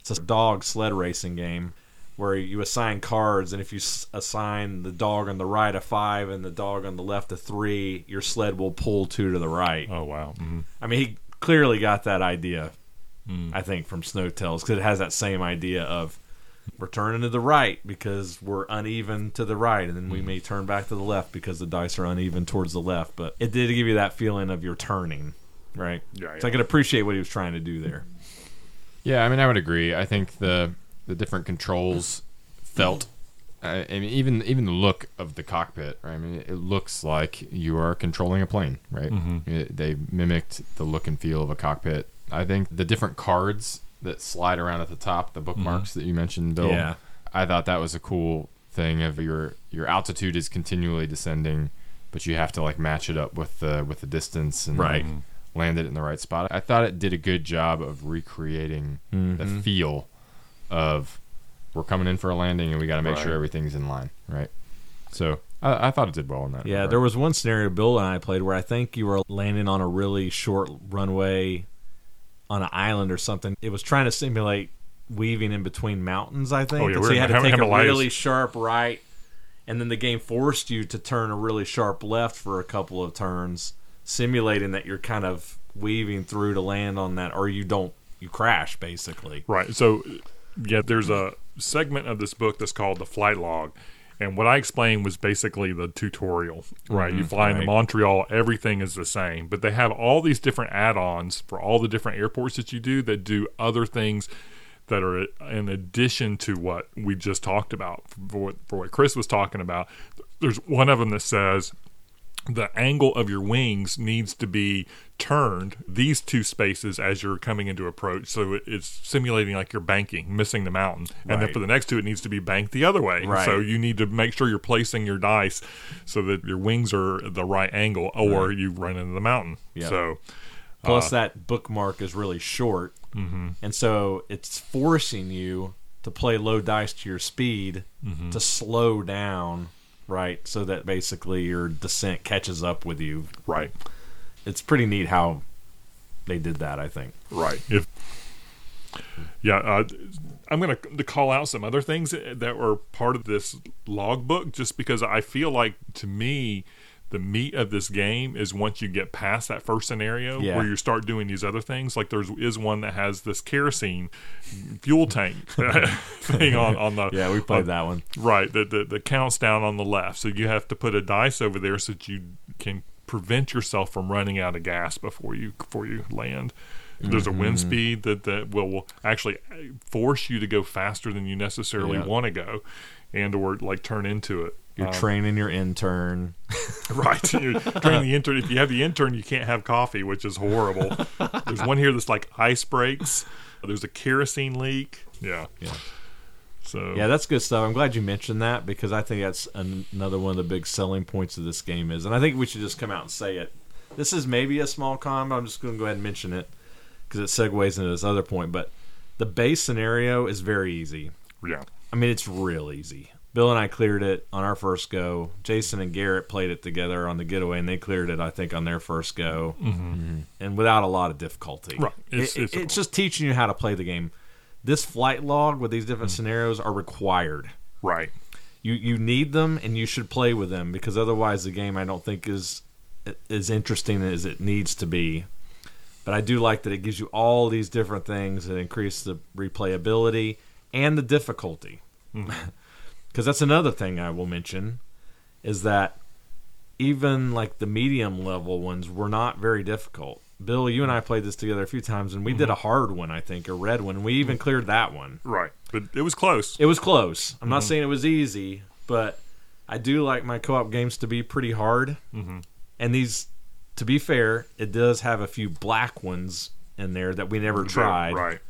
It's a dog sled racing game where you assign cards, and if you s- assign the dog on the right a five and the dog on the left a three, your sled will pull two to the right. Oh wow. hmm I mean, he clearly got that idea, Mm. I think, from Snow Tails because it has that same idea of we're turning to the right because we're uneven to the right, and then we mm. may turn back to the left because the dice are uneven towards the left. But it did give you that feeling of you're turning, right? Yeah, So I yeah. could appreciate what he was trying to do there. Yeah, I mean, I would agree. I think the the different controls felt. I I mean, even even the look of the cockpit. Right? I mean, it looks like you are controlling a plane. Right? Mm-hmm. It- they mimicked the look and feel of a cockpit. I think the different cards that slide around at the top, the bookmarks mm-hmm. that you mentioned, Bill. Yeah. I thought that was a cool thing. Of your your altitude is continually descending, but you have to like match it up with the with the distance and Right. like, land it in the right spot. I thought it did a good job of recreating the mm-hmm. feel of we're coming in for a landing and we got to make Right. sure everything's in line, right? So I, I thought it did well in that. Yeah, regard. there was one scenario Bill and I played where I think you were landing on a really short runway on an island or something. It was trying to simulate weaving in between mountains, I think. Oh, yeah, And so you had to take a really sharp right, and then the game forced you to turn a really sharp left for a couple of turns, simulating that you're kind of weaving through to land on that, or you don't, you crash basically. Right. So, yeah, there's a segment of this book that's called the flight log. And what I explained was basically the tutorial, right? you mm-hmm. fly into. Montreal, everything is the same, but they have all these different add ons for all the different airports that you do that do other things that are in addition to what we just talked about, for what, for what Chris was talking about. There's one of them that says, the angle of your wings needs to be turned these two spaces as you're coming into approach so it- it's simulating like you're banking missing the mountain and then for the next two it needs to be banked the other way Right. so you need to make sure you're placing your dice so that your wings are the right angle or you run into the mountain Yeah. so Plus, that bookmark is really short, mm-hmm. and so it's forcing you to play low dice to your speed to slow down, right? So that basically your descent catches up with you. right It's pretty neat how they did that. I think. Right. If yeah, uh, I'm going to call out some other things that were part of this logbook, just because I feel like to me. The meat of this game is once you get past that first scenario Yeah. where you start doing these other things. Like there's is one that has this kerosene fuel tank <laughs> thing on on the Yeah, we played on- that one. Right, the, the the counts down on the left. So you have to put a dice over there so that you can prevent yourself from running out of gas before you before you land. There's a wind Mm-hmm. speed that that will, will actually force you to go faster than you necessarily Yeah. want to go, and or like turn into it. You're Um, training your intern. <laughs> <laughs> right. You're training the intern. If you have the intern, you can't have coffee, which is horrible. There's one here that's like ice breaks. There's a kerosene leak. Yeah. Yeah. So Yeah, that's good stuff. I'm glad you mentioned that because I think that's an- another one of the big selling points of this game is, and I think we should just come out and say it. This is maybe a small con, but I'm just going to go ahead and mention it because it segues into this other point. But the base scenario is very easy. yeah. I mean, it's real easy. Bill and I cleared it on our first go. Jason and Garrett played it together on the getaway, and they cleared it, I think, on their first go, mm-hmm. and without a lot of difficulty. Right. It's, It's- it's, it's- just teaching you how to play the game. This flight log with these different Mm. scenarios are required. Right. You you need them, and you should play with them because otherwise, the game I don't think is as interesting as it needs to be. But I do like that it gives you all these different things that increase the replayability and the difficulty. <laughs> Because that's another thing I will mention is that even like the medium level ones were not very difficult. Bill, you and I played this together a few times, and we did a hard one, I think, a red one. We even cleared that one. Right. But it was close. It was close. I'm not saying it was easy, but I do like my co-op games to be pretty hard. Mm-hmm. And these, to be fair, it does have a few black ones in there that we never tried. Right.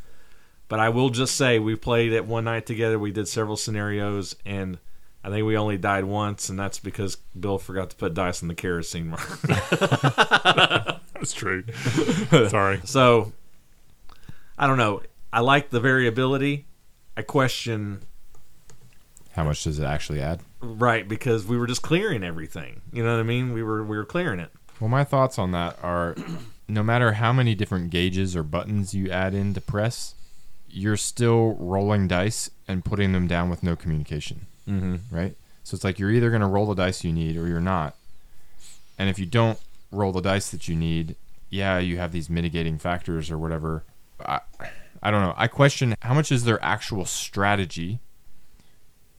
But I will just say we played it one night together. We did several scenarios, and I think we only died once, and that's because Bill forgot to put dice in the kerosene. <laughs> <laughs> That's true. <laughs> Sorry. so I don't know. I like the variability. I question How much does it actually add? right because we were just clearing everything. You know what I mean? We were we were clearing it. Well, my thoughts on that are <clears throat> no matter how many different gauges or buttons you add in to press, you're still rolling dice and putting them down with no communication, Mm-hmm. right? So it's like you're either going to roll the dice you need or you're not. And if you don't roll the dice that you need, yeah, you have these mitigating factors or whatever. I, I don't know. I question how much is their actual strategy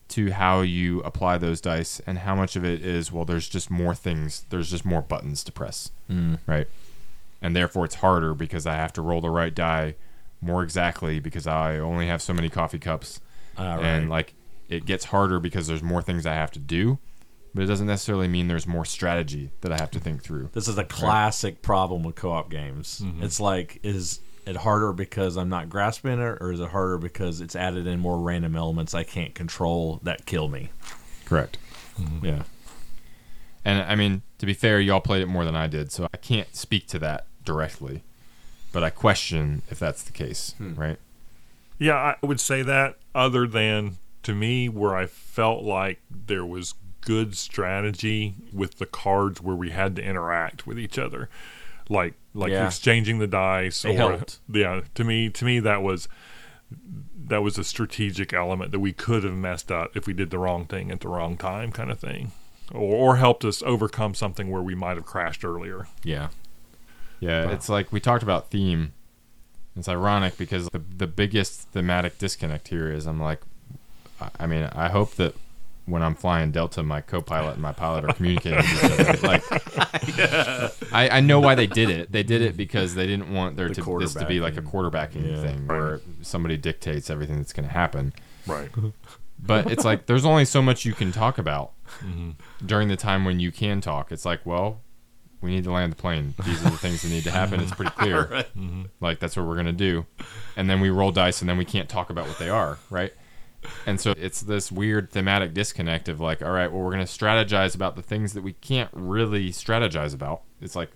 to how you apply those dice and how much of it is well there's just more things there's just more buttons to press Mm. right and therefore it's harder because i have to roll the right die more exactly because i only have so many coffee cups Uh, and like it gets harder because there's more things i have to do but it doesn't necessarily mean there's more strategy that i have to think through. This is a classic problem with co-op games. Mm-hmm. It's like, is it harder because I'm not grasping it, or is it harder because it's added in more random elements I can't control that kill me? correct. Yeah, and i mean to be fair y'all played it more than i did so i can't speak to that directly. But i question if that's the case right? Yeah, I would say that other than to me where I felt like there was good strategy with the cards where we had to interact with each other. Like like Yeah. exchanging the dice or helped. yeah, to me to me that was that was a strategic element that we could have messed up if we did the wrong thing at the wrong time kind of thing. Or, or helped us overcome something where we might have crashed earlier. yeah. Yeah, Wow. it's like we talked about theme. It's ironic because the the biggest thematic disconnect here is I'm like, I mean, I hope that when I'm flying Delta, my co-pilot and my pilot are communicating with each other. Like, <laughs> I, I know why they did it. They did it because they didn't want there The to this to be like a quarterbacking Yeah. thing where somebody dictates everything that's going to happen. Right. But it's like there's only so much you can talk about mm-hmm. during the time when you can talk. It's like, well, we need to land the plane. These are the things that need to happen. It's pretty clear. <laughs> Mm-hmm. Like that's what we're gonna do, and then we roll dice, and then we can't talk about what they are, right? And so it's this weird thematic disconnect of like, all right, well, we're gonna strategize about the things that we can't really strategize about. It's like,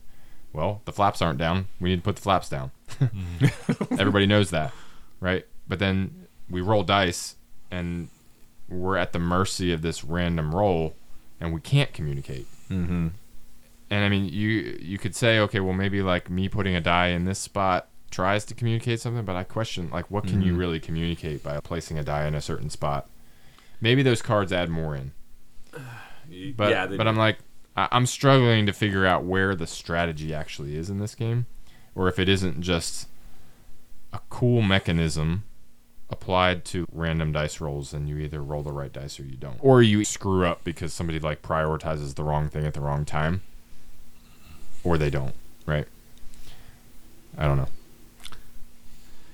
well, the flaps aren't down. We need to put the flaps down. <laughs> Everybody knows that, right? But then we roll dice, and we're at the mercy of this random roll, and we can't communicate. Mm-hmm. And I mean, you you could say, okay, well, maybe like me putting a die in this spot tries to communicate something, but I question like, what can you Mhm. really communicate by placing a die in a certain spot? Maybe those cards add more in, <sighs> but yeah, but do. I'm like, I, I'm struggling to figure out where the strategy actually is in this game, or if it isn't just a cool mechanism applied to random dice rolls and you either roll the right dice or you don't or you screw up because somebody like prioritizes the wrong thing at the wrong time or they don't right i don't know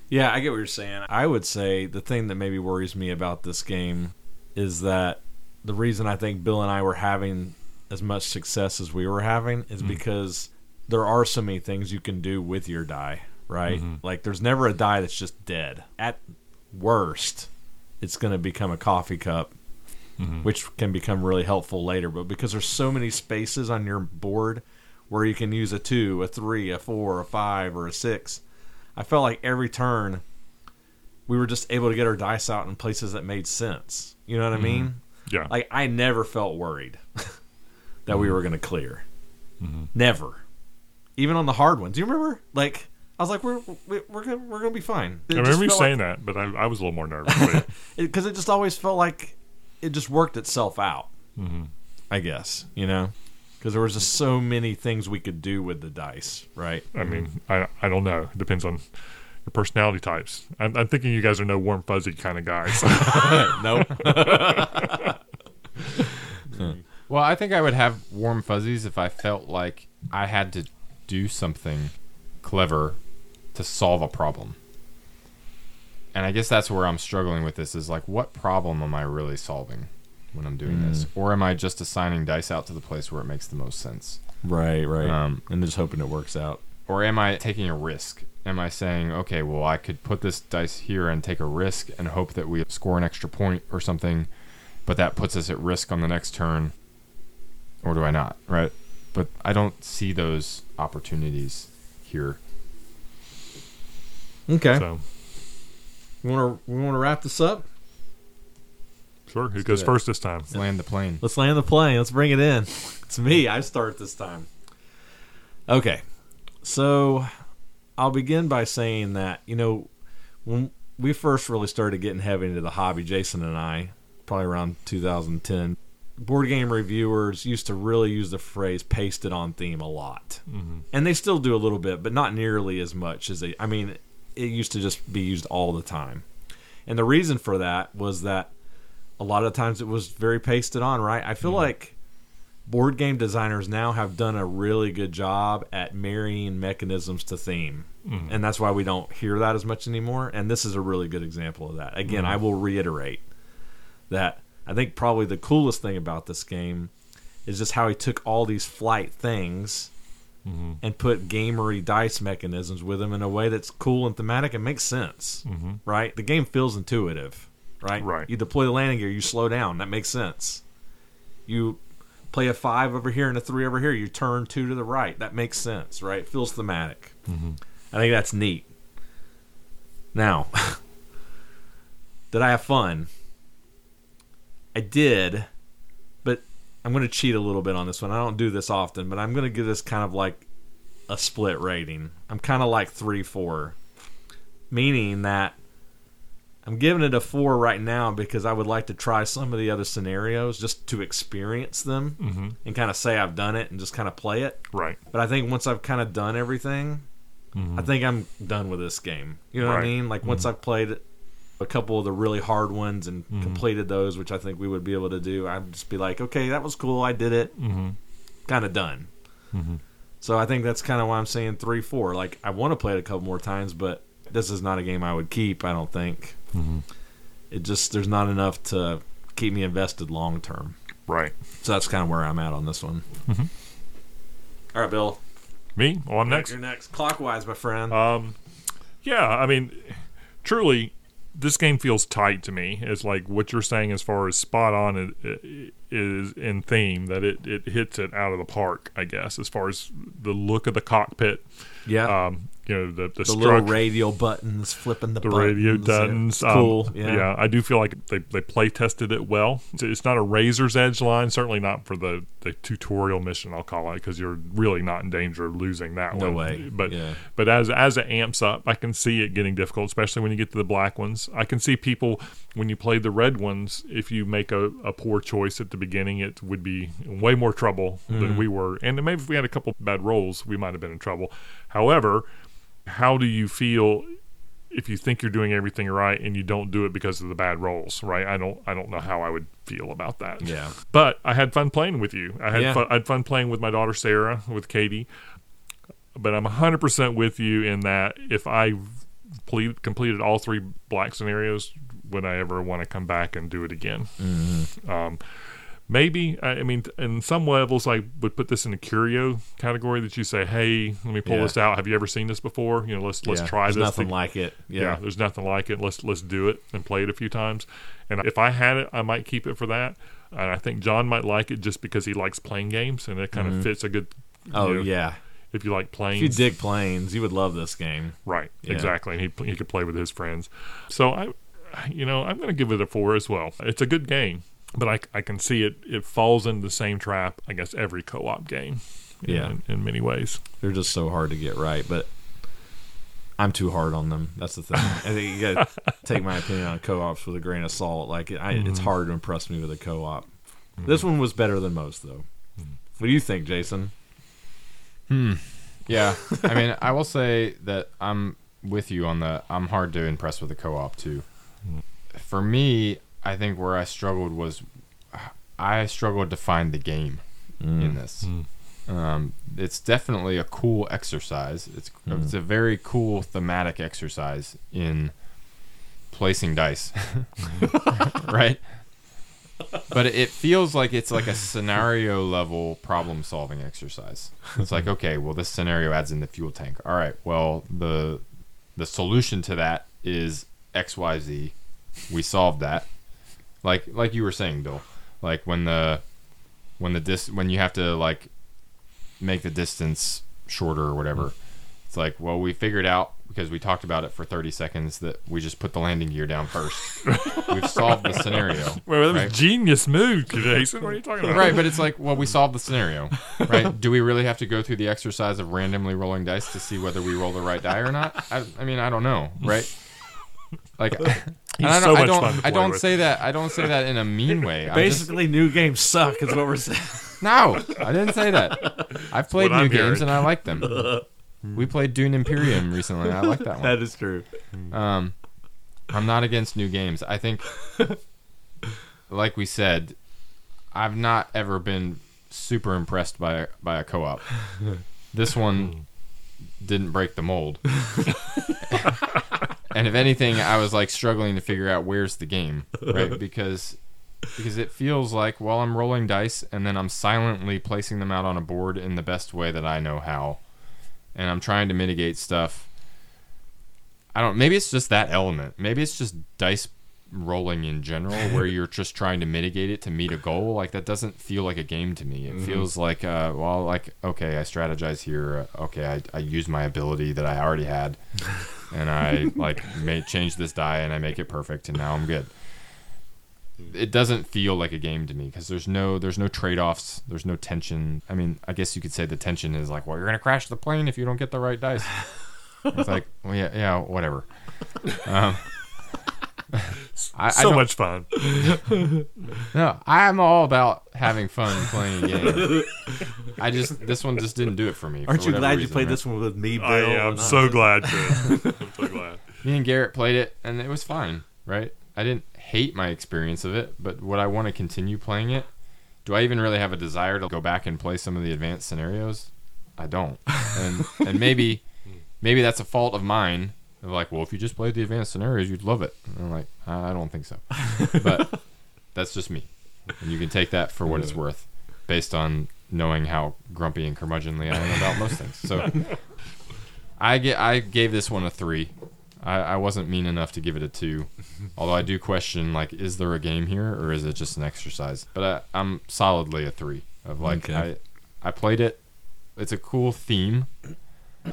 Yeah, I get what you're saying. I would say the thing that maybe worries me about this game is that the reason I think Bill and I were having as much success as we were having is mm-hmm. because there are so many things you can do with your die, right? Mm-hmm. Like there's never a die that's just dead. At worst, it's going to become a coffee cup, mm-hmm. which can become really helpful later. But because there's so many spaces on your board where you can use a two, a three, a four, a five, or a six, I felt like every turn we were just able to get our dice out in places that made sense. You know what I mm-hmm. mean? Yeah. Like I never felt worried <laughs> that we mm-hmm. were going to clear. Mm-hmm. Never. Even on the hard ones. Do you remember? Like I was like, we're we're we're gonna we're gonna be fine. I remember you saying that, but I, I was a little more nervous. <laughs> But because it, just always felt like it just worked itself out. Mm-hmm. I guess you know because there was just so many things we could do with the dice, right? I mean, I I don't know. It depends on your personality types. I'm, I'm thinking you guys are no warm fuzzy kind of guys. <laughs> <laughs> <laughs> nope. well i think i would have warm fuzzies if i felt like i had to do something clever to solve a problem and i guess that's where i'm struggling with this is like what problem am i really solving when i'm doing this or am i just assigning dice out to the place where it makes the most sense right, right. Um, and just hoping it works out. or am I taking a risk? Am I saying, okay, well, I could put this dice here and take a risk and hope that we score an extra point or something, but that puts us at risk on the next turn, or do I not? Right? But I don't see those opportunities here. Okay. so We want to we want to wrap this up. Sure, who goes that. first this time? Let's land the plane. Let's land the plane. Let's bring it in. It's me. I start this time. Okay. So I'll begin by saying that, you know, when we first really started getting heavy into the hobby, Jason and I, probably around 2010, board game reviewers used to really use the phrase pasted on theme a lot. Mm-hmm. And they still do a little bit, but not nearly as much as they, I mean, it used to just be used all the time. And the reason for that was that a lot of times it was very pasted on, right? I feel like board game designers now have done a really good job at marrying mechanisms to theme. Mm-hmm. And that's why we don't hear that as much anymore. And this is a really good example of that. Again, mm-hmm. I will reiterate that I think probably the coolest thing about this game is just how he took all these flight things mm-hmm. and put gamery dice mechanisms with them in a way that's cool and thematic and makes sense. Right? The game feels intuitive. Right? Right. You deploy the landing gear, you slow down. That makes sense. You play a five over here and a three over here. You turn two to the right. That makes sense, right? It feels thematic. Mm-hmm. I think that's neat. Now, <laughs> did I have fun? I did, but I'm going to cheat a little bit on this one. I don't do this often, but I'm going to give this kind of like a split rating. I'm kind of like three, four, meaning that I'm giving it a four right now because I would like to try some of the other scenarios just to experience them Mm-hmm. and kind of say I've done it and just kind of play it. Right. But I think once I've kind of done everything, I think I'm done with this game. You know what I Mm-hmm. Right. Mm-hmm. mean? Like once I've played a couple of the really hard ones and Mm-hmm. completed those, which I think we would be able to do, I'd just be like, okay, that was cool. I did it. Mm-hmm. Kind of done. So I think that's kind of why I'm saying three, four. Like I want to play it a couple more times, but this is not a game I would keep. I don't think. Mm-hmm. It just there's not enough to keep me invested long term. Right. So that's kind of where I'm at on this one. All right, Bill. Me? Well, I'm next. You're next. Clockwise, my friend. Um, yeah, I mean, truly, this game feels tight to me. It's like what you're saying as far as spot on is, is in theme that it, it hits it out of the park. I guess as far as the look of the cockpit, yeah. um, you know, the the, the little radial buttons, flipping the, the buttons. radio buttons. Um, cool. yeah. I do feel like they, they play tested it well. It's, not a razor's edge line, certainly not for the, the tutorial mission, I'll call it, because you're really not in danger of losing that No one. way. But Yeah. but as as it amps up, I can see it getting difficult, especially when you get to the black ones. I can see people when you play the red ones, if you make a, a poor choice at the beginning, it would be way more trouble Mm-hmm. than we were. And maybe if we had a couple bad rolls, we might have been in trouble. However, how do you feel if you think you're doing everything right and you don't do it because of the bad rolls, right? I don't I don't know how I would feel about that. Yeah. But I had fun playing with you. I had Yeah. fun, I had fun playing with my daughter Sarah, with Katie. But I'm 100% with you in that if I ple- completed all three black scenarios, would I ever want to come back and do it again? Mm-hmm. Um, maybe. I mean, in some levels, I would put this in a curio category that you say, "Hey, let me pull Yeah. this out. Have you ever seen this before? You know, let's let's Yeah. try There's this." Nothing like it. yeah. Yeah. there's nothing like it. Let's let's do it and play it a few times. And if I had it, I might keep it for that. And I think John might like it just because he likes playing games, and it kind of mm-hmm. fits a good. Oh you know, yeah. If you like planes, If you dig planes, you would love this game. right? Exactly, and he he could play with his friends. So I, you know, I'm going to give it a four as well. It's a good game, but I, I can see it. It falls into the same trap. I guess every co-op game. you know, Yeah. in, in many ways. They're just so hard to get right, but I'm too hard on them. That's the thing. I think you got to <laughs> take my opinion on co-ops with a grain of salt. Like I, Mm-hmm. it's hard to impress me with a co-op. This one was better than most, though. Mm-hmm. What do you think, Jason? Hmm yeah, I mean, I will say that I'm with you on the. I'm hard to impress with a co-op too. For me, I think where I struggled was I struggled to find the game in mm. this. Mm. Um, it's definitely a cool exercise. It's mm. it's a very cool thematic exercise in placing dice, <laughs> right? But it feels like it's like a scenario level problem solving exercise. It's like, okay, well, this scenario adds in the fuel tank. All right, well, the the solution to that is X Y Z. We solved that. Like like you were saying, Bill. Like when the when the dis when you have to like make the distance shorter or whatever. Mm. It's like, well, we figured out because we talked about it for 30 seconds that we just put the landing gear down first. <laughs> We've solved the scenario. <laughs> Well, that was right? genius move, Jason. What are you talking about? Right, but it's like, well, we <laughs> solved the scenario, right? Do we really have to go through the exercise of randomly rolling dice to see whether we roll the right die or not? I, I mean, I don't know, right? Like, <laughs> and I don't, I much don't, fun to I don't with. say that. I don't say that in a mean way. I'm just- Basically, new games suck, is what we're saying. <laughs> no, I didn't say that. I've played new I'm games hearing. and I like them. <laughs> We played Dune Imperium recently. I like that one. is true. Um, I'm not against new games. I think, like we said, I've not ever been super impressed by by a co-op. This one didn't break the mold. And if anything, I was like struggling to figure out where's the game, right? Because because it feels like while I'm rolling dice and then I'm silently placing them out on a board in the best way that I know how, and I'm trying to mitigate stuff. I don't. Maybe it's just that element. Maybe it's just dice rolling in general, where <laughs> you're just trying to mitigate it to meet a goal. Like that doesn't feel like a game to me. It feels like, uh, well, like okay, I strategize here. Uh, okay, I, I use my ability that I already had, <laughs> and I like may change this die and I make it perfect, and now I'm good. It doesn't feel like a game to me because there's no there's no trade offs. There's no tension. I mean, I guess you could say the tension is like, well, you're gonna crash the plane if you don't get the right dice. It's like, well, yeah, yeah, whatever. Um, I, I so don't- much fun. No, I'm all about having fun playing a game. I just this one just didn't do it for me. Aren't you whatever glad you played right? this one with me, Bill? I am and so glad, Chris. <laughs> I'm so glad. Me and Garrett played it, and it was fine. Right? I didn't hate my experience of it, but would I want to continue playing it? Do I even really have a desire to go back and play some of the advanced scenarios? I don't. And and maybe maybe that's a fault of mine. Of like, well, if you just played the advanced scenarios, you'd love it. And I'm like, I I don't think so. <laughs> But that's just me. And you can take that for what it's worth, based on knowing how grumpy and curmudgeonly I am about most things. So I get I gave this one a three. I, I wasn't mean enough to give it a two. Although I do question like, is there a game here or is it just an exercise? But I, I'm solidly a three. Of like Okay. I I played it. It's a cool theme.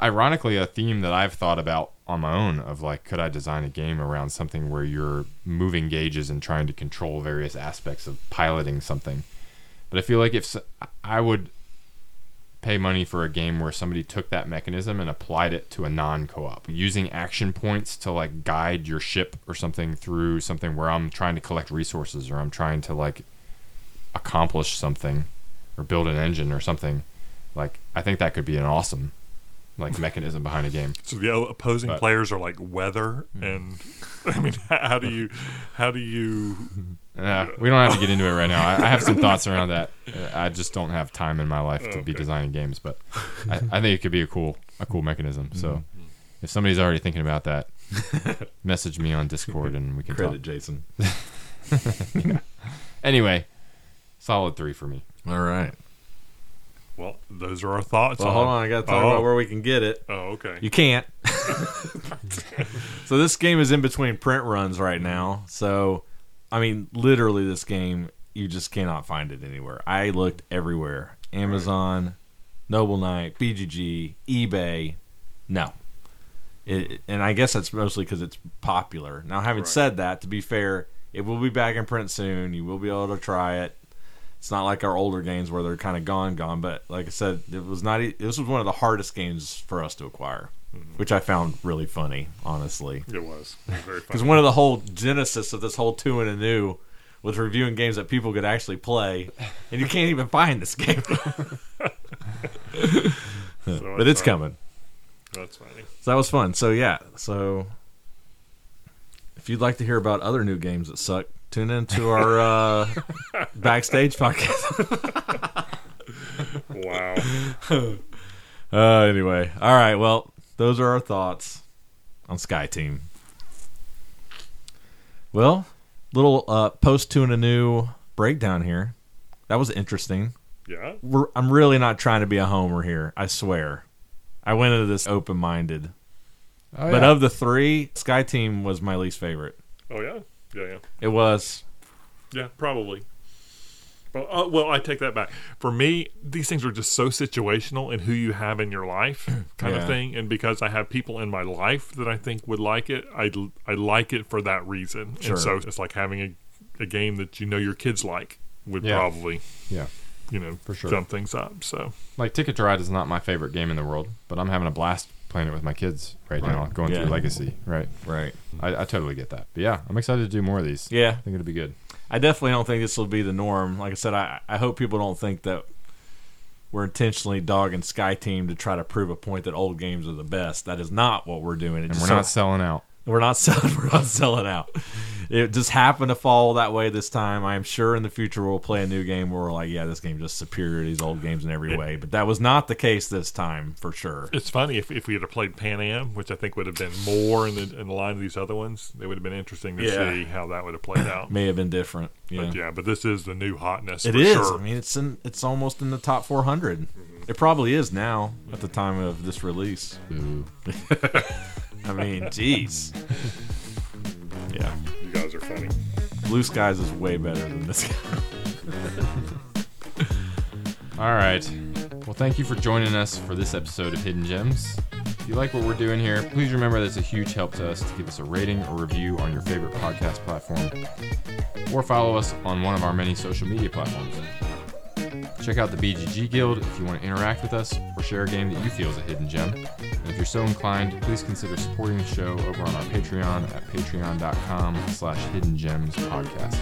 Ironically, a theme that I've thought about on my own of like, could I design a game around something where you're moving gauges and trying to control various aspects of piloting something? But I feel like if I would pay money for a game where somebody took that mechanism and applied it to a non-co-op using action points to like guide your ship or something through something where I'm trying to collect resources or I'm trying to like accomplish something or build an engine or something like I think that could be an awesome like mechanism behind a game So the opposing But- players are like weather, and <laughs> I mean, how do you, how do you? <laughs> uh, we don't have to get into it right now I, I have some thoughts around that Uh, I just don't have time in my life to be designing games but <laughs> I, I think it could be a cool a cool mechanism so Mm-hmm. if somebody's already thinking about that message me on discord and we can talk Credit, Jason. Anyway, solid three for me. All right. Well, those are our thoughts. Well, hold on. I got to talk Oh. about where we can get it. Oh, okay. You can't. <laughs> so this game is in between print runs right now. So, I mean, literally, this game you just cannot find it anywhere. I looked everywhere: Amazon, Noble Knight, BGG, eBay. No. It, and I guess that's mostly because it's popular. Now, having Right. said that, to be fair, it will be back in print soon. You will be able to try it. It's not like our older games where they're kind of gone, gone. But like I said, it was not. This was one of the hardest games for us to acquire, mm-hmm. which I found really funny, honestly. It was. It was very <laughs> Because one of the whole genesis of this whole two and a new was reviewing games that people could actually play, and you can't even find this game. <laughs> <laughs> So but it's that's- uh, coming. That's funny. So that was fun. So yeah. So if you'd like to hear about other new games that suck, tune into our uh, <laughs> backstage podcast. Wow. <laughs> Uh, anyway, all right. Well, those are our thoughts on Sky Team. Well, little uh, post two and a new breakdown here. That was interesting. Yeah. We're, I'm really not trying to be a homer here. I swear. I went into this open minded. Oh, but yeah. of the three, Sky Team was my least favorite. Oh yeah. Yeah. Yeah. It was. Yeah. Probably. Well, uh, well, I take that back. For me, these things are just so situational in who you have in your life, <clears throat> kind Yeah. of thing. And because I have people in my life that I think would like it, I I like it for that reason. Sure. And so it's like having a, a game that you know your kids like would Yeah. probably yeah. you know For sure. jump things up. So Like Ticket to Ride is not my favorite game in the world, but I'm having a blast playing it with my kids right, now, going Yeah. through Legacy. Right. Right. I, I totally get that. But yeah, I'm excited to do more of these. Yeah. I think it'll be good. I definitely don't think this will be the norm. Like I said, I, I hope people don't think that we're intentionally dogging Sky Team to try to prove a point that old games are the best. That is not what we're doing. It And we're so- not selling out. We're not <laughs> selling. We're not selling out. It just happened to fall that way this time. I am sure in the future we'll play a new game where we're like, yeah, this game just superior to these old games in every way. But that was not the case this time for sure. it's funny if, if we had have played Pan Am, which I think would have been more in the in the line of these other ones. It would have been interesting to Yeah. see how that would have played out. <clears throat> May have been different. Yeah, But yeah, but this is the new hotness. it for is. Sure. I mean, it's in. It's almost in the top 400. Mm-hmm. It probably is now at the time of this release. <laughs> I mean, jeez. Yeah, You guys are funny. Blue Skies is way better than this guy. <laughs> All right. Well, thank you for joining us for this episode of Hidden Gems. If you like what we're doing here, please remember that's a huge help to us to give us a rating or review on your favorite podcast platform, or follow us on one of our many social media platforms. Check out the BGG Guild if you want to interact with us or share a game that you feel is a hidden gem. And if you're so inclined, please consider supporting the show over on our Patreon at patreon.com slash hidden gems podcast.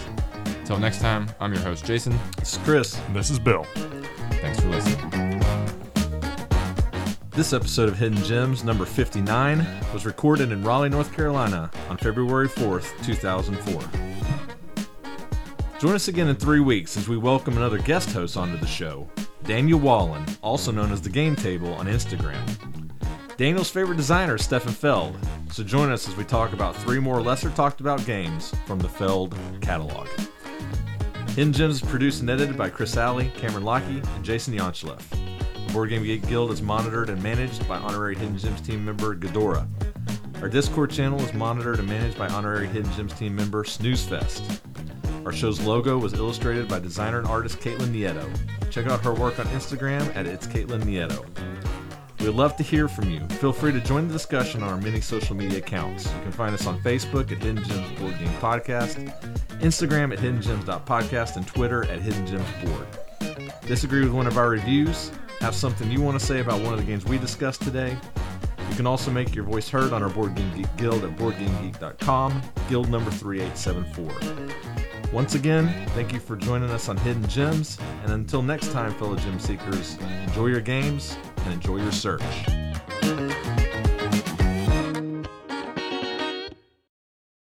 Until next time, I'm your host, Jason. This is Chris. And this is Bill. Thanks for listening. This episode of Hidden Gems, number 59, was recorded in Raleigh, North Carolina on February 4th, 2004. Join us again in three weeks as we welcome another guest host onto the show, Daniel Wallen, also known as The Game Table on Instagram. Daniel's favorite designer is Stefan Feld, so join us as we talk about three more lesser talked about games from the Feld catalog. Hidden Gems is produced and edited by Chris Alley, Cameron Lockey, and Jason Yanchuleff. The Board Game Geek Guild is monitored and managed by honorary Hidden Gems team member Ghidorah. Our Discord channel is monitored and managed by honorary Hidden Gems team member Snoozefest. Our show's logo was illustrated by designer and artist Caitlin Nieto. Check out her work on Instagram at It's Caitlin Nieto. We would love to hear from you. Feel free to join the discussion on our many social media accounts. You can find us on Facebook at Hidden Gems Board Game Podcast, Instagram at hiddengems.podcast, and Twitter at Hidden Gems Board. Disagree with one of our reviews? Have something you want to say about one of the games we discussed today? You can also make your voice heard on our Board Game Geek Guild at BoardGameGeek.com, guild number 3874. Once again, thank you for joining us on Hidden Gems, and until next time, fellow gem seekers, enjoy your games and enjoy your search.